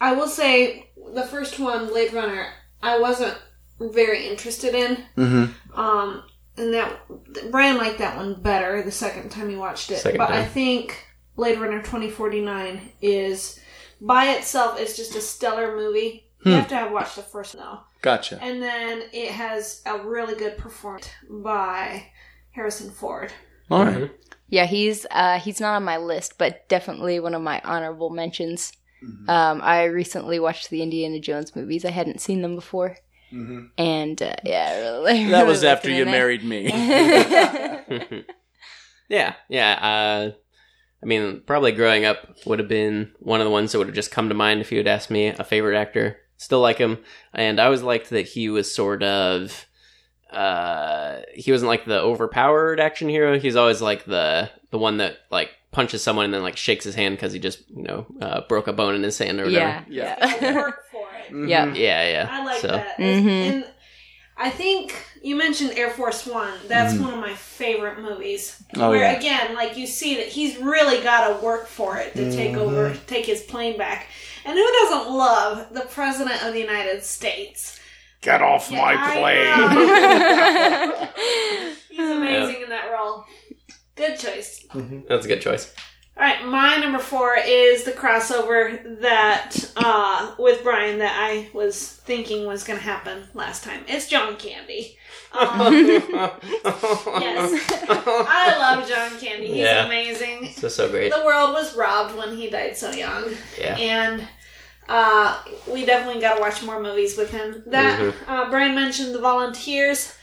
I will say the first one, Blade Runner, I wasn't very interested in. Mm-hmm. Um, and that Brian liked that one better the second time he watched it. Second but I think Blade Runner 2049 is by itself is just a stellar movie. You Hmm. have to have watched the first one though. Gotcha. And then it has a really good performance by Harrison Ford. All right. Yeah, he's uh, he's not on my list, but definitely one of my honorable mentions. Mhm. Um, I recently watched the Indiana Jones movies. I hadn't seen them before, Mhm. and uh, yeah, I really, That really was after you in married me. yeah, yeah. Uh, I mean, probably growing up would have been one of the ones that would have just come to mind if you had asked me a favorite actor. Still like him, and I always liked that he was sort of. Uh, he wasn't like the overpowered action hero. He's always like the the one that like punches someone and then like shakes his hand because he just you know uh, broke a bone in his hand or whatever. yeah, Yeah. Yeah. work for it. Mhm. Yeah. Yeah, yeah. I like so, that. Mhm. And I think you mentioned Air Force One. That's Mhm. one of my favorite movies. Oh, where yeah. again, like you see that he's really got to work for it to take Mhm. over, take his plane back. And who doesn't love the President of the United States? Get off Yeah, my plane. He's amazing in that role. Good choice. That's a good choice. All right, my number four is the crossover that uh, with Brian that I was thinking was going to happen last time. It's John Candy. Um, yes, I love John Candy. He's Yeah. amazing. So so great. The world was robbed when he died so young, Yeah. and uh, we definitely got to watch more movies with him. That Mhm. uh, Brian mentioned the volunteers.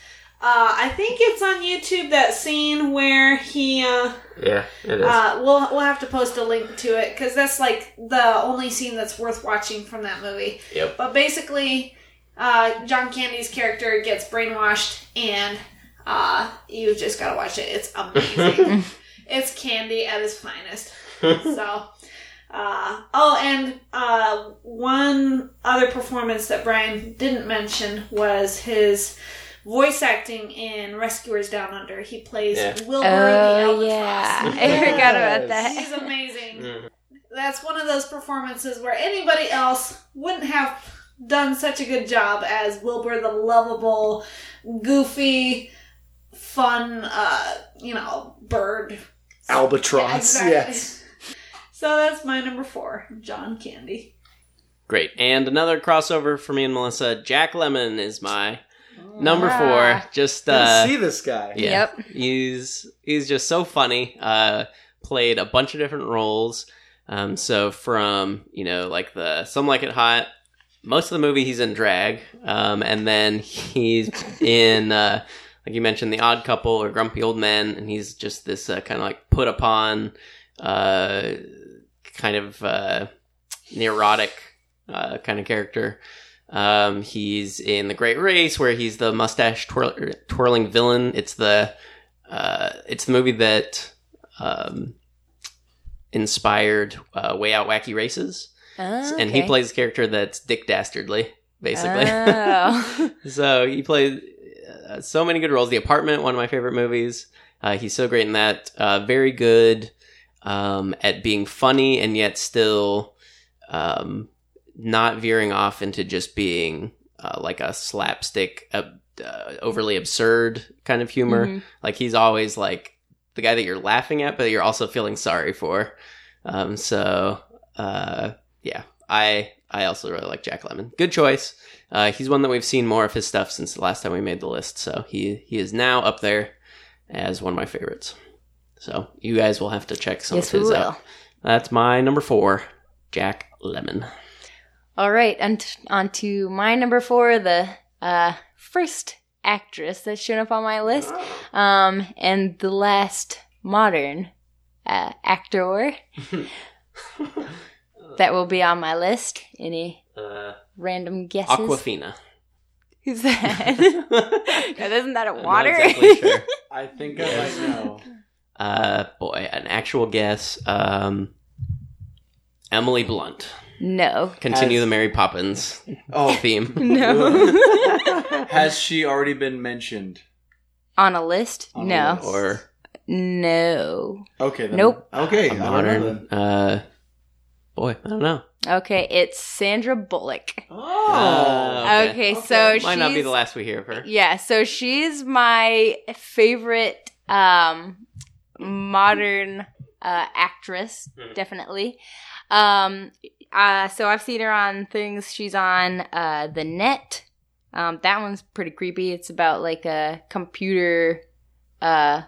Uh, I think it's on YouTube that scene where he. Uh, Yeah, it is. uh, we'll we'll have to post a link to it because that's like the only scene that's worth watching from that movie. Yep. But basically, uh, John Candy's character gets brainwashed, and uh, you just gotta watch it. It's amazing. it's Candy at his finest. So. Uh, oh, and uh, one other performance that Brian didn't mention was his voice acting in Rescuers Down Under. He plays Yeah. Wilbur the Oh Albatross. yeah, I forgot about that. He's that. amazing. Mhm. That's one of those performances where anybody else wouldn't have done such a good job as Wilbur the lovable, goofy, fun, uh, you know, bird. Albatross. Yeah, exactly. Yes. So that's my number four, John Candy. Great. And another crossover for me and Melissa. Jack Lemmon is my number Ah. four. Just Didn't uh, see this guy. yeah, Yep. he's he's just so funny. Uh, played a bunch of different roles. Um, so from you know like the Some Like It Hot. Most of the movie he's in drag, um, and then he's in uh, like you mentioned the Odd Couple or Grumpy Old Men, and he's just this uh, kind of like put upon, uh, kind of uh, neurotic uh, kind of character. Um, he's in the Great Race, where he's the mustache twirl- twirling villain. It's the uh, it's the movie that um, inspired uh, Way Out Wacky Races. Oh, and he plays a character that's Dick Dastardly, basically. Oh. so he played uh, so many good roles. The Apartment, one of my favorite movies. Uh, he's so great in that. Uh, very good um, at being funny and yet still um, not veering off into just being uh, like a slapstick, uh, uh, overly absurd kind of humor. Mhm. Like he's always like the guy that you're laughing at, but you're also feeling sorry for. Um, so uh, yeah, I I also really like Jack Lemmon. Good choice. Uh, he's one that we've seen more of his stuff since the last time we made the list, so he he is now up there as one of my favorites. So you guys will have to check some Yes, of we his will. out. That's my number four, Jack Lemmon. All right, and on to my number four, the uh, first actress that's shown up on my list, um, and the last modern uh, actor that will be on my list. Any Uh, random guesses? Aquafina. Who's that? Now, Isn't that a I'm not water? exactly sure. I think I might know. Uh, boy, an actual guess. Um, Emily Blunt. no. Continue Has- the Mary Poppins Oh, theme. No. has she already been mentioned? on a list? On a no. list. or No. Okay. Then. Nope. Okay. a I don't know modern. Uh, boy, I don't know. Okay, it's Sandra Bullock. Oh. okay. Okay, Okay. so Might not be the last we hear of her. Yeah, so she's my favorite um modern uh actress, Mhm. definitely. Um uh so I've seen her on things she's on uh The Net. Um that one's pretty creepy. It's about like a computer uh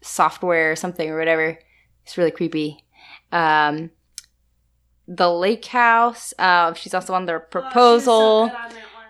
software or something or whatever. It's really creepy. Um The Lake House, uh she's also on The Proposal.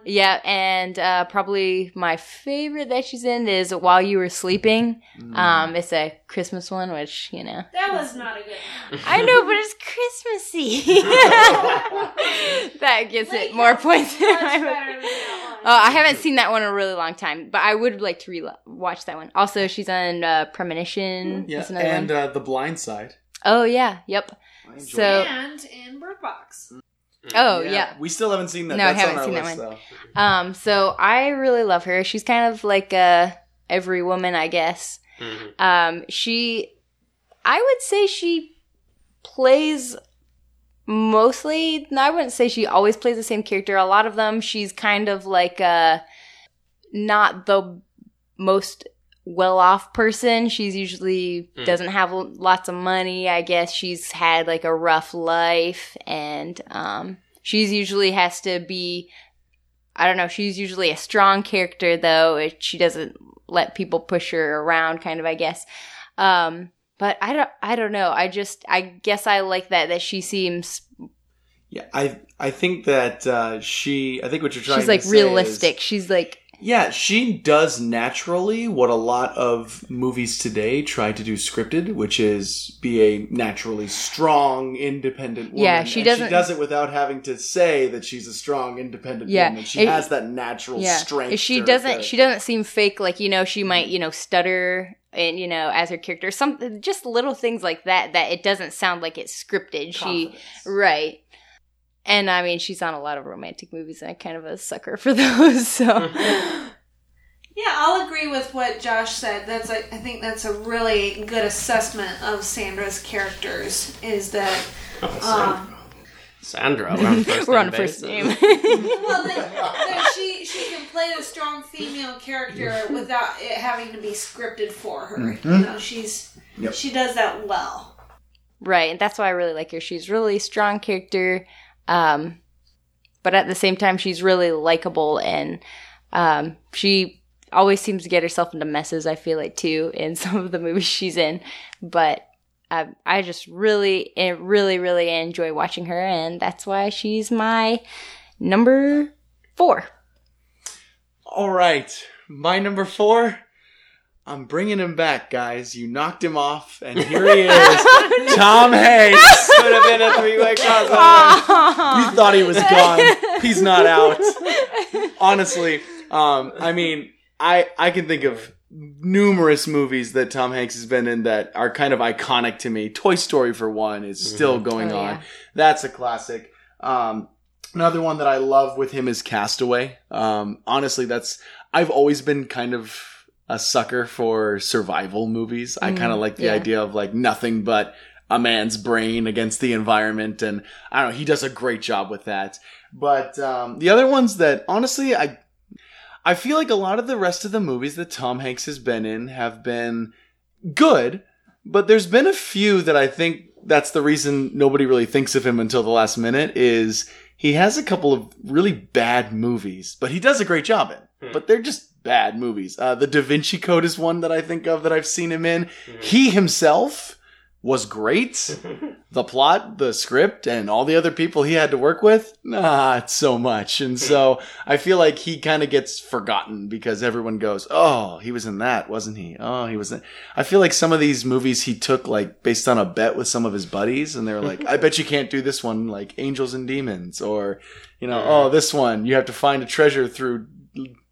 Yeah, and uh, probably my favorite that she's in is While You Were Sleeping. Mm. Um, it's a Christmas one, which you know. That was not a good one. I know, but it's Christmassy. that gives it more points. in Much my better than that one. Oh, I haven't seen that one in a really long time, but I would like to re-watch that one. Also, she's on uh, Premonition. yeah, That's another and one. uh, the Blind Side. oh yeah, yep. I enjoyed So- it. and in Bird Box. Oh yeah. We still haven't seen that. No, I haven't on our seen that one. though. Um, so I really love her. She's kind of like uh, every woman, I guess. Mhm. Um, she, I would say she plays mostly. I wouldn't say she always plays the same character. A lot of them, she's kind of like uh not the most well-off person. She's usually Mm. doesn't have lots of money. I guess she's had like a rough life, and um, she's usually has to be. I don't know. She's usually a strong character, though. It, she doesn't let people push her around, kind of. I guess. Um, but I don't. I don't know. I just. I guess I like that. That she seems. Yeah, I I think that uh, she. I think what you're trying. She's like to say is- realistic. She's like. Yeah, she does naturally what a lot of movies today try to do scripted, which is be a naturally strong, independent woman. Yeah, she And doesn't- She does it without having to say that she's a strong, independent Yeah, woman. She it- has that natural Yeah. strength. She doesn't. character. She doesn't seem fake. Like you know, she might you know stutter and you know as her character. Some just little things like that. That it doesn't sound like it's scripted. She right. And I mean, she's on a lot of romantic movies, and I'm kind of a sucker for those. So. Yeah, I'll agree with what Josh said. That's a, I think that's a really good assessment of Sandra's characters. Is that um, Sandra, we're on first We're on name first basis. name. well, that, that she she can play a strong female character without it having to be scripted for her. You know, she's Yep. she does that well. Right, and that's why I really like her. She's really strong character, um, but at the same time, she's really likable, and um, she always seems to get herself into messes. I feel like too in some of the movies she's in, but I, I just really, eh, really, really enjoy watching her, and that's why she's my number four. All right, my number four. I'm bringing him back, guys. You knocked him off, and here he is, Tom Hanks. Could have been a three-way crossover. You thought he was gone. He's not out. Honestly, um, I mean, I I can think of numerous movies that Tom Hanks has been in that are kind of iconic to me. Toy Story, for one, is still going Oh, on. yeah. That's a classic. Um, another one that I love with him is Castaway. Um, honestly, that's I've always been kind of a sucker for survival movies. I Mm, kind of like the yeah. idea of like nothing but a man's brain against the environment, and I don't know. He does a great job with that. But um, the other ones that honestly, I I feel like a lot of the rest of the movies that Tom Hanks has been in have been good, but there's been a few that I think that's the reason nobody really thinks of him until the last minute is he has a couple of really bad movies, but he does a great job in. Hmm. But they're just bad movies. Uh, the Da Vinci Code is one that I think of that I've seen him in. He himself was great. The plot, the script, and all the other people he had to work with, not so much. And so I feel like he kind of gets forgotten because everyone goes, "Oh, he was in that, wasn't he? Oh, he was in." I feel like some of these movies he took like based on a bet with some of his buddies, and they were like, "I bet you can't do this one, like Angels and Demons," or you know, "Oh, this one you have to find a treasure through."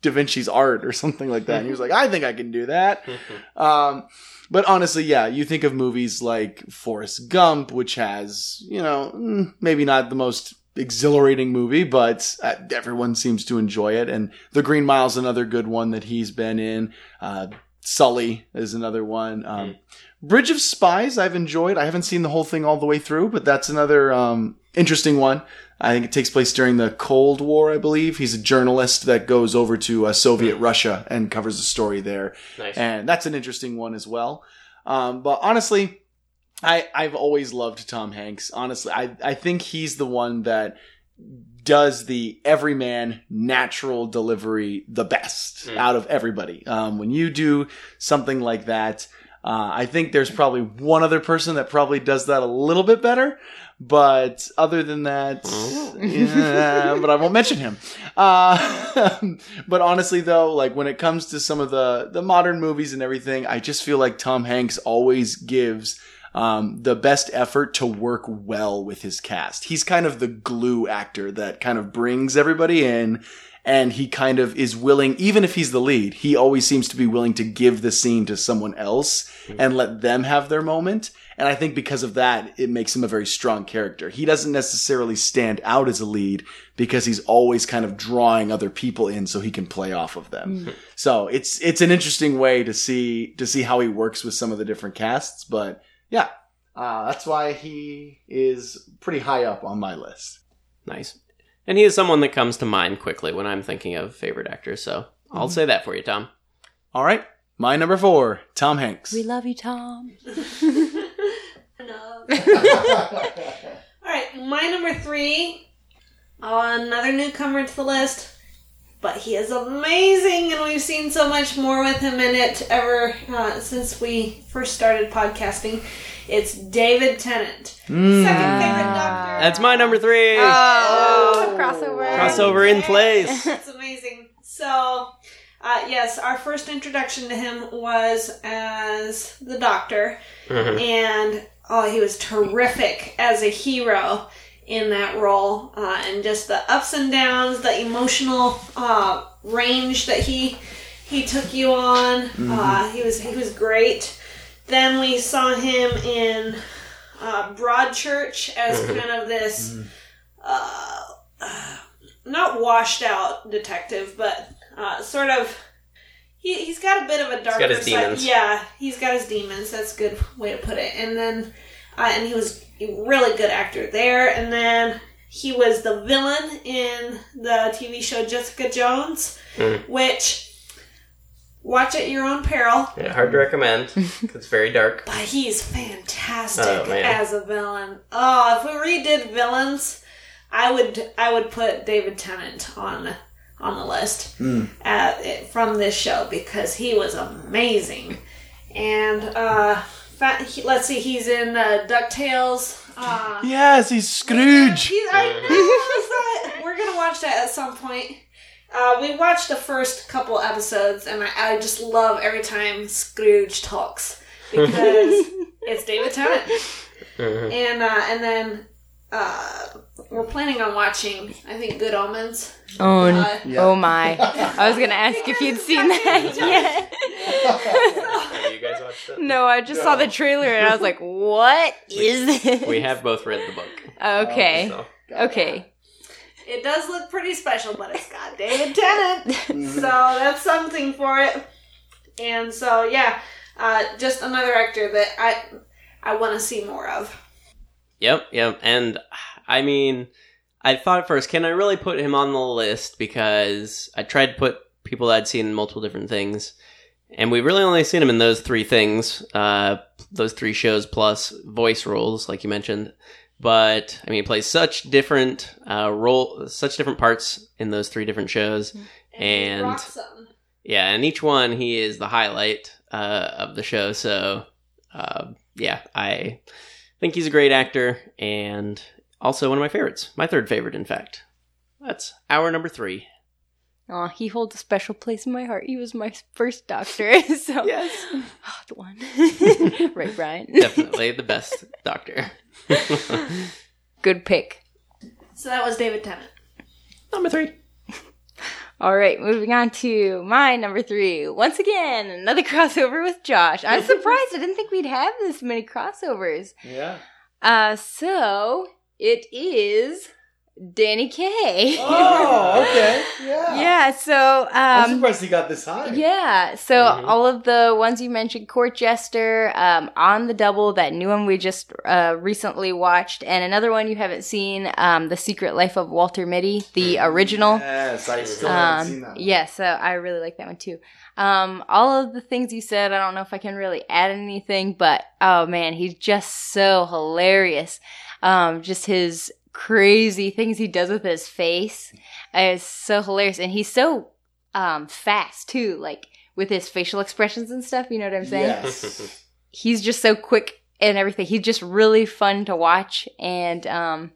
Da Vinci's art or something like that. And he was like, I think I can do that. Um, but honestly, yeah, you think of movies like Forrest Gump, which has, you know, mm, maybe not the most exhilarating movie, but uh, everyone seems to enjoy it. And The Green Mile's another good one that he's been in. Uh, Sully is another one. Um, Bridge of Spies, I've enjoyed. I haven't seen the whole thing all the way through, but that's another um, interesting one. I think it takes place during the Cold War, I believe. He's a journalist that goes over to uh, Soviet Russia and covers the story there Nice. and that's an interesting one as well. Um, but honestly, I I've always loved Tom Hanks. Honestly, I I think he's the one that does the everyman natural delivery the best Mm. out of everybody. Um, when you do something like that, uh, I think there's probably one other person that probably does that a little bit better. But other than that, yeah, but I won't mention him. Uh, but honestly, though, like when it comes to some of the the modern movies and everything, I just feel like Tom Hanks always gives um, the best effort to work well with his cast. He's kind of the glue actor that kind of brings everybody in. And he kind of is willing, even if he's the lead, he always seems to be willing to give the scene to someone else and let them have their moment. And I think because of that, it makes him a very strong character. He doesn't necessarily stand out as a lead because he's always kind of drawing other people in so he can play off of them. So it's, it's an interesting way to see, to see how he works with some of the different casts. But yeah, uh, that's why he is pretty high up on my list. Nice. And he is someone that comes to mind quickly when I'm thinking of favorite actors, so I'll say that for you, Tom. All right. My number four, Tom Hanks. We love you, Tom. No. All right, my number three, another newcomer to the list, but he is amazing, and we've seen so much more with him in it ever uh, since we first started podcasting. It's David Tennant, Mm. second favorite Doctor. That's my number three. Oh, crossover. Crossover in place. It's amazing. So, uh, yes, our first introduction to him was as the Doctor, Mhm. and oh, he was terrific as a hero in that role, uh, and just the ups and downs, the emotional uh, range that he he took you on. Uh, he was he was great. Then we saw him in uh, Broadchurch as kind of this. Uh, not washed out detective, but uh, sort of. He, he's got a bit of a darker got his side. demons. Yeah, he's got his demons. That's a good way to put it. And then, uh, and he was a really good actor there. And then he was the villain in the TV show Jessica Jones, Mm. which watch at your own peril. Yeah, hard to recommend. It's very dark. But he's fantastic Oh, as a villain. Oh, if we redid villains, I would I would put David Tennant on on the list uh, from this show because he was amazing. And uh, fa- he, let's see, he's in uh, Ducktales. Uh, Yes, he's Scrooge. He- I know. We're gonna watch that at some point. Uh, we watched the first couple episodes, and I, I just love every time Scrooge talks because it's David Tennant. Mhm. And uh, and then uh, we're planning on watching. I think Good Omens. Oh, Uh, Yeah. oh my. I was going to ask if you'd seen that. yeah. no, I just saw the trailer and I was like, "What is this?" We have both read the book. Okay. So. Okay. It does look pretty special, but it's got David Tennant. So that's something for it. And so yeah, uh, just another actor that I I want to see more of. Yep, yep. And I mean, I thought at first, can I really put him on the list? Because I tried to put people that I'd seen in multiple different things, and we've really only seen him in those three things, uh, those three shows plus voice roles, like you mentioned. But I mean, he plays such different uh, role, such different parts in those three different shows. And- Son. Yeah, and each one he is the highlight uh, of the show. So, uh, yeah, I think he's a great actor and also one of my favorites. My third favorite, in fact. That's hour number three. Oh, he holds a special place in my heart. He was my first doctor, so Yes. Oh, the one, right, Brian? Definitely the best doctor. Good pick. So that was David Tennant. number three. All right, moving on to my number three. Once again, another crossover with Josh. I'm surprised. I didn't think we'd have this many crossovers. Yeah. Uh, so it is Danny Kaye. Oh, okay. Yeah. yeah. So I'm um, surprised he got this high. Yeah, so Mhm. all of the ones you mentioned, Court Jester, um, On the Double, that new one we just uh, recently watched, and another one you haven't seen, um, The Secret Life of Walter Mitty, the original. Yes, I still haven't seen Um, that. yeah, so I really like that one too. Um, all of the things you said, I don't know if I can really add anything, but oh man, he's just so hilarious. Um, just his crazy things he does with his face is so hilarious, and he's so um fast too, like with his facial expressions and stuff. You know what I'm saying? Yes. He's just so quick and everything. He's just really fun to watch, and um,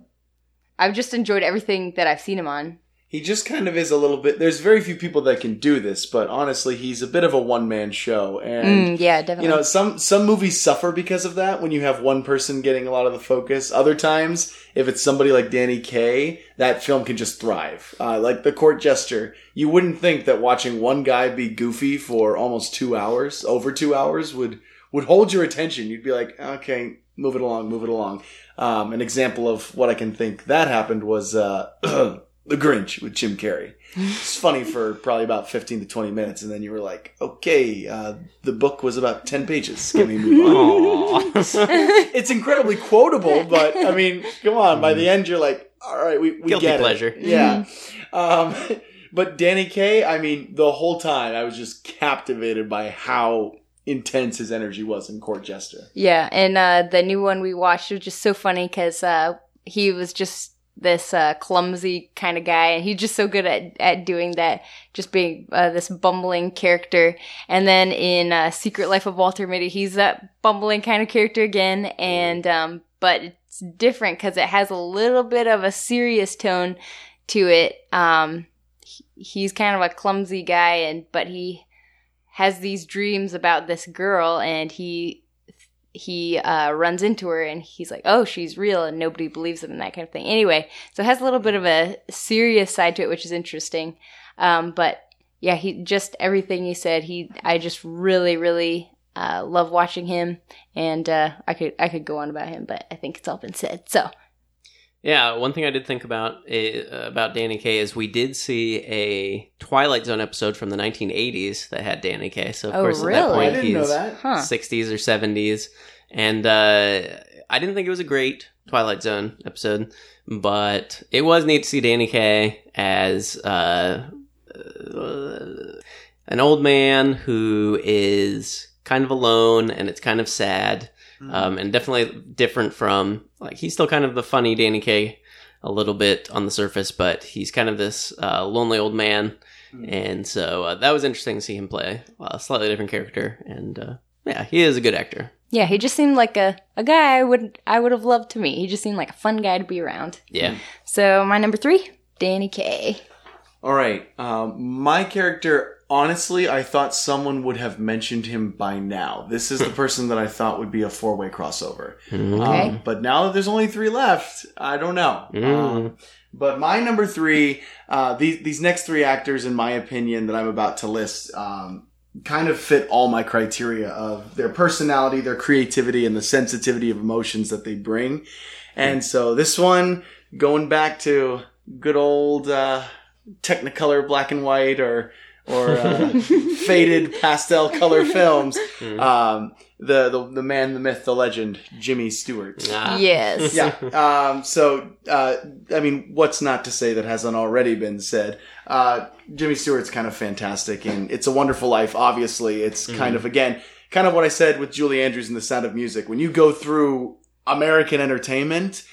I've just enjoyed everything that I've seen him on. He just kind of is a little bit. There's very few people that can do this, but honestly, he's a bit of a one man show, and Mm, yeah, definitely. you know some some movies suffer because of that when you have one person getting a lot of the focus other times if it's somebody like danny kaye that film can just thrive uh, like the court jester you wouldn't think that watching one guy be goofy for almost two hours over two hours would would hold your attention you'd be like okay move it along move it along um, an example of what i can think that happened was uh, the grinch with jim carrey. It's funny for probably about 15 to 20 minutes and then you were like okay uh, the book was about 10 pages. Can we move on? It's incredibly quotable but i mean come on by the end you're like all right we, we Guilty get it." pleasure. yeah. Um, but danny kaye i mean the whole time i was just captivated by how intense his energy was in court jester. Yeah, and uh, the new one we watched was just so funny because uh, he was just this uh, clumsy kind of guy, and he's just so good at, at doing that, just being uh, this bumbling character. And then in uh, Secret Life of Walter Mitty, he's that bumbling kind of character again, and um, but it's different because it has a little bit of a serious tone to it. Um, he- he's kind of a clumsy guy, and but he has these dreams about this girl, and he he uh, runs into her and he's like, "Oh, she's real," and nobody believes him and that kind of thing. Anyway, so it has a little bit of a serious side to it, which is interesting. Um, but yeah, he just everything he said. He, I just really, really uh, love watching him, and uh, I could I could go on about him, but I think it's all been said. So Yeah, one thing I did think about uh, about Danny Kaye is we did see a Twilight Zone episode from the 1980s that had Danny Kaye. So of Oh, course at that point he's that huh? 60s or 70s, and uh, I didn't think it was a great Twilight Zone episode, but it was neat to see Danny Kaye as uh, uh, an old man who is kind of alone, and it's kind of sad um, and definitely different from like he's still kind of the funny Danny Kaye a little bit on the surface, but he's kind of this uh, lonely old man, Mhm. and so uh, that was interesting to see him play a slightly different character, and uh, yeah, he is a good actor. Yeah, he just seemed like a, a guy I would I would have loved to meet. He just seemed like a fun guy to be around. Yeah, So my number three, Danny Kaye. All right. Um, my character, honestly, I thought someone would have mentioned him by now. This is the person that I thought would be a four way crossover. Okay. Um, but now that there's only three left, I don't know. Mm. Um, but my number three, uh, these these next three actors, in my opinion, that I'm about to list, um, kind of fit all my criteria of their personality, their creativity, and the sensitivity of emotions that they bring. And so this one, going back to good old uh, Technicolor black and white or or uh, faded pastel color films, um, the, the the man, the myth, the legend, Jimmy Stewart. Ah. Yes. Yeah. Um, so, uh, I mean, what's not to say that hasn't already been said? Uh, Jimmy Stewart's kind of fantastic, and It's a Wonderful Life. Obviously, it's kind of again, kind of what I said with Julie Andrews in The Sound of Music. When you go through American entertainment,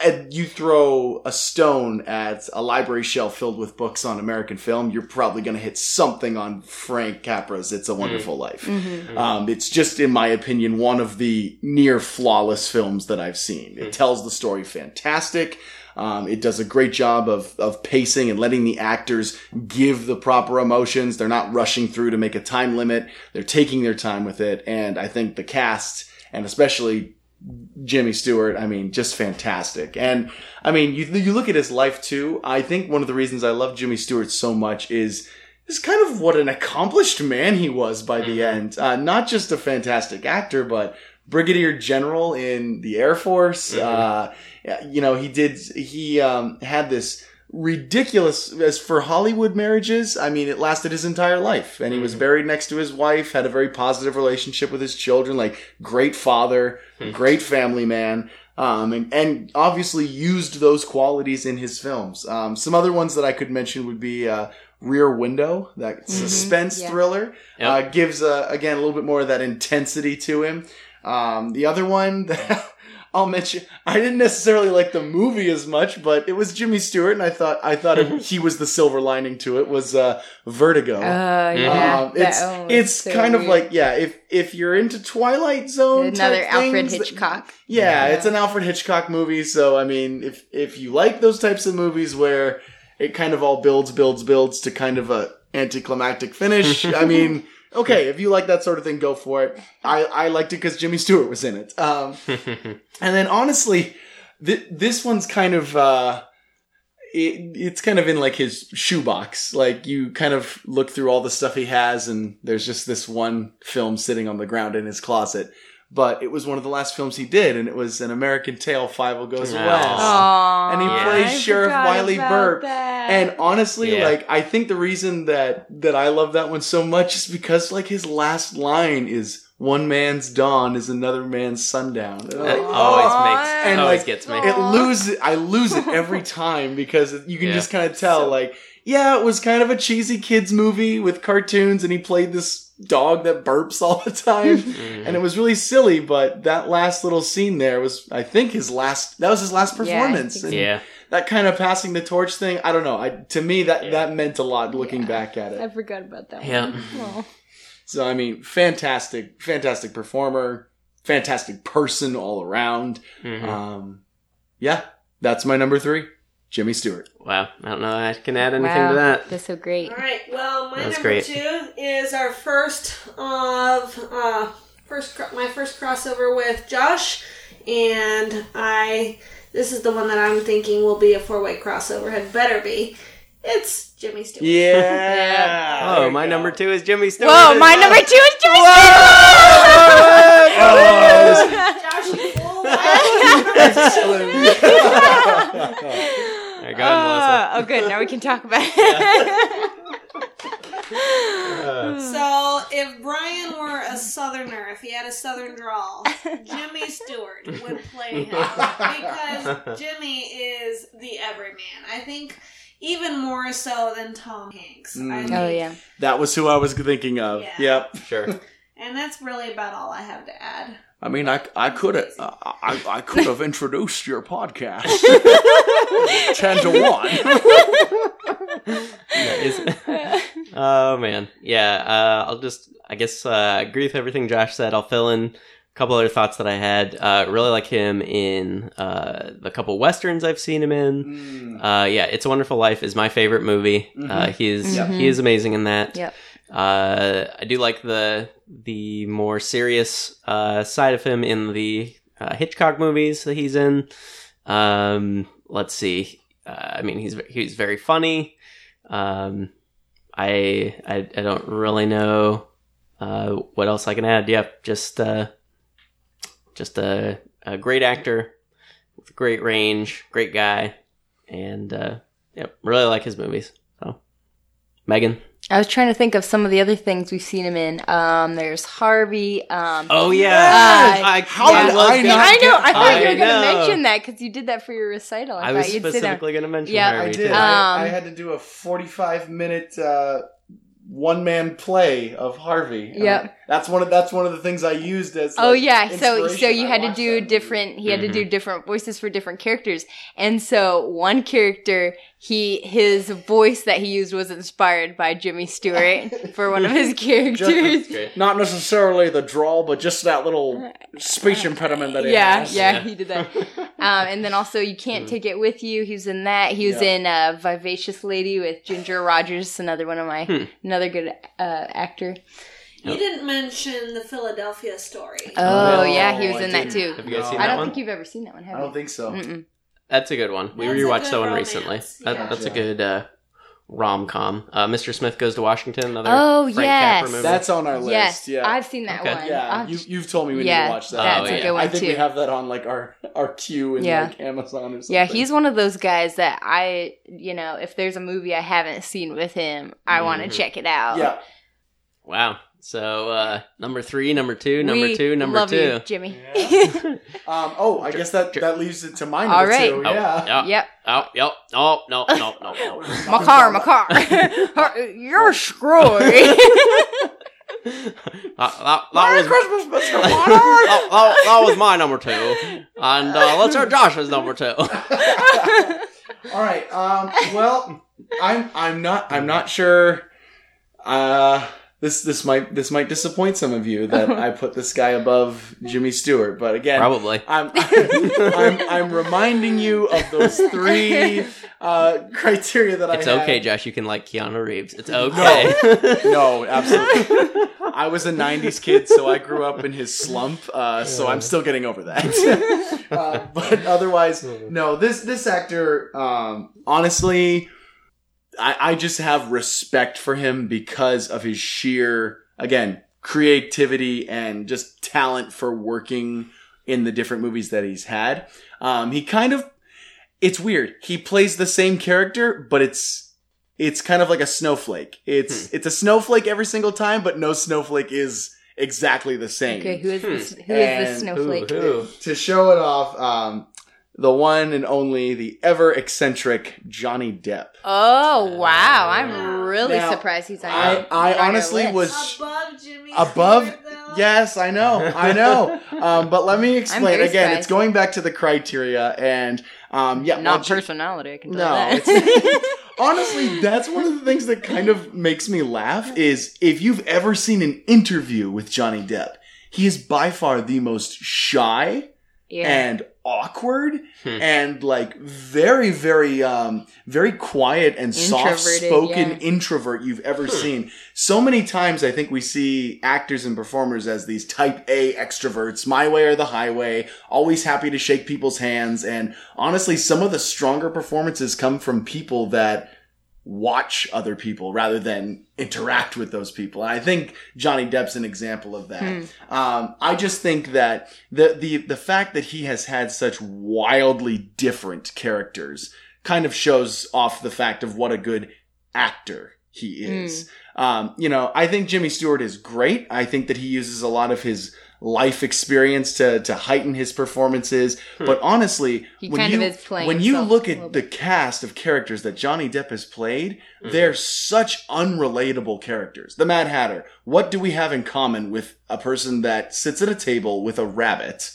and you throw a stone at a library shelf filled with books on American film, you're probably going to hit something on Frank Capra's "It's a Wonderful Life." Um, it's just, in my opinion, one of the near flawless films that I've seen. It tells the story fantastic. Um, it does a great job of, of pacing and letting the actors give the proper emotions. They're not rushing through to make a time limit. They're taking their time with it. And I think the cast, and especially Jimmy Stewart, I mean, just fantastic. And I mean, you, you look at his life too. I think one of the reasons I love Jimmy Stewart so much is is kind of what an accomplished man he was by the end. Uh, not just a fantastic actor, but brigadier general in the Air Force. Uh, you know, he did, he um, had this ridiculous as for Hollywood marriages. I mean, it lasted his entire life, and he was buried next to his wife. Had a very positive relationship with his children. Like great father, great family man. Um, and, and obviously used those qualities in his films. Um, some other ones that I could mention would be, uh, Rear Window, that suspense Yeah. thriller, Yep. uh, gives, uh, again, a little bit more of that intensity to him. Um, the other one that I'll mention, I didn't necessarily like the movie as much, but it was Jimmy Stewart, and I thought I thought it, he was the silver lining to it. Was uh, Vertigo. Uh, yeah. Um, it's it's so kind of like yeah, if if you're into Twilight Zone, another Alfred things, Hitchcock. yeah, it's an Alfred Hitchcock movie. So I mean, if if you like those types of movies where it kind of all builds, builds, builds to kind of a anticlimactic finish, I mean, okay, if you like that sort of thing, go for it. I I liked it because Jimmy Stewart was in it. Um, and then honestly, th- this one's kind of. Uh, it, it's kind of in like his shoebox. Like you kind of look through all the stuff he has, and there's just this one film sitting on the ground in his closet. But it was one of the last films he did, and it was an American Tale: Fievel Goes Aw. West. Aww, And he Yeah. plays I Sheriff Wiley about Burp. that. And honestly, Yeah. like I think the reason that that I love that one so much is because like his last line is "One man's dawn is another man's sundown." And I'm That like, always Aw. makes And, always like, gets me. it lose I lose it every time because you can Yeah. just kind of tell like yeah it was kind of a cheesy kids movie with cartoons and he played this dog that burps all the time Mhm. and it was really silly but that last little scene there was I think his last that was his last performance think and yeah. that kind of passing the torch thing I don't know I to me that Yeah. that meant a lot looking Yeah. back at it I forgot about that Yeah. one. Aw. so I mean fantastic fantastic performer fantastic person all around Mhm. um, yeah, that's my number three, Jimmy Stewart. Wow. I don't know. I can add anything Wow, to that. That's so great. All right. Well, my That's number great. two is our first of uh, first cro- my first crossover with Josh, and I. This is the one that I'm thinking will be a four way crossover. Had better be. It's Jimmy Stewart. Yeah. Oh, my number two is Jimmy Stewart. Whoa, my well. number two is Jimmy Oh, Josh, you fool! All right, go ahead, Melissa. Uh, oh, good. Now we can talk about it. Uh, So, if Brian were a Southerner, if he had a Southern drawl, Jimmy Stewart would play him because Jimmy is the everyman. I think even more so than Tom Hanks. I Mm. think. oh yeah. that was who I was thinking of. Yeah. Yep. sure. And that's really about all I have to add. I mean, I, I could have I, I could have introduced your podcast ten to one. Nice. oh man, yeah. Uh, I'll just, I guess, uh, agree with everything Josh said. I'll fill in a couple other thoughts that I had. Uh, really like him in uh, the couple westerns I've seen him in. Uh, yeah, It's a Wonderful Life is my favorite movie. Uh, he is Yep. he is amazing in that. Yep. Uh, I do like the the more serious uh, side of him in the uh, Hitchcock movies that he's in. Um, let's see. Uh, I mean, he's he's very funny. Um, I, I I don't really know Uh, what else I can add? Yep, just uh, just a, a great actor with great range, great guy, and yep, really like his movies. So, Megan. I was trying to think of some of the other things we've seen him in. Um, there's Harvey. Um, Oh yeah, Yes! I, How I did was I not I know. I get- thought you were going to mention that because you did that for your recital. I, I was thought you'd sit down. specifically going to mention Yeah, Harvey I did. too. Um, I, I had to do a 45 minute uh, one man play of Harvey. Yep. Uh, that's one of that's one of the things I used as. Oh like, yeah, so so you I had to do that movie. different. He had to Mhm. do different voices for different characters, and so one character, he his voice that he used was inspired by Jimmy Stewart for one of his characters. Great. Not necessarily the drawl, but just that little speech impediment that he yeah, has. yeah, Yeah. he did that. Um, and then also, you can't take it with you. He was in that. He was Yeah. in uh, Vivacious Lady with Ginger Rogers, another one of my Hmm. Another good uh, actor. You didn't mention the Philadelphia story. Oh no, yeah, he was I in that didn't. too. Have you guys No. seen I that don't one? think you've ever seen that one, have I you? don't think so. Mm-mm. That's a good one. We That's a rewatched that one romance. recently. That, Yeah. That's a good uh, rom com. Uh, Mr. Smith Goes to Washington. Another Oh, Frank yes. Movie. That's on our list. Yes, yeah. I've seen that Okay. one. yeah, you, you've told me we Yeah, need to watch that. that's a I- good one, I think we have that on like our our queue in Yeah. like Amazon or something. Yeah, he's one of those guys that I, you know, if there's a movie I haven't seen with him, I want to check it out. yeah. wow. So uh, number three, number two, number We two, number love two. you, Jimmy. Um, oh, I guess that that leaves it to my number All right. two. Oh, Yeah. yeah. yep, Oh, yep. Oh, no, no, no, no. my car, my car. You're screwed. that, that, that was Christmas, Mr. that, that- that was my number two, and uh, let's hear Josh's number two. All right. Um, well, I'm I'm not I'm not sure. Uh, this this might this might disappoint some of you that I put this guy above Jimmy Stewart, but again, Probably. I'm, I'm I'm reminding you of those three uh, criteria that It's I. It's okay. Josh. You can like Keanu Reeves. It's okay. No, absolutely. I was a '90s kid, so I grew up in his slump. Uh, so I'm still getting over that. uh, but otherwise, no. This this actor, um, honestly, I, I just have respect for him because of his sheer, again, creativity and just talent for working in the different movies that he's had. Um, he kind of, it's weird. He plays the same character, but it's it's kind of like a snowflake. It's it's a snowflake every single time, but no snowflake is exactly the same. okay, who is this? Who is And this snowflake? who- who? To show it off, um, the one and only, the ever eccentric Johnny Depp. Oh wow, I'm really Now, surprised he's on. I- your- I on your honestly list. was- Above Jimmy. Above, Stewart, though? yes, I know, I know. Um, but let me explain very again. surprised. It's going back to the criteria, and um, yeah, not well, personality. I can tell No, that. it's- honestly, that's one of the things that kind of makes me laugh. Is if you've ever seen an interview with Johnny Depp, he is by far the most shy yeah. and awkward Hmm. and like very very um very quiet and soft spoken yeah. introvert you've ever seen so many times i think we see actors and performers as these type a extroverts my way or the highway always happy to shake people's hands and honestly some of the stronger performances come from people that watch other people rather than interact with those people. And I think Johnny Depp's an example of that. Hmm. Um, I just think that the, the, the fact that he has had such wildly different characters kind of shows off the fact of what a good actor he is. Um, you know, I think Jimmy Stewart is great. I think that he uses a lot of his life experience to, to heighten his performances. But honestly, He when you, of is playing when you look at the cast of characters that Johnny Depp has played, Mhm. they're such unrelatable characters. The Mad Hatter. What do we have in common with a person that sits at a table with a rabbit,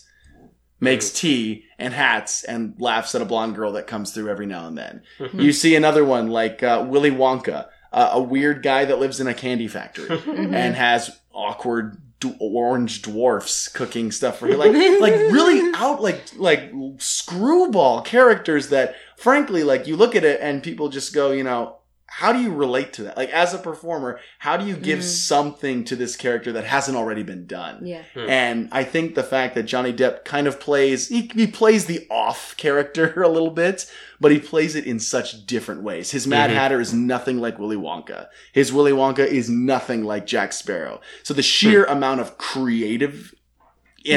makes tea and hats, and laughs at a blonde girl that comes through every now and then? You see another one like uh, Willy Wonka, uh, a weird guy that lives in a candy factory and has awkward orange dwarfs cooking stuff for you like like really out like like screwball characters that frankly like you look at it and people just go you know how do you relate to that? Like as a performer, how do you give Mhm. something to this character that hasn't already been done? Yeah. Hmm. And I think the fact that Johnny Depp kind of plays, he, he plays the off character a little bit, but he plays it in such different ways. His Mad Mhm. Hatter is nothing like Willy Wonka. His Willy Wonka is nothing like Jack Sparrow. So the sheer amount of creative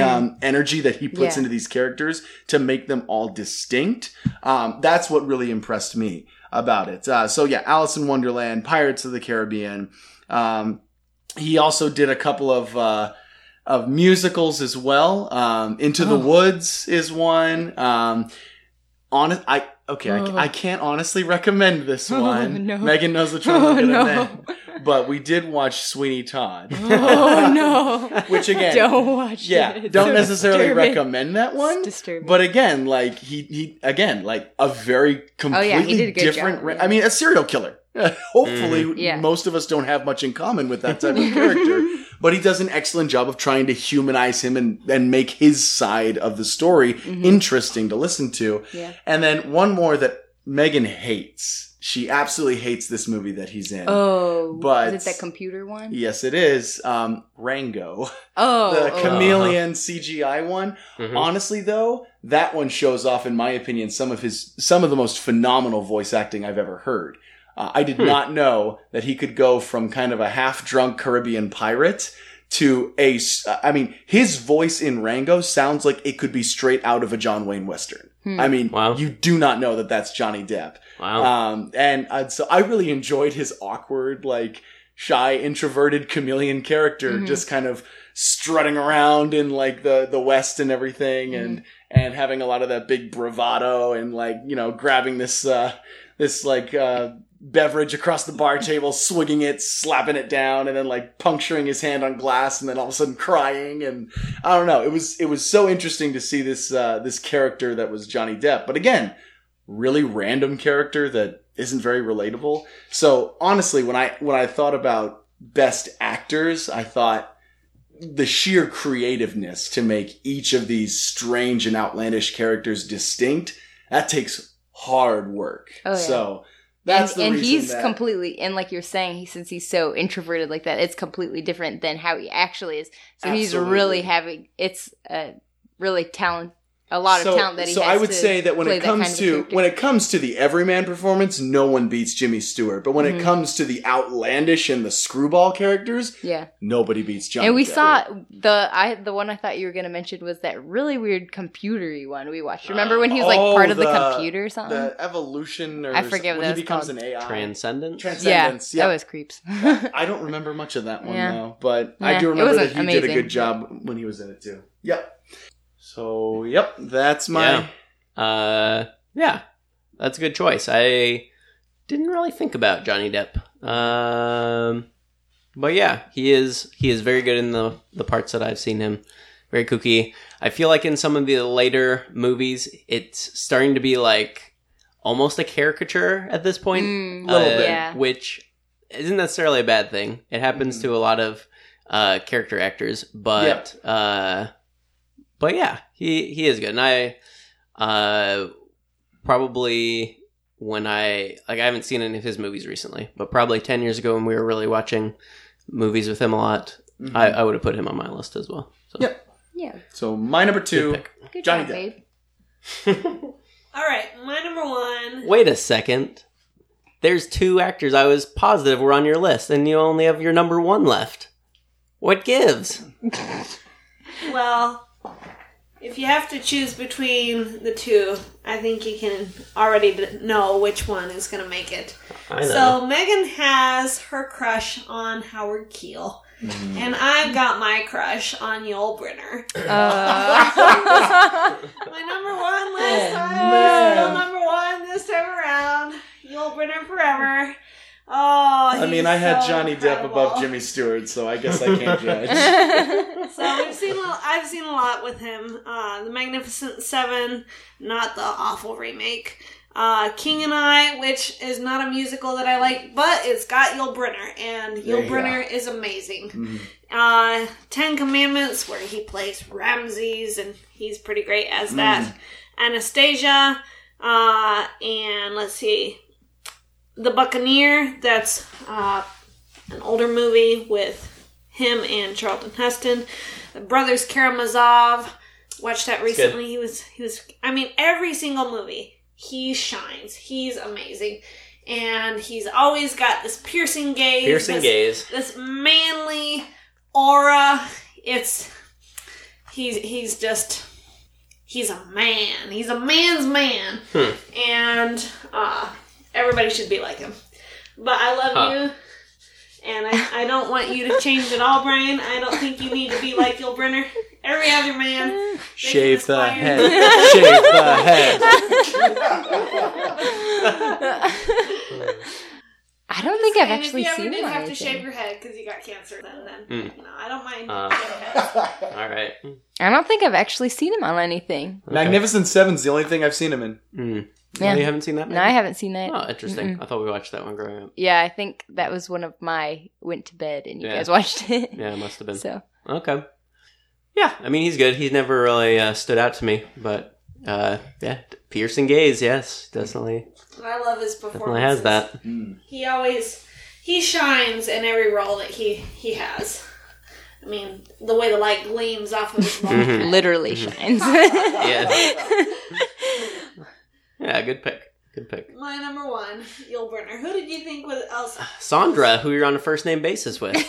um, energy that he puts Yeah. into these characters to make them all distinct, um, that's what really impressed me about it. Uh, so yeah, Alice in Wonderland, Pirates of the Caribbean. Um, he also did a couple of uh, of musicals as well. Um, Into the Oh. Woods is one. Um, honest, I okay, Oh. I, I can't honestly recommend this Oh, one. no. Megan knows which one Oh, I'm gonna no. But we did watch Sweeney Todd. Oh no! Which again, don't watch yeah, it. It's don't so necessarily disturbing. recommend that one. It's disturbing. But again, like he he again, like a very completely Oh, yeah, a different. job, yeah. I mean, a serial killer. Hopefully, Mhm. Yeah. most of us don't have much in common with that type of character. But he does an excellent job of trying to humanize him and and make his side of the story Mhm. interesting to listen to. Yeah. And then one more that Megan hates. She absolutely hates this movie that he's in. Oh, But- is it that computer one? Yes, it is. Um, Rango, Oh, the oh. chameleon CGI one. Mhm. Honestly, though, that one shows off, in my opinion, some of his some of the most phenomenal voice acting I've ever heard. Uh, I did Hmm. not know that he could go from kind of a half drunk Caribbean pirate to a. I mean, his voice in Rango sounds like it could be straight out of a John Wayne western. Hmm. I mean, Wow. you do not know that that's Johnny Depp. Wow. Um, and uh, so I really enjoyed his awkward, like shy, introverted chameleon character, Mhm. just kind of strutting around in like the the West and everything, and and having a lot of that big bravado and like you know grabbing this uh this like uh beverage across the bar table, swigging it, slapping it down, and then like puncturing his hand on glass, and then all of a sudden crying, and I don't know. It was it was so interesting to see this uh this character that was Johnny Depp, but again really random character that isn't very relatable. So honestly, when I when I thought about best actors, I thought the sheer creativeness to make each of these strange and outlandish characters distinct that takes hard work. Oh, yeah. So that's and, the and he's that- completely and like you're saying, he since he's so introverted like that, it's completely different than how he actually is. So he's really having it's a really talent, a lot so, of talent that he so has. I would to say that when it comes kind of to character. when it comes to the everyman performance, no one beats Jimmy Stewart. But when it Mhm. comes to the outlandish and the screwball characters, yeah, nobody beats Johnny. and we Depp. saw the I the one I thought you were gonna mention was that really weird computery one we watched. Remember when he was like Oh, part of the, the- computer or something? the evolution or I forget what when that he becomes called. an AI. Transcendence. Trans- yeah, Transcendence, yeah. that was creeps. I don't remember much of that one Yeah. though, but I do remember that wasn't he did a good job when he was in it too. Yep. So yep, that's my. Yeah. Uh, yeah, that's a good choice. I didn't really think about Johnny Depp. Um, but yeah, he is he is very good in the the parts that I've seen him. Very kooky. I feel like in some of the later movies, it's starting to be like almost a caricature at this point. Mm, Little uh, bit. Yeah. which isn't necessarily a bad thing. It happens Mhm. to a lot of uh, character actors, but uh, but yeah, he he is good, and I uh, probably when I like I haven't seen any of his movies recently, but probably ten years ago when we were really watching movies with him a lot, Mhm. I, I would have put him on my list as well. So. Yep. yeah, so my number two. Good good Johnny job, Depp. All right, my number one. Wait a second. There's two actors I was positive were on your list, and you only have your number one left. What gives? Well, if you have to choose between the two, I think you can already know which one is going to make it. I know. So Megan has her crush on Howard Keel, Mm-hmm. and I've got my crush on Yul Brynner. Uh, My number one list Oh, time, man. number one this time around. Yul Brynner forever. Oh, I mean, he's I had so Johnny Depp above Jimmy Stewart, so I guess I can't judge. So we've seen. a- I've seen a lot with him. Uh, the Magnificent Seven, not the awful remake. Uh, King and I, which is not a musical that I like, but it's got Yul Brynner, and Yul you Brynner is amazing. Mhm. Uh, Ten Commandments, where he plays Ramses, and he's pretty great as that. Anastasia, uh, and let's see, The Buccaneer. That's uh, an older movie with him and Charlton Heston. The Brothers Karamazov. Watched that recently. He was he was. I mean, every single movie he shines. He's amazing, and he's always got this piercing gaze. Piercing this, gaze. This manly aura. It's he's he's just he's a man. He's a man's man, Hmm. and uh, everybody should be like him. But I love Huh. you. And I, I don't want you to change at all, Brian. I don't think you need to be like Yul Brynner. Every other man. Shave the aspire- head. Shave the head. I don't think I've And actually if you ever seen did him on have to shave anything. your head because you got cancer, then then Mm. no, I don't mind. Uh. All right. I don't think I've actually seen him on anything. Okay. Magnificent Seven's the only thing I've seen him in. Mm. Yeah. Oh, you haven't seen that? No, I haven't seen that. Oh, interesting. I thought we watched that one growing up. Yeah, I think that was one of my went to bed and you Yeah. guys watched it. Yeah, it must have been. So Okay. Yeah, I mean he's good. He's never really uh, stood out to me, but uh, yeah, piercing gaze. Yes, definitely, I love his performance. definitely has that. He always he shines in every role that he he has. I mean, the way the light gleams off of his bald Mhm. literally shines. Yeah. Yeah, good pick. Good pick. My number one, Yul Brynner. Who did you think was else? Sandra, who you're on a first name basis with.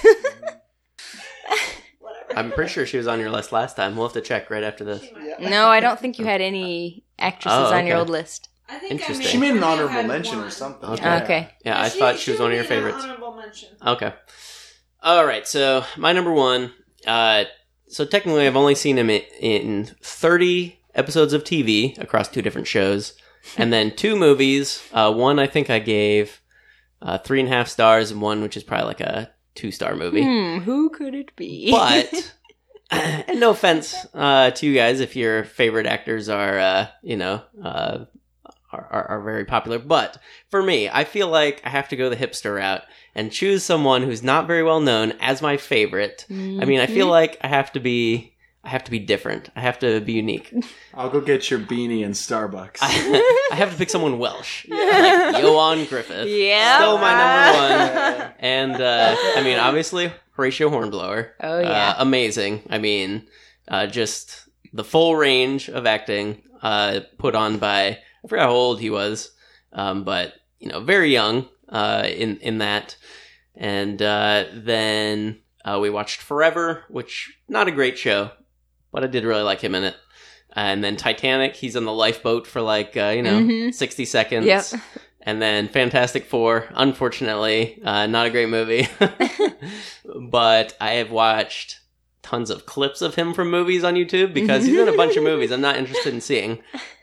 Whatever. I'm pretty sure she was on your list last time. We'll have to check right after this. She no, I don't think you had any actresses Oh, on your old list. I think Interesting. I She made an I honorable had mention or something. Okay. Okay. Yeah, I she- thought she was one of your would an favorites. Honorable mention. Okay. All right. So my number one. Uh, so technically, I've only seen him in, in 30 episodes of TV across two different shows, and then two movies. Uh, one I think I gave uh, three and a half stars, and one which is probably like a two star movie. Hmm, who could it be? But and no offense uh, to you guys if your favorite actors are uh, you know uh, are, are, are very popular, but for me, I feel like I have to go the hipster route and choose someone who's not very well known as my favorite. I mean, I Mm-hmm. feel like I have to be I have to be different. I have to be unique. I'll go get your beanie in Starbucks. I, I have to pick someone Welsh, Yeah. like Ioan Gruffudd. Yeah. still my number one. And uh, I mean, obviously, Horatio Hornblower. Oh, yeah. uh, amazing. I mean, uh, just the full range of acting uh, put on by I forgot how old he was, um, but you know, very young uh, in in that. And uh, then uh, we watched Forever, which not a great show, but I did really like him in it. And then Titanic, he's on the lifeboat for like uh, you know Mhm. sixty seconds. Yep. And then Fantastic Four, unfortunately, uh, not a great movie. but I have watched tons of clips of him from movies on YouTube because he's in a bunch of movies I'm not interested in seeing.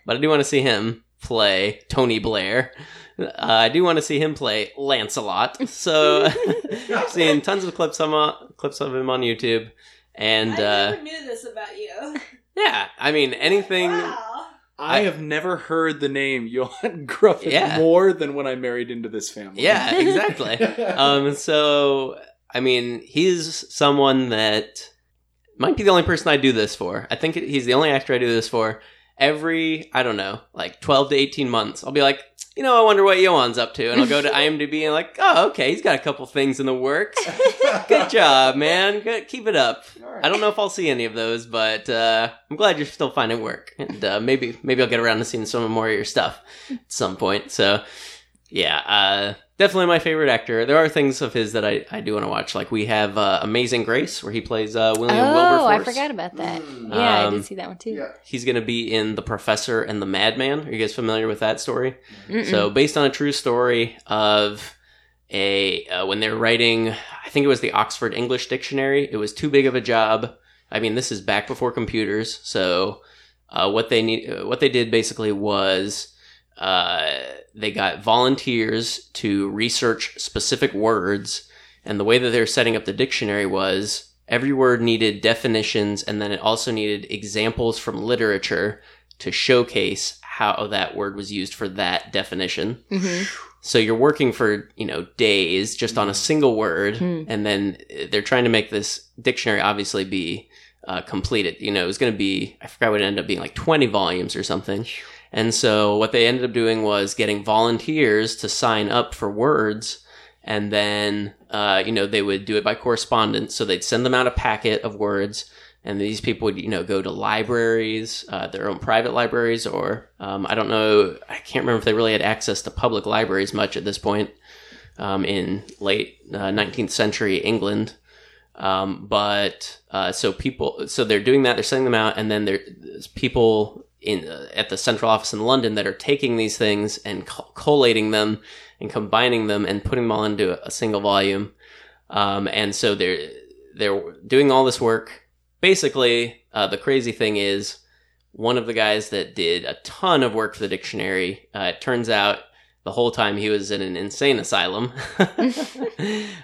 But I do want to see him play Tony Blair. Uh, I do want to see him play Lancelot. So I've seen tons of clips him, clips of him on YouTube. And I uh, never knew this about you. yeah, I mean, anything. Wow. I have never heard the name Ioan Gruffudd Yeah. more than when I married into this family. Yeah, exactly. um, so I mean, he's someone that might be the only person I do this for. I think he's the only actor I do this for. Every I don't know, like twelve to eighteen months, I'll be like, you know, I wonder what Ioan's up to, and I'll go to IMDb and like, oh, okay, he's got a couple things in the works. Good job, man. Good, keep it up. I don't know if I'll see any of those, but uh, I'm glad you're still finding work, and uh, maybe maybe I'll get around to seeing some more of your stuff at some point. So, yeah, uh, definitely my favorite actor. There are things of his that I, I do want to watch. Like we have uh, Amazing Grace, where he plays uh, William Wilberforce. oh, Wilberforce. I forgot about that. Mm. Yeah, I Um, did see that one too. Yeah. He's going to be in The Professor and the Madman. Are you guys familiar with that story? Mm-mm. So, based on a true story of a uh, when they're writing, I think it was the Oxford English Dictionary. It was too big of a job. I mean, this is back before computers. So, uh, what they need, uh, what they did basically was uh, they got volunteers to research specific words, and the way that they're setting up the dictionary was every word needed definitions, and then it also needed examples from literature to showcase how that word was used for that definition. Mhm. So you're working for, you know, days just on a single word, Hmm. and then they're trying to make this dictionary obviously be uh, completed. You know, it was going to be, I forgot what it ended up being, like 20 volumes or something. And so what they ended up doing was getting volunteers to sign up for words. And then, uh, you know, they would do it by correspondence. So they'd send them out a packet of words. And these people would, you know, go to libraries, uh, their own private libraries, or um, I don't know, I can't remember if they really had access to public libraries much at this point um, in late uh, 19th century England. Um, but uh, so people, so they're doing that. They're sending them out, and then there's people in uh, at the central office in London that are taking these things and co- collating them and combining them and putting them all into a single volume. Um, and so they're they're doing all this work. Basically, uh, the crazy thing is one of the guys that did a ton of work for the dictionary. Uh, it turns out the whole time he was in an insane asylum. um,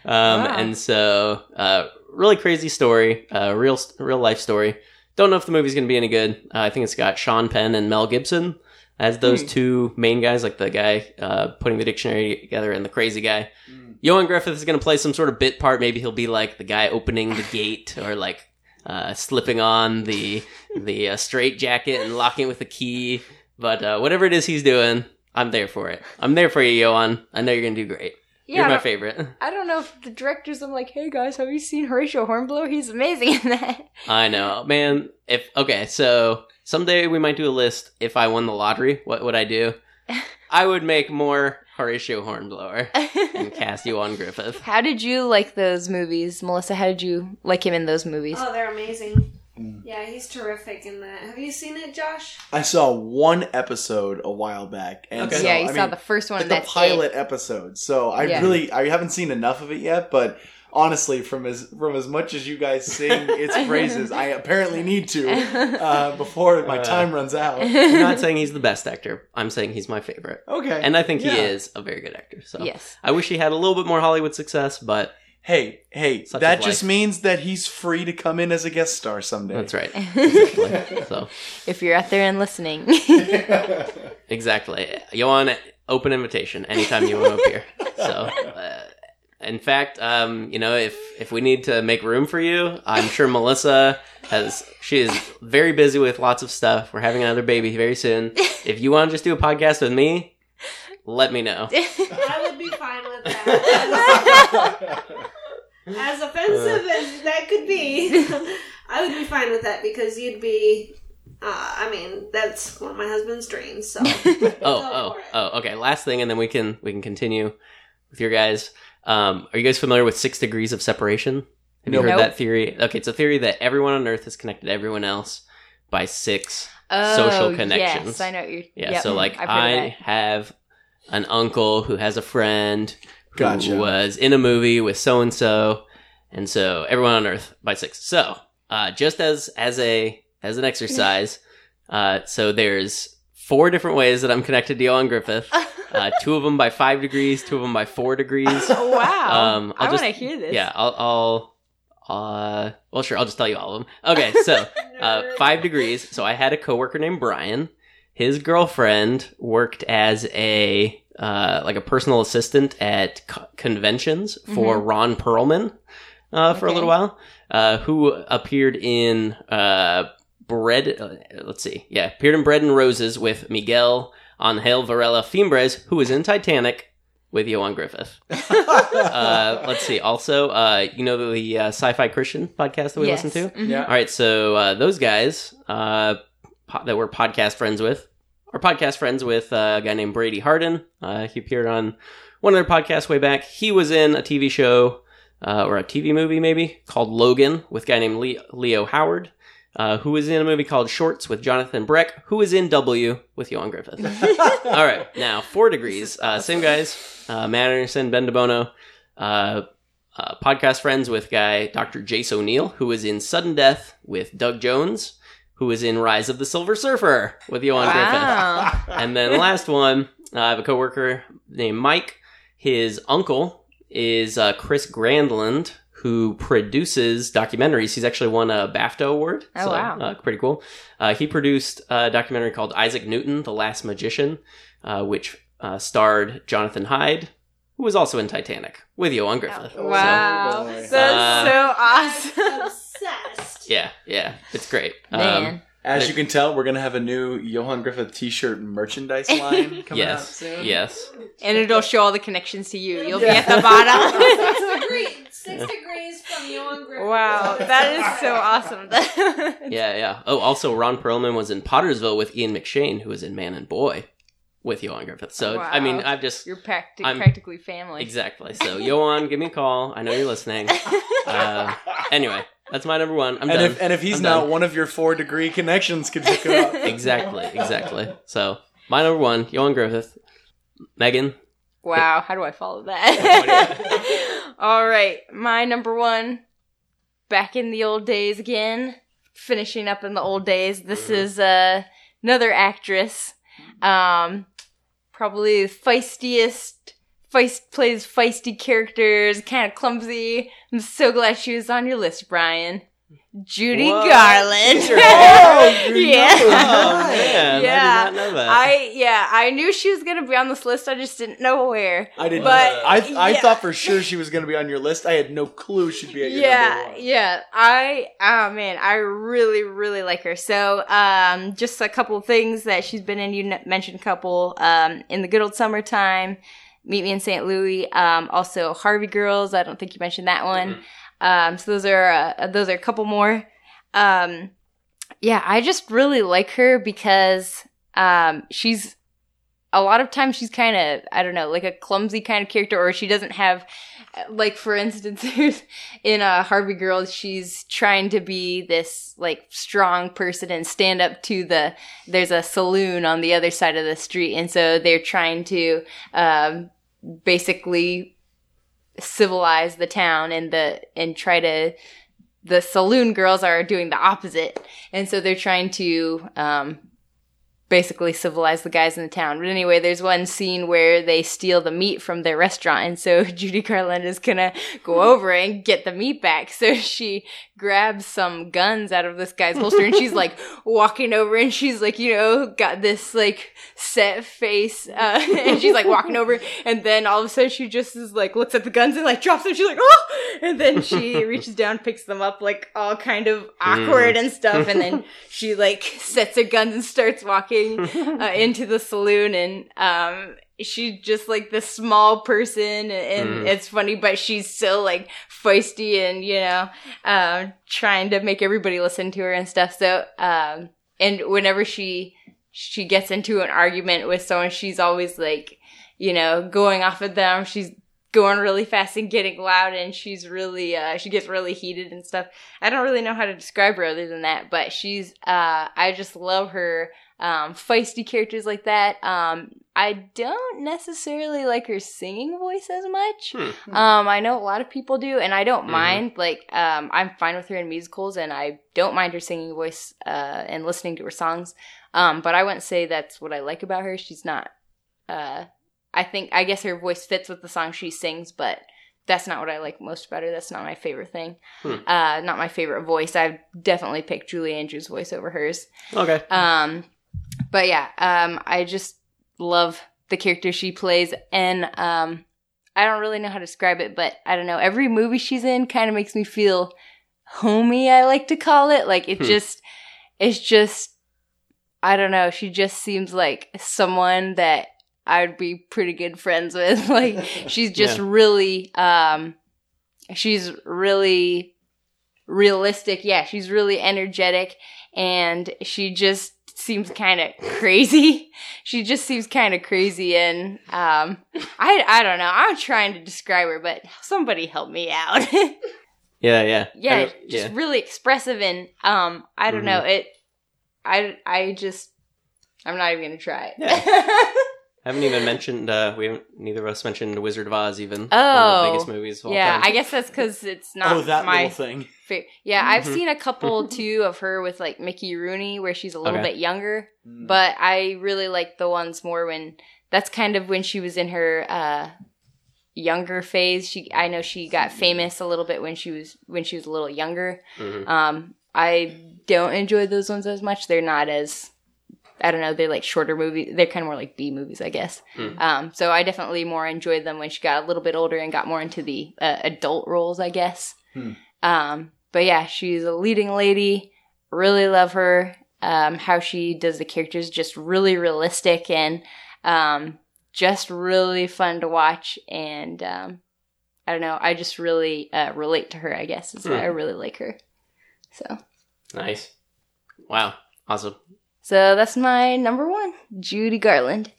And so, uh, really crazy story, uh, real real life story. Don't know if the movie's going to be any good. Uh, I think it's got Sean Penn and Mel Gibson as those Hmm. two main guys, like the guy uh, putting the dictionary together and the crazy guy. Hmm. Ioan Gruffudd is going to play some sort of bit part. Maybe he'll be like the guy opening the gate or like uh, slipping on the the uh, straight jacket and locking it with the key. But uh, whatever it is he's doing, I'm there for it. I'm there for you, Ioan. I know you're going to do great. Yeah, you're my favorite. I don't know if the directors. I'm like, hey guys, have you seen Horatio Hornblower? He's amazing in that. I know, man. If okay, so someday we might do a list. If I won the lottery, what would I do? I would make more Horatio Hornblower and cast Ioan Gruffudd. How did you like those movies, Melissa? How did you like him in those movies? Oh, they're amazing. Mm. Yeah, he's terrific in that. Have you seen it, Josh? I saw one episode a while back, and Okay. so, yeah, you I saw mean, the first one. like the that's pilot episode. So I Yeah. really I haven't seen enough of it yet, but honestly, from as from as much as you guys sing its praises, I apparently need to uh, before my Uh, time runs out. I'm not saying he's the best actor. I'm saying he's my favorite, Okay, and I think he is a very good actor. So yes. I wish he had a little bit more Hollywood success, but Hey, hey, Such that is just life. means that he's free to come in as a guest star someday. that's right. Exactly. so if you're out there and listening, exactly, Ioan, open invitation anytime you want to appear. So. Uh, in fact, um, you know, if if we need to make room for you, I'm sure Melissa has. She is very busy with lots of stuff. We're having another baby very soon. If you want to just do a podcast with me, let me know. I would be fine with that. As offensive as that could be, I would be fine with that because you'd be. Uh, I mean, that's one of my husband's dreams. So, Oh, oh, oh. Okay. Last thing, and then we can we can continue with your guys. Um, are you guys familiar with six degrees of separation? Have you Nope. heard that theory? Okay, it's a theory that everyone on Earth is connected to everyone else by six. oh, Social connections. Yes, I know what you're. Yeah. yep, so like I've heard of I that. have an uncle who has a friend who Gotcha. was in a movie with so and so, and so everyone on Earth by six. So uh, just as as a as an exercise, uh, so there's four different ways that I'm connected to Ioan Gruffudd. Uh, two of them by five degrees, two of them by four degrees. Oh, wow. Um, I I'll want to hear this. Yeah, I'll, I'll, uh, well, sure, I'll just tell you all of them. Okay, so uh, five degrees. So I had a coworker named Brian. His girlfriend worked as a uh, like a personal assistant at co- conventions for Ron Perlman uh, for a little while, uh, who appeared in uh, Bread. Uh, let's see, yeah, appeared in Bread and Roses with Miguel Angel Varela Fimbres, who was in Titanic with Ioan Gruffudd. uh, let's see. Also, uh, you know the uh, Sci-Fi Christian podcast that we yes. listen to. Mhm. Yeah. All right, so uh, those guys uh, po- that we're podcast friends with are podcast friends with uh, a guy named Brady Harden. Uh, he appeared on one of their podcasts way back. He was in a TV show uh, or a TV movie, maybe called Logan, with a guy named Le- Leo Howard. Uh, who was in a movie called Shorts with Jonathan Breck, who was in W with Ioan Gruffudd. All right, now four degrees. Uh, same guys, uh, Matt Anderson, Ben DeBono, uh, uh, podcast friends with guy Dr. Jace O'Neill, who was in Sudden Death with Doug Jones, who was in Rise of the Silver Surfer with Ioan Gruffudd. And then last one, uh, I have a coworker named Mike. His uncle is uh, Chris Grandland, who produces documentaries. He's actually won a BAFTA award. Oh, so, wow. Uh, pretty cool. Uh, he produced a documentary called Isaac Newton, The Last Magician, uh, which uh, starred Jonathan Hyde, who was also in Titanic with Ioan Gruffudd. Wow. boy. That's Uh, so awesome. Obsessed. Yeah, yeah, it's great. Um, As you can tell, we're gonna have a new Ioan Gruffudd T-shirt merchandise line coming out Yes. soon. Yes. And it'll show all the connections to you. You'll be at the bottom. Six degrees, six degrees from Ioan Gruffudd. wow, that is so awesome. Yeah, yeah. Oh, also Ron Perlman was in Pottersville with Ian McShane, who was in Man and Boy with Ioan Gruffudd. So I mean, I've just You're practi- I'm- practically family. exactly. So Ioan, give me a call. I know you're listening. Uh, anyway, that's my number one. I'm and done. if and if he's I'm not done. one of your four degree connections, could hook it up. exactly, exactly. So my number one, Ioan Gruffudd. Megan, Wow, how do I follow that? All right, my number one, back in the old days again, finishing up in the old days. This is uh, another actress, um, probably the feistiest. Feist plays feisty characters, kind of clumsy. I'm so glad she was on your list, Brian. Judy What? Garland. Oh, yeah. Oh man, Yeah. I did not know that. I yeah, I knew she was gonna be on this list. I just didn't know where. I didn't. But, I I yeah. thought for sure she was going to be on your list. I had no clue she'd be at your yeah, one. yeah. I oh man, I really really like her. So um, just a couple of things that she's been in. You mentioned a couple um, in the good old summertime. Meet me in St. Louis. Um, also Harvey Girls. I don't think you mentioned that one. Um, so those are uh, those are a couple more. Um, yeah, I just really like her because um, she's a lot of times she's kind of I don't know like a clumsy kind of character, or she doesn't have like for instance in uh, Harvey Girls she's trying to be this like strong person and stand up to the there's a saloon on the other side of the street, and so they're trying to um, basically civilize the town and the and try to the saloon girls are doing the opposite. And so they're trying to um basically civilize the guys in the town. But anyway there's one scene where they steal the meat from their restaurant and so judy garland is gonna go over and get the meat back. So she grabs some guns out of this guy's holster and she's like walking over and she's like you know got this like set face uh, and she's like walking over and then all of a sudden she just is like looks at the guns and like drops them. She's like oh! And then she reaches down picks them up like all kind of awkward and stuff and then she like sets her guns and starts walking uh, into the saloon and um she's just like this small person and, and Mm. it's funny but she's so like feisty and you know um trying to make everybody listen to her and stuff. So um and whenever she she gets into an argument with someone she's always like you know going off at them. She's going really fast and getting loud and she's really uh she gets really heated and stuff. I don't really know how to describe her other than that but she's uh i just love her um feisty characters like that um i don't necessarily like her singing voice as much Hmm. um i know a lot of people do and i don't Mhm. mind like um i'm fine with her in musicals and i don't mind her singing voice uh and listening to her songs um but i wouldn't say that's what i like about her she's not uh I think I guess her voice fits with the song she sings, but that's not what I like most about her. That's not my favorite thing. Hmm. Uh, not my favorite voice. I've definitely picked Julie Andrews' voice over hers. Okay. Um, but yeah, um, I just love the character she plays, and um, I don't really know how to describe it, but I don't know. Every movie she's in kind of makes me feel homey. I like to call it like it Hmm. just, it's just, I don't know. She just seems like someone that I'd be pretty good friends with. like she's just Yeah. really, um, she's really realistic. Yeah, she's really energetic and she just seems kind of crazy. She just seems kind of crazy and um I I don't know. I'm trying to describe her, but somebody help me out. Yeah, yeah. yeah, just yeah. Mm-hmm. really expressive and um I don't know, it I I just I'm not even going to try it. haven't even mentioned. Uh, we haven't. Neither of us mentioned Wizard of Oz. Even one Oh. of the biggest movies. Of all yeah, time. I guess that's cuz it's not oh, that my thing. fa- Yeah, I've Mhm. seen a couple too of her with like Mickey Rooney where she's a little Okay. bit younger. Mm. but I really like the ones more when that's kind of when she was in her uh younger phase. She I know she got famous a little bit when she was when she was a little younger. Mhm. Um I don't enjoy those ones as much. They're not as I don't know, they're like shorter movies. They're kind of more like B movies, I guess. Mm. Um so I definitely more enjoyed them when she got a little bit older and got more into the uh, adult roles, I guess. Hmm. Um but yeah, she's a leading lady. Really love her um, how she does the characters just really realistic and um, just really fun to watch. And um, I don't know, I just really uh, relate to her. I guess is why Hmm. I really like her. So, Nice. Wow. Awesome. So that's my number one, Judy Garland.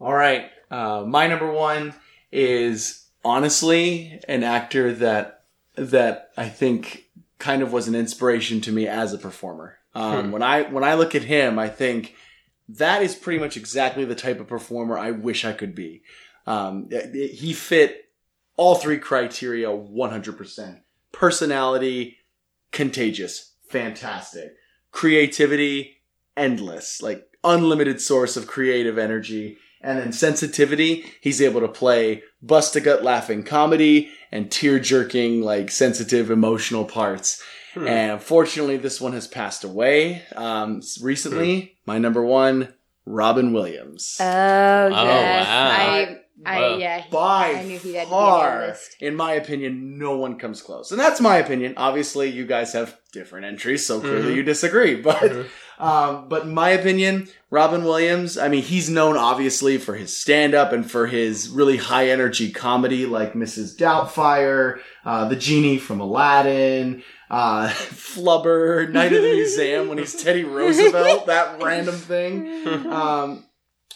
All right. Uh, my number one is honestly an actor that that I think kind of was an inspiration to me as a performer. Um, Hmm. When I when I look at him, I think that is pretty much exactly the type of performer I wish I could be. Um, it- it- he fit all three criteria 100%. Personality, contagious, fantastic. Creativity, endless, like unlimited source of creative energy. And then sensitivity, he's able to play bust a gut laughing comedy and tear jerking, like sensitive emotional parts. Hmm. And unfortunately, this one has passed away um, recently. My number one, Robin Williams. Oh, yes. wow. I, I, Whoa. yeah. By I knew he had to be on your far, list. in my opinion, no one comes close. And that's my opinion. Obviously, you guys have different entries, so clearly Mhm. you disagree. But Mhm. Um, but in my opinion, Robin Williams, I mean, he's known obviously for his stand up and for his really high energy comedy like Mrs. Doubtfire, uh, the genie from Aladdin, uh, Flubber, Night of the Museum when he's Teddy Roosevelt, that random thing. Um,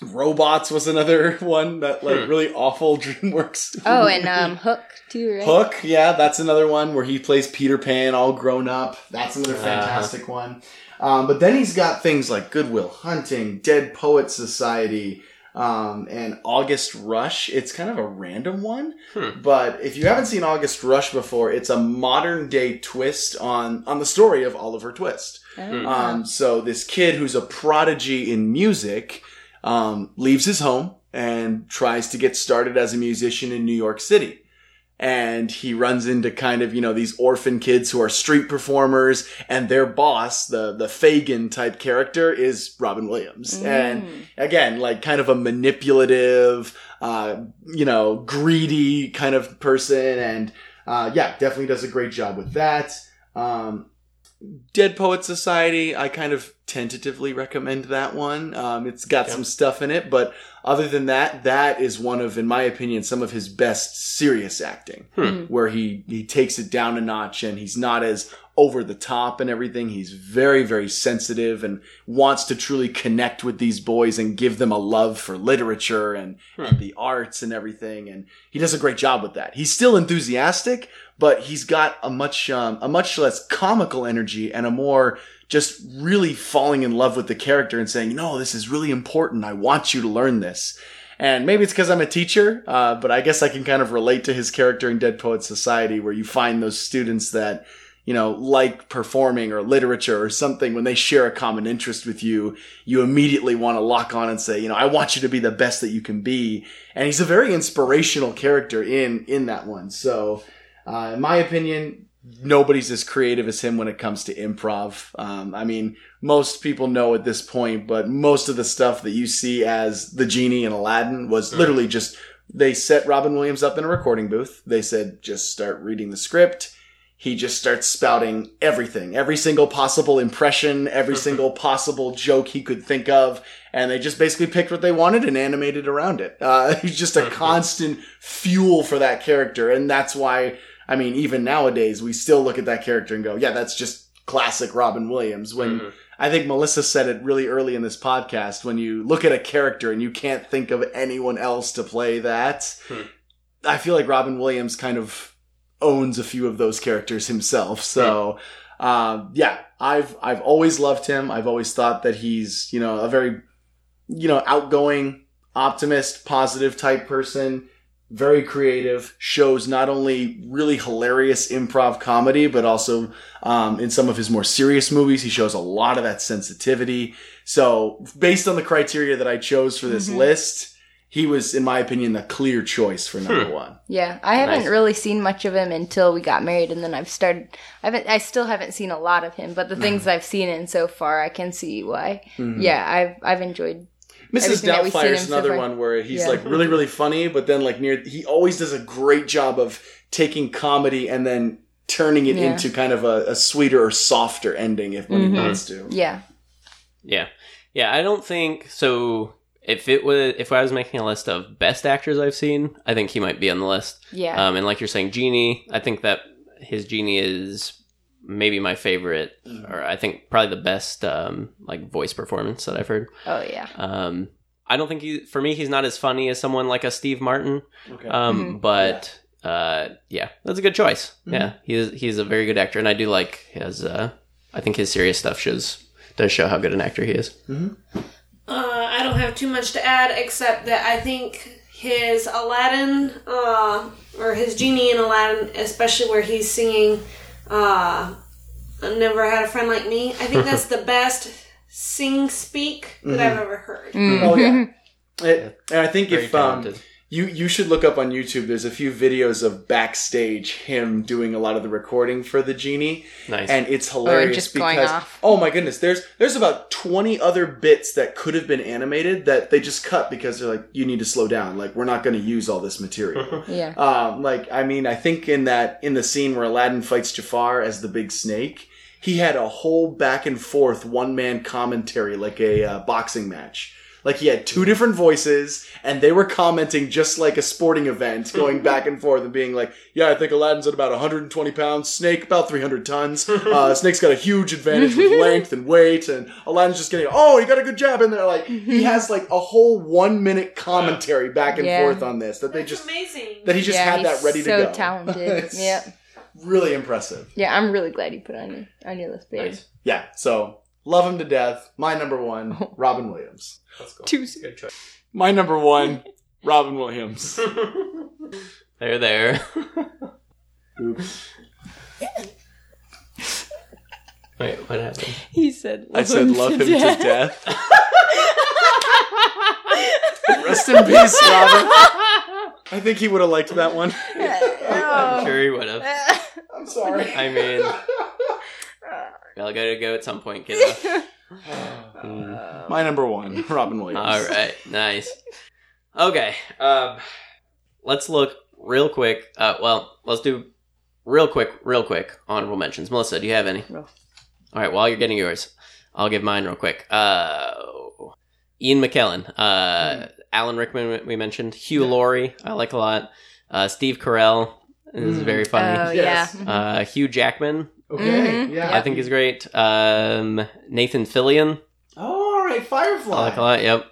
Robots was another one that like really awful DreamWorks. Oh, and um, Hook too, right? Hook, yeah, that's another one where he plays Peter Pan all grown up. That's another Uh-huh. fantastic one. Um, but then he's got things like Goodwill Hunting, Dead Poet Society, um, and August Rush. It's kind of a random one, Hmm. but if you haven't seen August Rush before, it's a modern day twist on on the story of Oliver Twist. Oh. Um, so this kid who's a prodigy in music um, leaves his home and tries to get started as a musician in New York City. And he runs into kind of, you know, these orphan kids who are street performers and their boss, the, the Fagin type character is Robin Williams. And Mm. again, like kind of a manipulative, uh, you know, greedy kind of person. And, uh, yeah, definitely does a great job with that. Um, Dead Poet Society, I kind of tentatively recommend that one. Um, it's got Okay. some stuff in it, but other than that, that is one of, in my opinion, some of his best serious acting, Hmm. where he, he takes it down a notch and he's not as over the top and everything. He's very, very sensitive and wants to truly connect with these boys and give them a love for literature and, Hmm. and the arts and everything. And he does a great job with that. He's still enthusiastic, but he's got a much um, a much less comical energy and a more just really falling in love with the character and saying, "No, this is really important. I want you to learn this." And maybe it's because I'm a teacher, uh, but I guess I can kind of relate to his character in Dead Poet Society, where you find those students that you know like performing or literature or something. When they share a common interest with you, you immediately want to lock on and say, "You know, I want you to be the best that you can be." And he's a very inspirational character in in that one. So. Uh, in my opinion, nobody's as creative as him when it comes to improv. Um, I mean, most people know at this point, but most of the stuff that you see as the genie in Aladdin was Mm. literally just they set Robin Williams up in a recording booth. They said, just start reading the script. He just starts spouting everything, every single possible impression, every single possible joke he could think of. And they just basically picked what they wanted and animated around it. Uh, he's just a constant fuel for that character. And that's why, I mean, even nowadays, we still look at that character and go, yeah, that's just classic Robin Williams. When Mhm. I think Melissa said it really early in this podcast, when you look at a character and you can't think of anyone else to play that, Hmm. I feel like Robin Williams kind of owns a few of those characters himself. So, um, yeah, I've I've always loved him. I've always thought that he's you know a very you know outgoing, optimist, positive type person. Very creative. Shows not only really hilarious improv comedy, but also um, in some of his more serious movies, he shows a lot of that sensitivity. So, based on the criteria that I chose for this Mhm. list, he was, in my opinion, the clear choice for number Hmm. one. Yeah, I haven't Nice. really seen much of him until we got married, and then I've started. I haven't. I still haven't seen a lot of him, but the things I've seen in so far, I can see why. Mhm. Yeah, I've I've enjoyed. Mrs. Everything that we've seen Doubtfire is another one where he's Yeah. like really, really funny, but then like near, he always does a great job of taking comedy and then turning it Yeah. into kind of a, a sweeter or softer ending if one Mhm. wants to. Yeah. Yeah, yeah. I don't think so. If it was, if I was making a list of best actors I've seen, I think he might be on the list. Yeah. Um, and like you're saying, Genie, I think that his Genie is maybe my favorite, or I think probably the best um, like voice performance that I've heard. oh yeah. Um, I don't think he, for me, he's not as funny as someone like a Steve Martin. Okay. Um, Mhm. but uh, yeah, that's a good choice. Mhm. Yeah, he is he's a very good actor, and I do like his. Uh, I think his serious stuff shows does show how good an actor he is. Uh, I don't have too much to add except that I think his Aladdin, uh, or his genie in Aladdin, especially where he's singing, uh, I never had a friend like me. I think that's the best sing speak that I've ever heard. Mm. Oh yeah. It- and I think Very if um, talented. you you should look up on YouTube. There's a few videos of backstage him doing a lot of the recording for the genie, Nice. and it's hilarious just going because off. oh my goodness, there's there's about 20 other bits that could have been animated that they just cut because they're like you need to slow down. Like we're not going to use all this material. Yeah. Um, like I mean, I think in that in the scene where Aladdin fights Jafar as the big snake, he had a whole back and forth one man commentary like a uh, boxing match. Like he had two different voices, and they were commenting just like a sporting event, going back and forth and being like, "Yeah, I think Aladdin's at about 120 pounds, Snake about 300 tons. Uh, Snake's got a huge advantage with length and weight, and Aladdin's just getting, oh, he got a good jab in there. Like he has like a whole one minute commentary back and Yeah. forth on this that they That's just amazing. that he just yeah, had he's that ready so to go. talented. It's yeah. Really impressive. Yeah, I'm really glad you put on your on your list, babe. nice. Yeah, so love him to death. My number one, Robin Williams. Let's go. Too soon. Good choice. My number one, Robin Williams. there, there. Oops. Wait, what happened? He said, I said love him to death. Rest in peace, Robin. I think he would have liked that one. I'm sure he would have. I'm sorry. I mean, I'll gotta go at some point, kiddo. My number one, Robin Williams. All right, nice. Okay, um, let's look real quick. Uh, well, let's do real quick, real quick honorable mentions. Melissa, do you have any? No. All right, while you're getting yours, I'll give mine real quick. Uh, Ian McKellen, uh, Alan Rickman, we mentioned. Hugh Laurie, I like a lot. Uh, Steve Carell is Mm. very funny. Oh Yes. yeah. Uh, Hugh Jackman, Okay. Mhm. Yeah. I think he's great. Um, Nathan Fillion, Oh, all right. Firefly. I like a lot. Yep.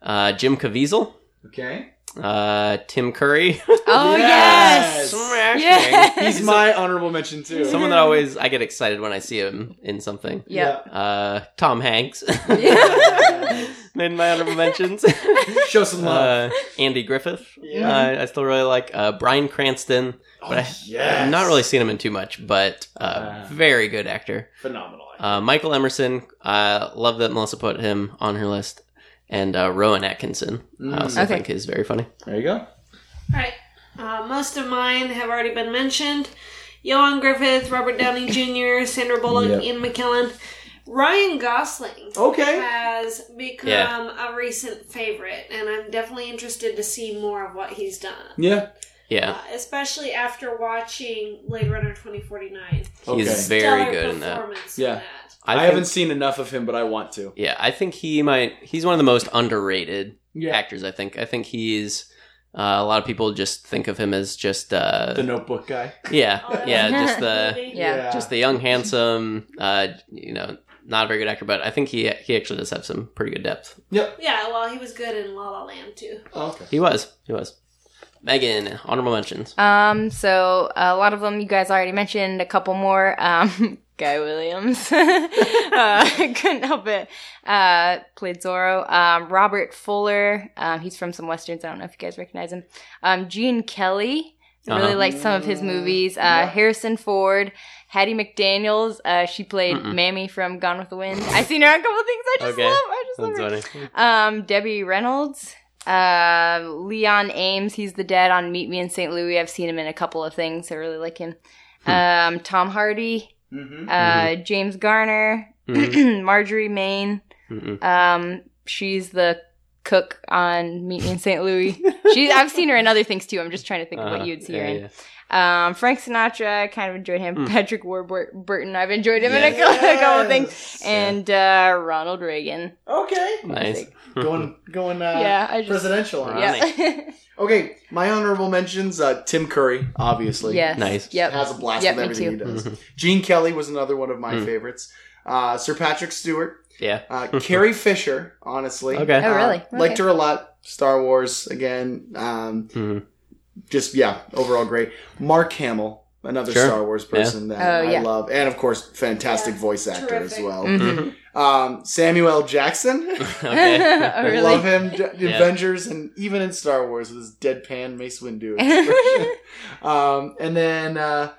Uh, Jim Caviezel, Okay. Uh, Tim Curry. Oh Yes. yes. Smashing. Yes. He's my honorable mention too. Someone that always I get excited when I see him in something. Yeah. Uh, Tom Hanks. Yeah. in my honorable mentions. Show some love. Uh, Andy Griffith. Yeah. Uh, I still really like uh, Bryan Cranston. But I, Oh, yes. I've not really seen him in too much, but uh, Uh. very good actor. phenomenal. Uh, Michael Emerson. I love that Melissa put him on her list. And uh, Rowan Atkinson. I also Okay. think is very funny. there you go. All right. Uh, most of mine have already been mentioned. Ioan Gruffudd, Robert Downey Jr., Sandra Bullock, Yep. Ian McKellen. Ryan Gosling Okay. has become Yeah. a recent favorite, and I'm definitely interested to see more of what he's done. Yeah. Yeah, Uh, especially after watching Blade Runner 2049. he's Okay. very good in that. Yeah. in that. I, think- haven't seen enough of him, but I want to. Yeah, I think he might. He's one of the most underrated Yeah. actors. I think. I think he's. Uh, a lot of people just think of him as just. Uh, The Notebook guy. yeah, Oh, yeah, just the movie. Yeah. just the young, handsome. Uh, you know, not a very good actor, but I think he he actually does have some pretty good depth. Yep. Yeah, well, he was good in La La Land too. okay. He was. He was. Megan, honorable mentions. Um, so a lot of them you guys already mentioned. A couple more. Um, Guy Williams. uh, couldn't help it. Uh, played Zorro. Um, Robert Fuller. Um, he's from some westerns. I don't know if you guys recognize him. Um, Gene Kelly. Really Uh-huh. liked some of his movies. Uh, Yeah. Harrison Ford. Hattie McDaniels. Uh, she played Mm-mm. Mammy from Gone with the Wind. I've seen her on a couple things. I just Okay. love. I just love her. funny. Um, Debbie Reynolds. Uh, Leon Ames. He's the dad on Meet Me in St. Louis. I've seen him in a couple of things. I really like him. Um, Tom Hardy. Mm-hmm. Uh, James Garner. Mhm. Marjorie Main. Mhm. Um, she's the cook on Meet Me in St. Louis. She, I've seen her in other things too. I'm just trying to think of Uh-huh. what you'd see Yeah, her in. yeah. Um, Frank Sinatra, I kind of enjoyed him. Mm. Patrick Warburton, I've enjoyed him in a, Yes. couple- a couple things. And uh, Ronald Reagan. Okay. Nice. Going going uh, yeah, I just presidential. on yeah. Okay, my honorable mentions: uh, Tim Curry, obviously. yes. Nice. Yep. has a blast Yep, with everything he does. Mhm. Gene Kelly was another one of my Mm. favorites. Uh, Sir Patrick Stewart, Yeah. uh, Carrie Fisher, honestly. Okay. Oh, really? Uh, Liked her a lot. Star Wars again. Um, Mhm. Just yeah, overall great. Mark Hamill, another Sure. Star Wars person that Oh, I yeah. love, and of course, fantastic Yeah, voice actor as terrific. well. Mhm. Um, Samuel Jackson. Okay. oh, I really? love him. J- Yeah. Avengers and even in Star Wars with his deadpan Mace Windu expression. um, and then uh,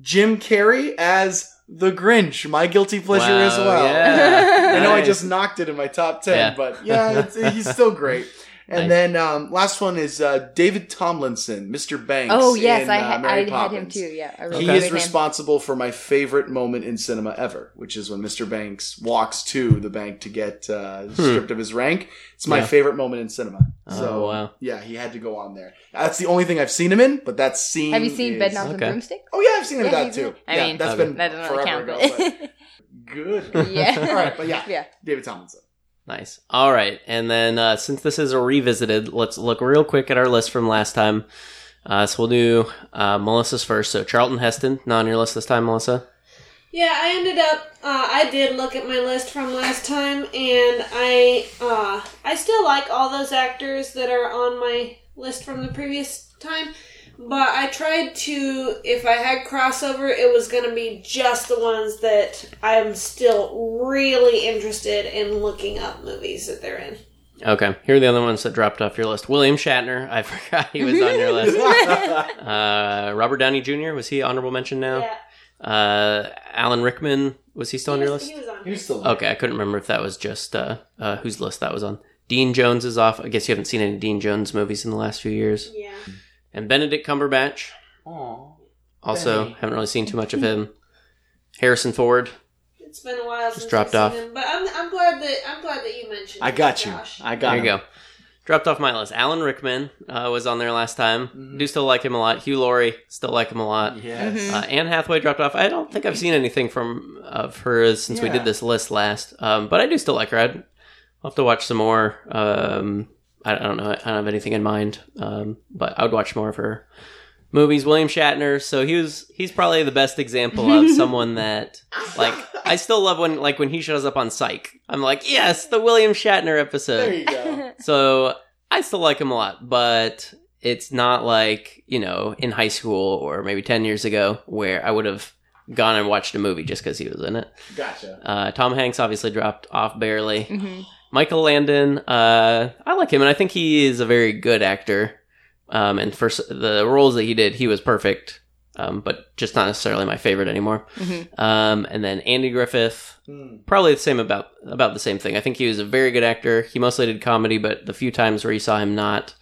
Jim Carrey as the Grinch, my guilty pleasure Wow, as well. yeah. I know I just knocked it in my top ten, Yeah. but yeah, it's, he's still great. And Nice. then um, last one is uh, David Tomlinson, Mr. Banks. oh yes, in, I, uh, ha- Mary I had him too. Yeah, I He really is responsible for my favorite moment in cinema ever, which is when Mr. Banks walks to the bank to get uh, stripped of his rank. It's my Hmm. Yeah. favorite moment in cinema. Oh, So wow. yeah, he had to go on there. That's the only thing I've seen him in, but that scene. Have you seen is- Bedknobs and Okay. Broomstick? Oh yeah, I've seen him in Yeah, that too. I yeah, mean, that's Okay. been That doesn't really forever count, ago. but But good. yeah. All right, but yeah, yeah. David Tomlinson. Nice. All right. And then uh, since this is a revisited, let's look real quick at our list from last time. Uh, so we'll do uh, Melissa's first. So Charlton Heston, not on your list this time, Melissa. Yeah, I ended up. Uh, I did look at my list from last time, and I uh, I still like all those actors that are on my list from the previous time. But I tried to, if I had crossover, it was going to be just the ones that I'm still really interested in looking up movies that they're in. Okay. Here are the other ones that dropped off your list. William Shatner. I forgot he was on your list. Uh, Robert Downey Jr. Was he honorable mention now? Yeah, Uh, Alan Rickman. Was he still on he your was, list? he was on. He's still Okay, I couldn't remember if that was just uh, uh, whose list that was on. Dean Jones is off. I guess you haven't seen any Dean Jones movies in the last few years. Yeah. And Benedict Cumberbatch. Aw. Also, Benny. haven't really seen too much of him. Harrison Ford. It's been a while Just since dropped I've off. seen him, but I'm, I'm glad that I'm glad that you mentioned. I got you. Josh. I got There you him. go. Dropped off my list. Alan Rickman uh, was on there last time. Mhm. Do still like him a lot. Hugh Laurie still like him a lot. Yes. Mhm. Uh, Anne Hathaway dropped off. I don't think I've seen anything from of hers since we did this list last. Um, but I do still like her. I'd, I'll have to watch some more. Um, I, I don't know. I don't have anything in mind. Um, but I would watch more of her movies. William Shatner. So he was. He's probably the best example of someone that like. I still love when like when he shows up on Psych. I'm like, yes, the William Shatner episode. There you go. So I still like him a lot, but it's not like, you know, in high school or maybe 10 years ago where I would have gone and watched a movie just because he was in it. Gotcha. Uh, Tom Hanks obviously dropped off barely. hmm Michael Landon, uh, I like him, and I think he is a very good actor. Um, and for the roles that he did, he was perfect, um, but just not necessarily my favorite anymore. hmm Um, and then Andy Griffith, Hmm. probably the same about about the same thing. I think he was a very good actor. He mostly did comedy, but the few times where you saw him not,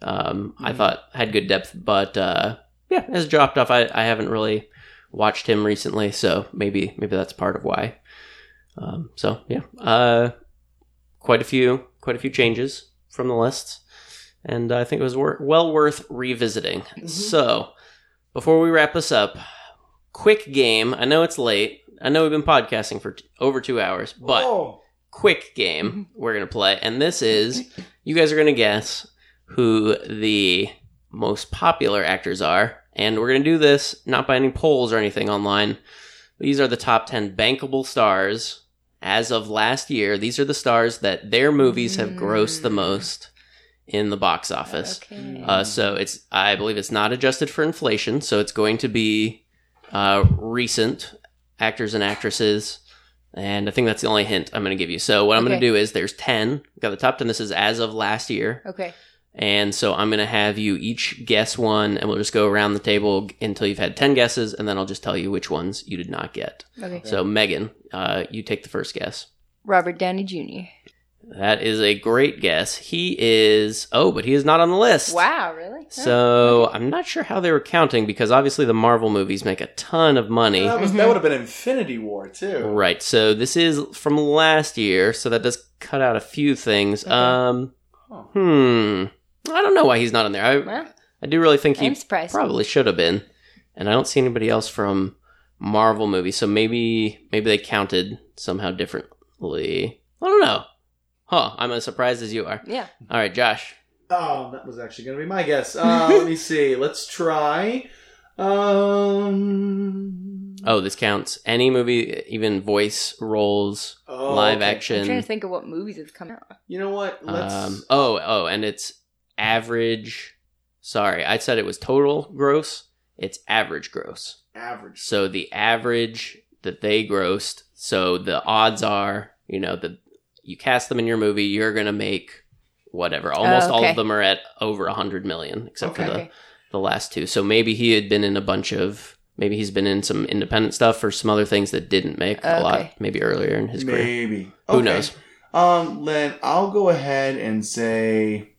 um, I Mhm. thought had good depth. But uh, yeah, has dropped off. I, I haven't really watched him recently, so maybe maybe that's part of why. Um, so yeah, uh, quite a few quite a few changes from the list, and I think it was wor- well worth revisiting. Mm-hmm. So before we wrap this up, quick game. I know it's late. I know we've been podcasting for t- over two hours, but Oh. quick game mm-hmm. we're gonna play, and this is you guys are gonna guess who the most popular actors are, and we're gonna do this not by any polls or anything online. These are the top ten bankable stars as of last year. These are the stars that their movies have grossed the most in the box office. Okay. Uh, so it's I believe it's not adjusted for inflation, so it's going to be uh, recent actors and actresses. And I think that's the only hint I'm going to give you. So what I'm going Okay. to do is there's 10. Got the top 10. This is as of last year. okay. And so I'm going to have you each guess one, and we'll just go around the table until you've had 10 guesses, and then I'll just tell you which ones you did not get. Okay. So, Megan, uh, you take the first guess. Robert Downey Jr. That is a great guess. He is, oh, but he is not on the list. Wow, really? Huh. So I'm not sure how they were counting because obviously the Marvel movies make a ton of money. That, was, that would have been Infinity War too. Right. So this is from last year, so that does cut out a few things. Okay. Um Huh. hmm. I don't know why he's not in there. I Well, I do really think he I'm surprised. probably should have been. and I don't see anybody else from Marvel movies. So maybe maybe they counted somehow differently. I don't know. Huh? I'm as surprised as you are. Yeah. All right, Josh. Oh, that was actually going to be my guess. Uh, let me see. Let's try. Um. Oh, this counts. Any movie, even voice roles, oh, live okay. I'm trying to think of what movies have come out. You know what? Let's. Um, oh, oh, and it's average. Sorry, I said it was total gross. It's average gross. average. So the average that they grossed. So the odds are, you know, that you cast them in your movie, you're gonna make whatever. Almost all okay. of them are at over a hundred million, except for the the last two. So maybe he had been in a bunch of. Maybe he's been in some independent stuff or some other things that didn't make a lot. Maybe earlier in his career. Maybe. Who knows? Um, then I'll go ahead and say,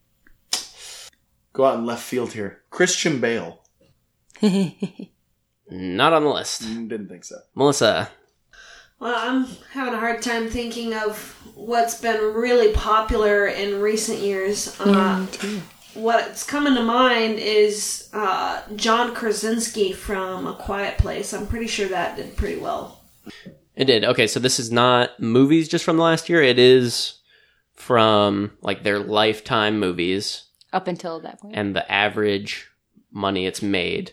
go out in left field here. Christian Bale. Not on the list. Mm, Didn't think so. Melissa. Well, I'm having a hard time thinking of what's been really popular in recent years. Uh, what's coming to mind is uh, John Krasinski from A Quiet Place. I'm pretty sure that did pretty well. It did. Okay, so this is not movies just from the last year. It is from like their lifetime movies Up until that point. and the average money it's made.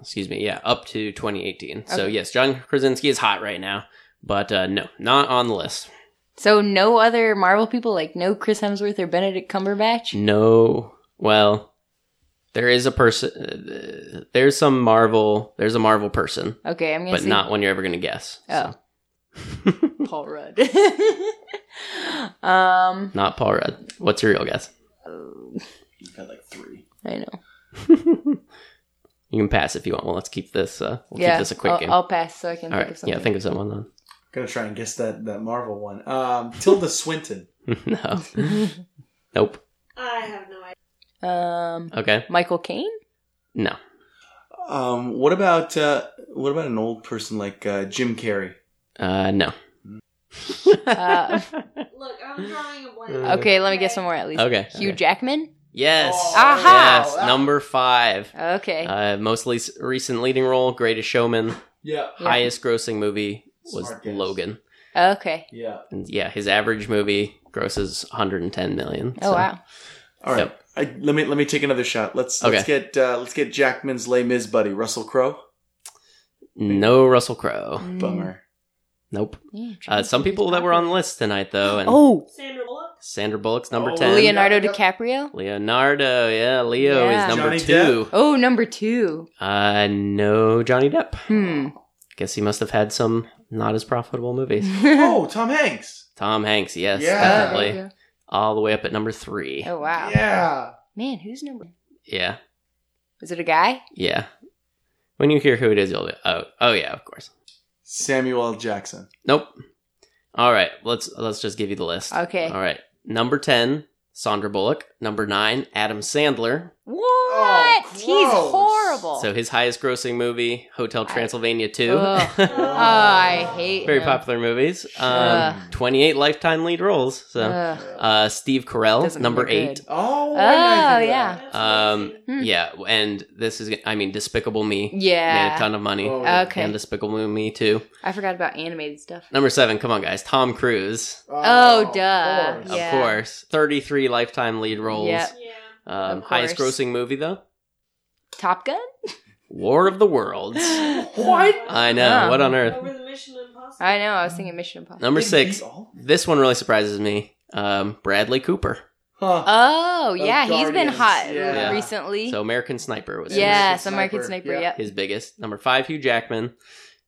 Excuse me. Yeah, up to 2018. So yes, John Krasinski is hot right now, but uh, no, not on the list. so no other Marvel people, like no Chris Hemsworth or Benedict Cumberbatch. No. Well, there is a person. Uh, there's some Marvel. There's a Marvel person, Okay, I'm gonna but say not one you're ever gonna guess. Oh. So, Paul Rudd. um, not Paul Rudd. What's your real guess? You've had like three. I know. You can pass if you want. Well, let's keep this. Uh, we'll yeah, keep this a quick I'll, game. I'll pass so I can All think right. of something. Yeah, think of someone then. Gonna try and guess that, that Marvel one. Um, Tilda Swinton. no. nope. I have no idea. um, Okay. Michael Caine. No. Um, what about uh, what about an old person like uh, Jim Carrey? Uh, no. Uh, Look, I'm drawing a blank. okay, let me guess some more at least. Okay. Hugh okay. Jackman. Yes. Oh, Aha! Yes. Number five. Okay. Uh, most le- recent leading role, Greatest Showman. Yeah. Yeah. Highest grossing movie was Smart guess. Logan. okay. Yeah. And yeah, his average movie grosses 110 million. Oh so- wow. All right. Yep. I, let me let me take another shot. Let's let's get uh, let's get Jackman's Les Mis buddy Russell Crowe. No Russell Crowe. Mm, Bummer. Nope. yeah, Uh, some people that were on the list tonight, though, and Oh, Sandra Bullock. Sandra Bullock's number Oh, 10. Leonardo Yeah, yeah. DiCaprio. Leonardo, yeah, Leo Yeah. is number Johnny two. Oh, number two. Uh, no Johnny Depp. Hmm. Guess he must have had some not as profitable movies. Oh, Tom Hanks. Tom Hanks, yes, Yeah. Definitely. All the way up at number three. Oh wow. Yeah. Man, who's number? Yeah, Is it a guy? yeah. When you hear who it is, you'll be, oh, oh yeah, of course. Samuel L. Jackson. Nope. All right, let's let's just give you the list. Okay. All right, number ten, Sandra Bullock. Number nine, Adam Sandler. What? He's horrible. So his highest grossing movie, Hotel Transylvania 2. Ugh. oh, I hate Very him. popular movies. Um, 28 lifetime lead roles. So, Ugh. uh, Steve Carell, Doesn't number look good. eight. Oh. Oh, yeah. think of That's Um. Hmm. yeah, and this is, I mean, Despicable Me Yeah. made a Yeah. ton of money. Oh, yeah. Okay. And Despicable Me too. I forgot about animated stuff. Number seven, come on, guys. Tom Cruise. that. Oh, duh. of course. Of Yeah. course. 33 lifetime lead roles. Yep. Yeah. Um, highest grossing movie, though? Top Gun? War of the Worlds. What? I know. Wow. What on earth? Over the Mission Impossible. I know. I was thinking Mission Impossible. Number six. This one really surprises me. Um, Bradley Cooper. Huh. Oh, yeah. He's been hot yeah. recently. So American Sniper was yes, American American Sniper, Sniper. yeah. Yep. his biggest. Number five, Hugh Jackman.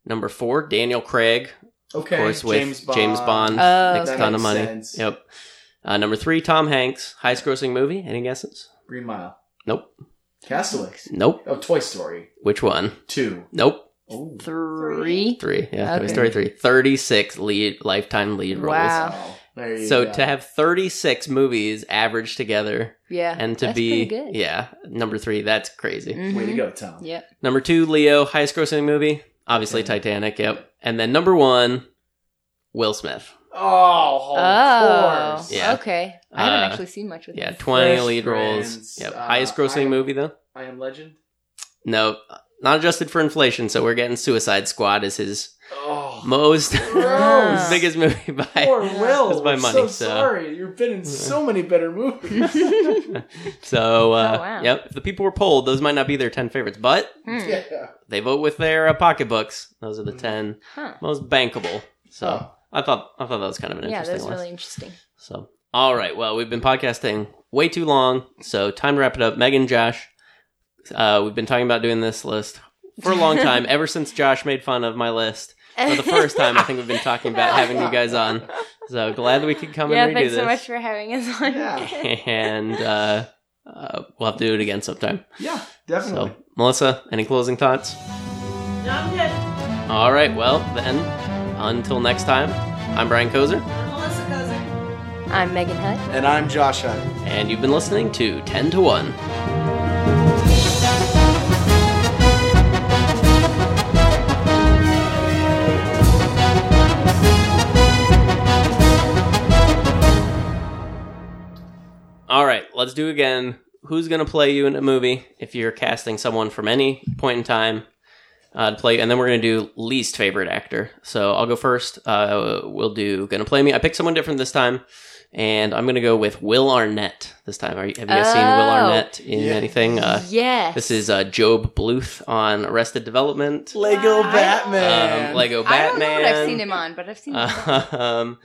Number four, Daniel Craig. okay. Of course, with James Bond. James Bond. Oh, makes a ton of money. sense. Yep. Uh, number three, Tom Hanks. Highest grossing movie. Any guesses? Green Mile. Nope. Castaway. Nope. Oh, Toy Story. Which one? Two. Nope. Oh. Three. Three. Yeah, Toy Story three. 36 lead lifetime lead roles. Wow. Wow. There you So go. to have 36 movies averaged together Yeah. and to that's be good. yeah, number 3, that's crazy. Mhm. Way to go, Tom. Yep. Number 2, Leo, highest grossing movie, obviously Titanic, yep. And then number 1, Will Smith. Oh, Oh. of course. Yeah. Okay. I haven't Uh, actually seen much with Yeah, him. 20 Fresh lead roles. Yep. uh, highest grossing I- movie though? I Am Legend. No. not adjusted for inflation, so we're getting Suicide Squad as his Oh, most biggest movie by. poor Will. That's my We're money, so, so- sorry. You've been in so many better movies. so, uh, Oh, wow. yep. If the people were polled, those might not be their ten favorites, but Hmm. yeah. they vote with their uh, pocketbooks. Those are the ten Huh. most bankable. So Oh. I thought I thought that was kind of an interesting thing. Yeah, interesting that's list. really interesting. So, all right. Well, we've been podcasting way too long, so time to wrap it up. Megan, Josh, uh, we've been talking about doing this list for a long time, ever since Josh made fun of my list for the first time. I think we've been talking about having you guys on. So glad that we could come yeah, and redo thanks this. so much for having us on. Yeah. and uh, uh, we'll have to do it again sometime. Yeah, definitely. So, Melissa, any closing thoughts? No, I'm good. All right. Well, then, until next time, I'm Brian Kozer, I'm Melissa Kozer. I'm Megan Hutt. and I'm Josh Hunt. and you've been listening to 10 to 1. All right, let's do again. Who's going to play you in a movie if you're casting someone from any point in time uh, to play? And then we're going to do least favorite actor. So I'll go first. Uh, we'll do going to play me. I picked someone different this time, and I'm going to go with Will Arnett this time. Are you, have you guys seen Will Oh. Arnett in Yeah. anything? Uh, yes. this is uh, Gob Bluth on Arrested Development. Lego I- Batman. Um, Lego I don't know Batman. what I've seen him on, but I've seen him. on. um,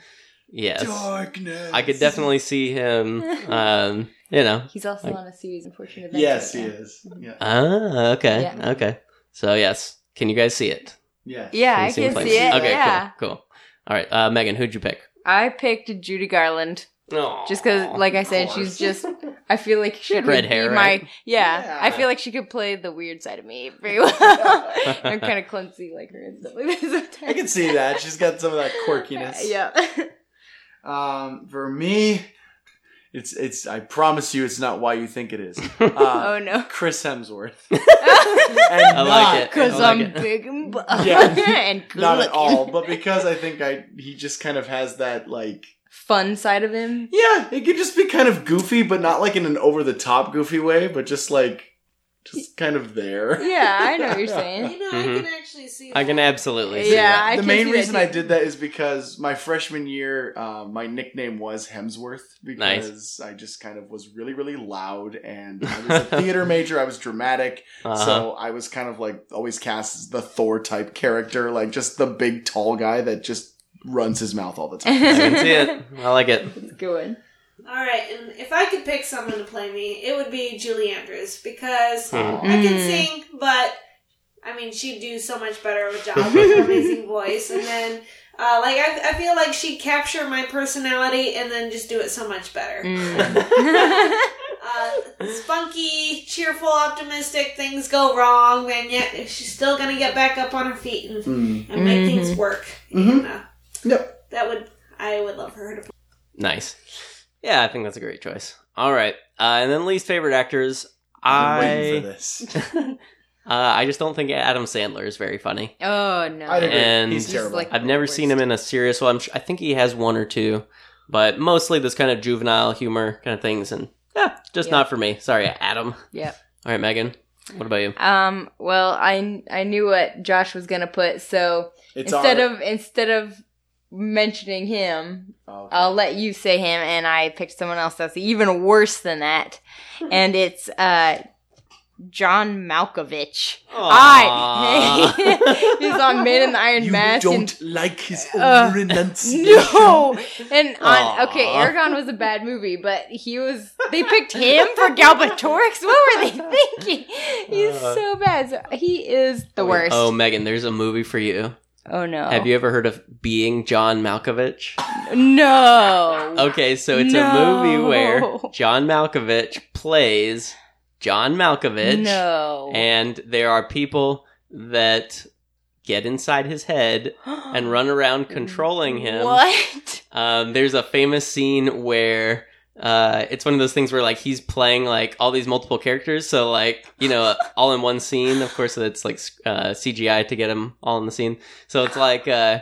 yes. Darkness. I could definitely see him. Um, you know. He's also Like- on a series of Unfortunate Events. Yes, right he now. is. Yeah. Ah, okay, Yeah. okay. So yes, can you guys see it? Yeah. Yeah, Can I can play see it. Okay, yeah. cool, cool. All right, uh, Megan, who'd you pick? I picked Judy Garland just because, like I said, she's just. I feel like she had would red be hair, my. right? Yeah, Yeah. I feel like she could play the weird side of me very well. I'm kind of clumsy like her and stuff like that. I can see that. She's got some of that quirkiness. Yeah. Um, for me, it's it's. I promise you, it's not why you think it is. oh Uh, no. Chris Hemsworth. I like it. Because I like I'm it. big and buff Yeah. and good Not at all, but because I think I he just kind of has that like Fun side of him. yeah, it could just be kind of goofy, but not like in an over the top goofy way, but just like just kind of there. Yeah, I know what you're saying. You know, Mhm. I can actually see. I can that. absolutely see Yeah, that. I the can main see that reason I too. did that is because my freshman year, uh, my nickname was Hemsworth because I just kind of was really, really loud, and I was a theater major. I was dramatic, Uh-huh. so I was kind of like always cast as the Thor type character, like just the big tall guy that just runs his mouth all the time. I can see it. I like it. It's good one. All right, and if I could pick someone to play me, it would be Julie Andrews because Hmm. I can Mm. sing, but I mean, she'd do so much better of a job with her amazing voice. And then, uh, like, I, I feel like she'd capture my personality and then just do it so much better. Mm. Uh, spunky, cheerful, optimistic. Things go wrong, and yet she's still gonna get back up on her feet and, Mm. and make Mhm. things work. Mhm. And, uh, Yep. that would I would love for her to. play. Nice. Yeah, I think that's a great choice. All right, uh, and then least favorite actors. I'm waiting I for this. uh, I just don't think Adam Sandler is very funny. oh no. I agree. And He's Just terrible. like- I've never Worst. seen him in a serious one. I'm su- I think he has one or two, but mostly this kind of juvenile humor kind of things. And yeah, just Yeah. not for me. Sorry, Adam. Yep. All right, Megan. What about you? Um. Well, I I knew what Josh was gonna put, so It's instead our- of instead of mentioning him, okay. I'll let you say him, and I picked someone else that's even worse than that, and it's uh John Malkovich. I he's on Man in the Iron you Mask. don't and, like his Uh, renunciation. no, and on okay, Eragon was a bad movie, but he was. They picked him for Galbatorix. What were they thinking? He's Uh. so bad. So he is the Oh, worst. Oh, Megan, there's a movie for you. Oh no! Have you ever heard of Being John Malkovich? No. Okay, so it's a movie where John Malkovich plays John Malkovich. No. And there are people that get inside his head and run around controlling him. What? Um, there's a famous scene where uh, it's one of those things where like he's playing like all these multiple characters, so like you know all in one scene. Of course, it's like uh, CGI to get him all in the scene. So it's like uh,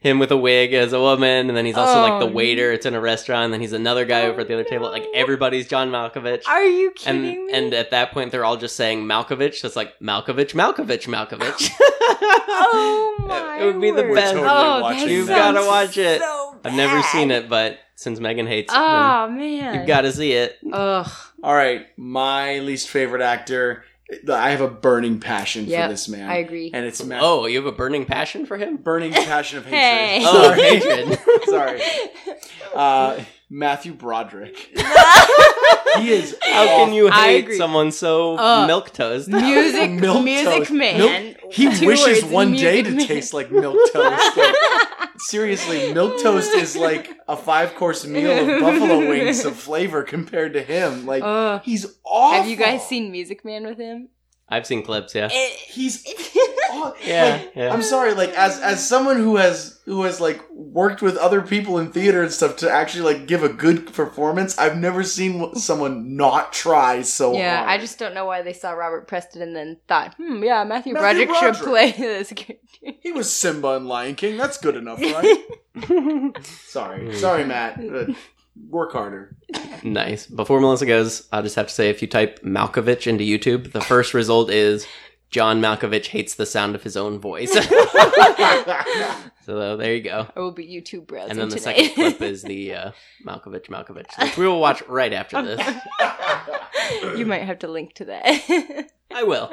him with a wig as a woman, and then he's also like Oh, the waiter. It's in a restaurant, and then he's another guy over at the other table. Like oh, everybody's John Malkovich. Are you and kidding me? and at that point, they're all just saying Malkovich. So it's like Malkovich, Malkovich, Malkovich. oh my it would be the word. best. Totally oh, You've gotta watch it. so I've never seen it, but since Megan hates him, Oh man, you've got to see it. Ugh. All right, my least favorite actor. I have a burning passion Yep, for this man. I agree. and it's Matt. Oh, you have a burning passion for him? burning passion of hatred. Hey. Oh, Sorry. hatred. Sorry. Uh, Matthew Broderick. he is. How can you I hate agree. someone so Uh, milk toast? music, Milk music toast. man. Milk- he Two wishes words, one day music to man. taste like milk toast. Like, seriously, milk toast is like a five course meal of buffalo wings of flavor compared to him. Like Ugh. he's awful. Have you guys seen Music Man with him? I've seen clips, yeah. He's aw- Yeah, like, yeah. I'm sorry. Like as as someone who has who has like worked with other people in theater and stuff to actually like give a good performance, I've never seen someone not try so hard. yeah, hard. I just don't know why they saw Robert Preston and then thought, hmm, yeah, Matthew, Matthew Broderick should play this character. he was Simba in Lion King. That's good enough, right? sorry, sorry, Matt. Work harder. nice. Before Melissa goes, I'll just have to say if you type Malkovich into YouTube, the first result is John Malkovich hates the sound of his own voice. so there you go. I will be YouTube browsing And then the today. second clip is the uh, Malkovich Malkovich, which we will watch right after this. you might have to link to that. I will.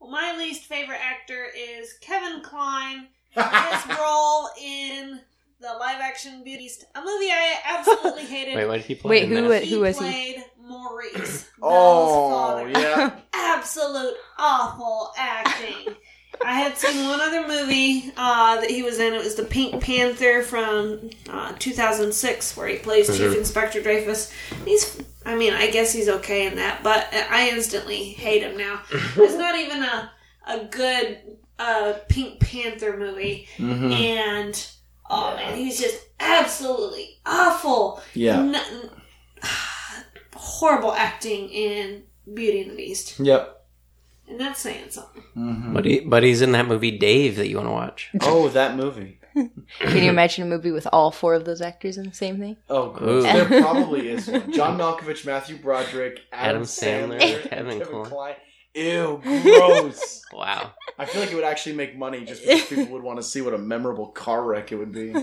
Well, my least favorite actor is Kevin Kline. His role in the live action Beauty, a movie I absolutely hated. Wait, what did he play? Wait, in who that? was- who was he? played Maurice. oh father. yeah. Absolute awful acting. I had seen one other movie uh, that he was in. It was the Pink Panther from uh, 2006, where he plays Chief. Inspector Dreyfus. He's, I mean, I guess he's okay in that, but I instantly hate him now. It's not even a a good uh, Pink Panther movie, Mhm. and oh man, he's just absolutely awful. Yeah. N- horrible acting in Beauty and the Beast, Yep. and that's saying something. Mhm. But, he, but he's in that movie Dave that you want to watch. Oh, that movie. Can you imagine a movie with all four of those actors in the same thing? Oh, gross. There probably is one. John Malkovich, Matthew Broderick, Adam, Adam Sandler, Sandler, Kevin and Kline. Kline. Ew, gross. Wow. I feel like it would actually make money just because people would want to see what a memorable car wreck it would be.